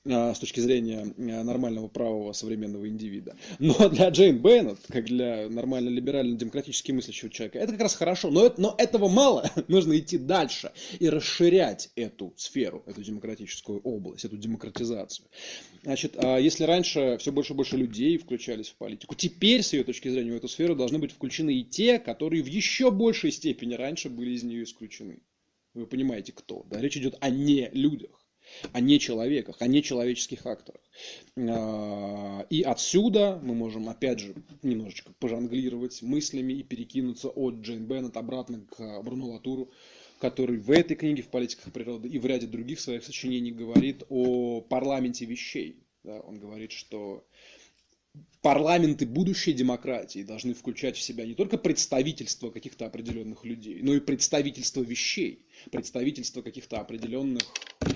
Speaker 1: а, с точки зрения нормального правого современного индивида. Но для Джейн Беннет, как для нормально либерально-демократически мыслящего человека, это как раз хорошо. Но, но этого мало. (laughs) Нужно идти дальше и расширять эту сферу, эту демократическую область, эту демократизацию. Значит, а если раньше все больше и больше людей включались в политику, теперь, с ее точки зрения, в эту сферу должны быть включены и те, которые в еще большей степени раньше были из нее исключены. Вы понимаете, кто. Да? Речь идет о не людях о нечеловеках, о нечеловеческих акторах. А, и отсюда мы можем, опять же, немножечко пожонглировать мыслями и перекинуться от Джейн Беннет обратно к Бруно Латуру, который в этой книге «В политиках природы» и в ряде других своих сочинений говорит о парламенте вещей. Он говорит, что парламенты будущей демократии должны включать в себя не только представительство каких-то определенных людей, но и представительство вещей, представительство каких-то определенных а,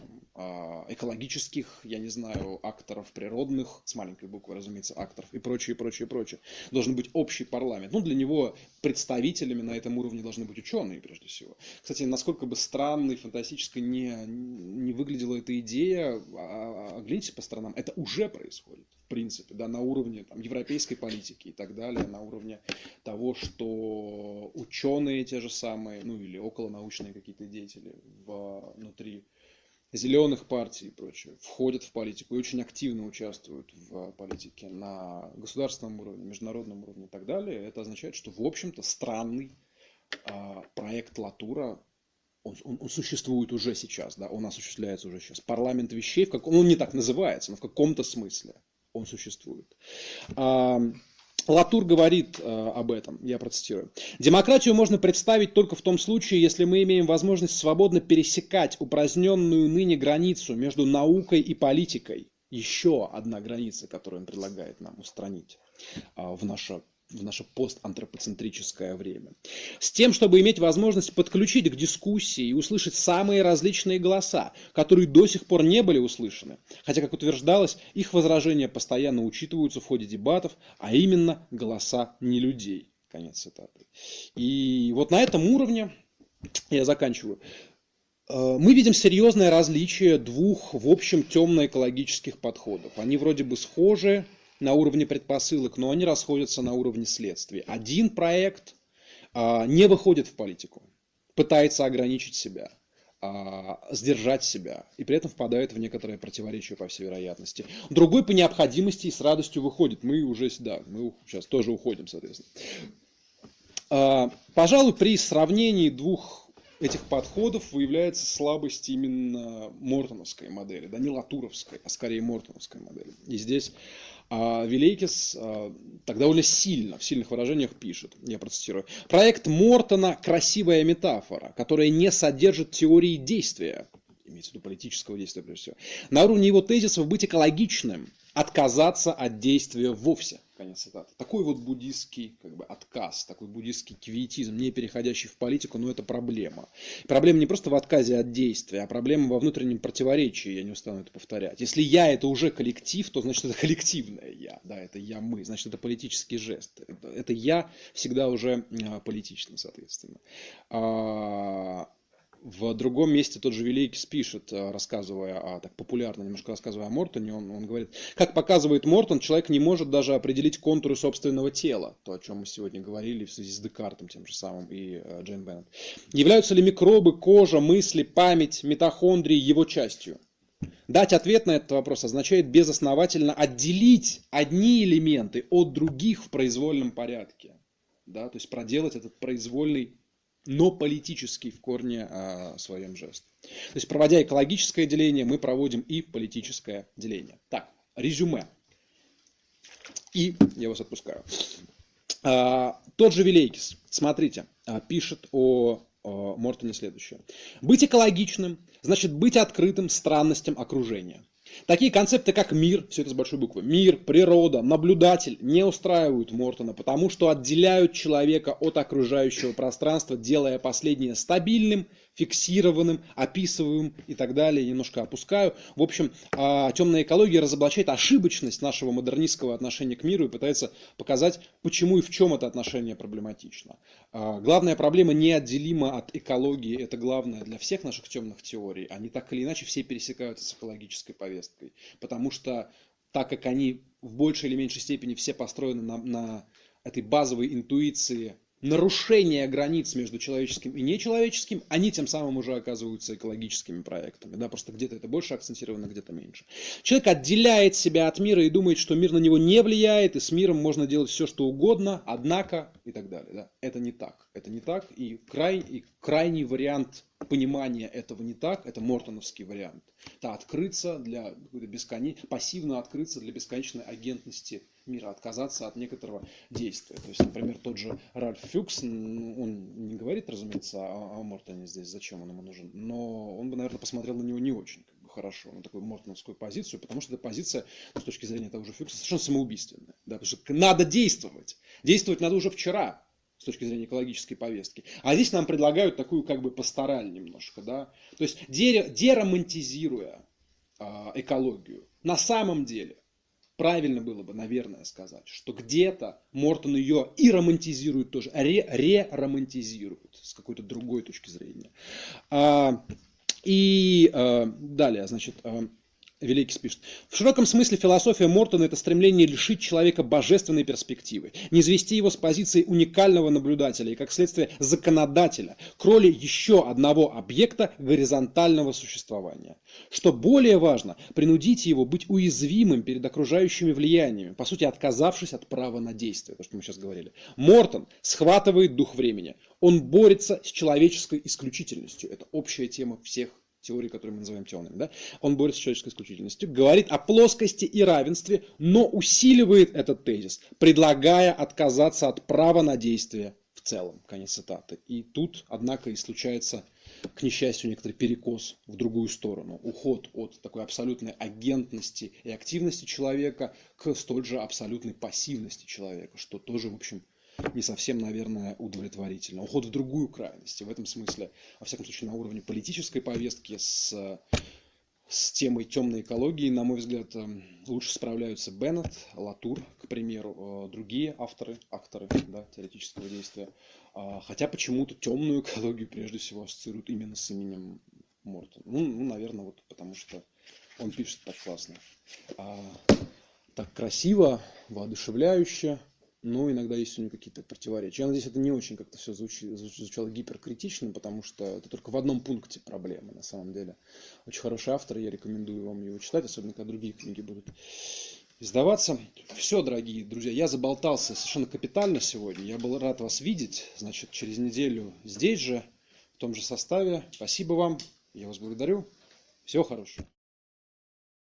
Speaker 1: экологических, я не знаю, акторов природных, с маленькой буквы, разумеется, акторов и прочее, прочее, прочее. Должен быть общий парламент. Ну, для него представителями на этом уровне должны быть ученые, прежде всего. Кстати, насколько бы странной, фантастической не, не выглядела эта идея, а, а, оглянитесь по сторонам, это уже происходит. принципе, да, на уровне там, европейской политики и так далее, на уровне того, что ученые те же самые, ну или околонаучные какие-то деятели внутри зеленых партий и прочее входят в политику и очень активно участвуют в политике на государственном уровне, международном уровне и так далее, это означает, что, в общем-то, странный а, проект Латура он, он, он существует уже сейчас, да, он осуществляется уже сейчас. Парламент вещей, в каком, он не так называется, но в каком-то смысле он существует. Латур говорит э, об этом, я процитирую. Демократию можно представить только в том случае, если мы имеем возможность свободно пересекать упраздненную ныне границу между наукой и политикой. Еще одна граница, которую он предлагает нам устранить э, в наше в наше постантропоцентрическое время. С тем, чтобы иметь возможность подключить к дискуссии и услышать самые различные голоса, которые до сих пор не были услышаны. Хотя, как утверждалось, их возражения постоянно учитываются в ходе дебатов, а именно голоса не людей. Конец цитаты. И вот на этом уровне, я заканчиваю, э, мы видим серьезное различие двух, в общем, темно-экологических подходов. Они вроде бы схожи, на уровне предпосылок, но они расходятся на уровне следствия. Один проект а, не выходит в политику, пытается ограничить себя, а, сдержать себя, и при этом впадает в некоторое противоречие, по всей вероятности. Другой по необходимости и с радостью выходит. Мы уже, да, мы сейчас тоже уходим, соответственно. А, пожалуй, при сравнении двух этих подходов выявляется слабость именно мортоновской модели, да не латуровской, а скорее мортоновской модели. И здесь а Вилейкис а, так довольно сильно, в сильных выражениях пишет, я процитирую. Проект Мортона – красивая метафора, которая не содержит теории действия, имеется в виду политического действия прежде всего. На уровне его тезисов быть экологичным, отказаться от действия вовсе. Конец цитаты. Такой вот буддийский как бы, отказ, такой буддийский квиетизм, не переходящий в политику, но это проблема. Проблема не просто в отказе от действия, а проблема во внутреннем противоречии, я не устану это повторять. Если я это уже коллектив, то значит это коллективное я, да, это я мы, значит это политический жест. Это, я всегда уже а, политично, соответственно. В другом месте тот же Великий пишет, э, рассказывая о, так популярно немножко рассказывая о Мортоне, он, он говорит, как показывает Мортон, человек не может даже определить контуры собственного тела, то, о чем мы сегодня говорили в связи с Декартом тем же самым и э, Джейн Беннет. Являются ли микробы, кожа, мысли, память, митохондрии его частью? Дать ответ на этот вопрос означает безосновательно отделить одни элементы от других в произвольном порядке. Да, то есть проделать этот произвольный но политический в корне а, своем жест. То есть, проводя экологическое деление, мы проводим и политическое деление. Так, резюме. И я вас отпускаю. А, тот же Вилейкис, смотрите, а, пишет о, о Мортоне следующее. Быть экологичным значит быть открытым странностям окружения. Такие концепты, как мир, все это с большой буквы, мир, природа, наблюдатель не устраивают Мортона, потому что отделяют человека от окружающего пространства, делая последнее стабильным, фиксированным, описываемым и так далее. Немножко опускаю. В общем, а, темная экология разоблачает ошибочность нашего модернистского отношения к миру и пытается показать, почему и в чем это отношение проблематично. А, главная проблема неотделима от экологии. Это главное для всех наших темных теорий. Они так или иначе все пересекаются с экологической повесткой. Потому что так как они в большей или меньшей степени все построены на, на этой базовой интуиции нарушение границ между человеческим и нечеловеческим, они тем самым уже оказываются экологическими проектами. Да, просто где-то это больше акцентировано, где-то меньше. Человек отделяет себя от мира и думает, что мир на него не влияет, и с миром можно делать все, что угодно, однако и так далее. Да. Это не так. Это не так. И, край, и крайний вариант понимания этого не так, это мортоновский вариант. Это открыться для бесконечной, пассивно открыться для бесконечной агентности мира, отказаться от некоторого действия. То есть, например, тот же Ральф Фюкс, он не говорит, разумеется, о, о Мортоне здесь, зачем он ему нужен, но он бы, наверное, посмотрел на него не очень как бы, хорошо, на такую мортоновскую позицию, потому что эта позиция, с точки зрения того же Фюкса, совершенно самоубийственная. Да, потому что надо действовать. Действовать надо уже вчера, с точки зрения экологической повестки. А здесь нам предлагают такую как бы пастораль немножко. Да? То есть деромантизируя э, экологию, на самом деле правильно было бы, наверное, сказать, что где-то Мортон ее и романтизирует тоже, ре-романтизирует с какой-то другой точки зрения. А, и а, далее, значит, а, Великий пишет. В широком смысле философия Мортона – это стремление лишить человека божественной перспективы, не извести его с позиции уникального наблюдателя и, как следствие, законодателя к роли еще одного объекта горизонтального существования. Что более важно, принудить его быть уязвимым перед окружающими влияниями, по сути, отказавшись от права на действие, то, что мы сейчас говорили. Мортон схватывает дух времени. Он борется с человеческой исключительностью. Это общая тема всех теории, которую мы называем темными, да, он борется с человеческой исключительностью, говорит о плоскости и равенстве, но усиливает этот тезис, предлагая отказаться от права на действие в целом. Конец цитаты. И тут, однако, и случается, к несчастью, некоторый перекос в другую сторону. Уход от такой абсолютной агентности и активности человека к столь же абсолютной пассивности человека, что тоже, в общем, не совсем, наверное, удовлетворительно. Уход в другую крайность. И в этом смысле, во всяком случае, на уровне политической повестки с, с темой темной экологии, на мой взгляд, эм, лучше справляются Беннет, Латур, к примеру, э, другие авторы, акторы да, теоретического действия. А, хотя почему-то темную экологию прежде всего ассоциируют именно с именем Мортон. Ну, ну, наверное, вот потому что он пишет так классно. А, так красиво, воодушевляюще но иногда есть у него какие-то противоречия. Я надеюсь, это не очень как-то все звучало, звучало гиперкритично, потому что это только в одном пункте проблемы, на самом деле. Очень хороший автор, я рекомендую вам его читать, особенно когда другие книги будут издаваться. Все, дорогие друзья, я заболтался совершенно капитально сегодня. Я был рад вас видеть. Значит, через неделю здесь же, в том же составе. Спасибо вам. Я вас благодарю. Всего хорошего.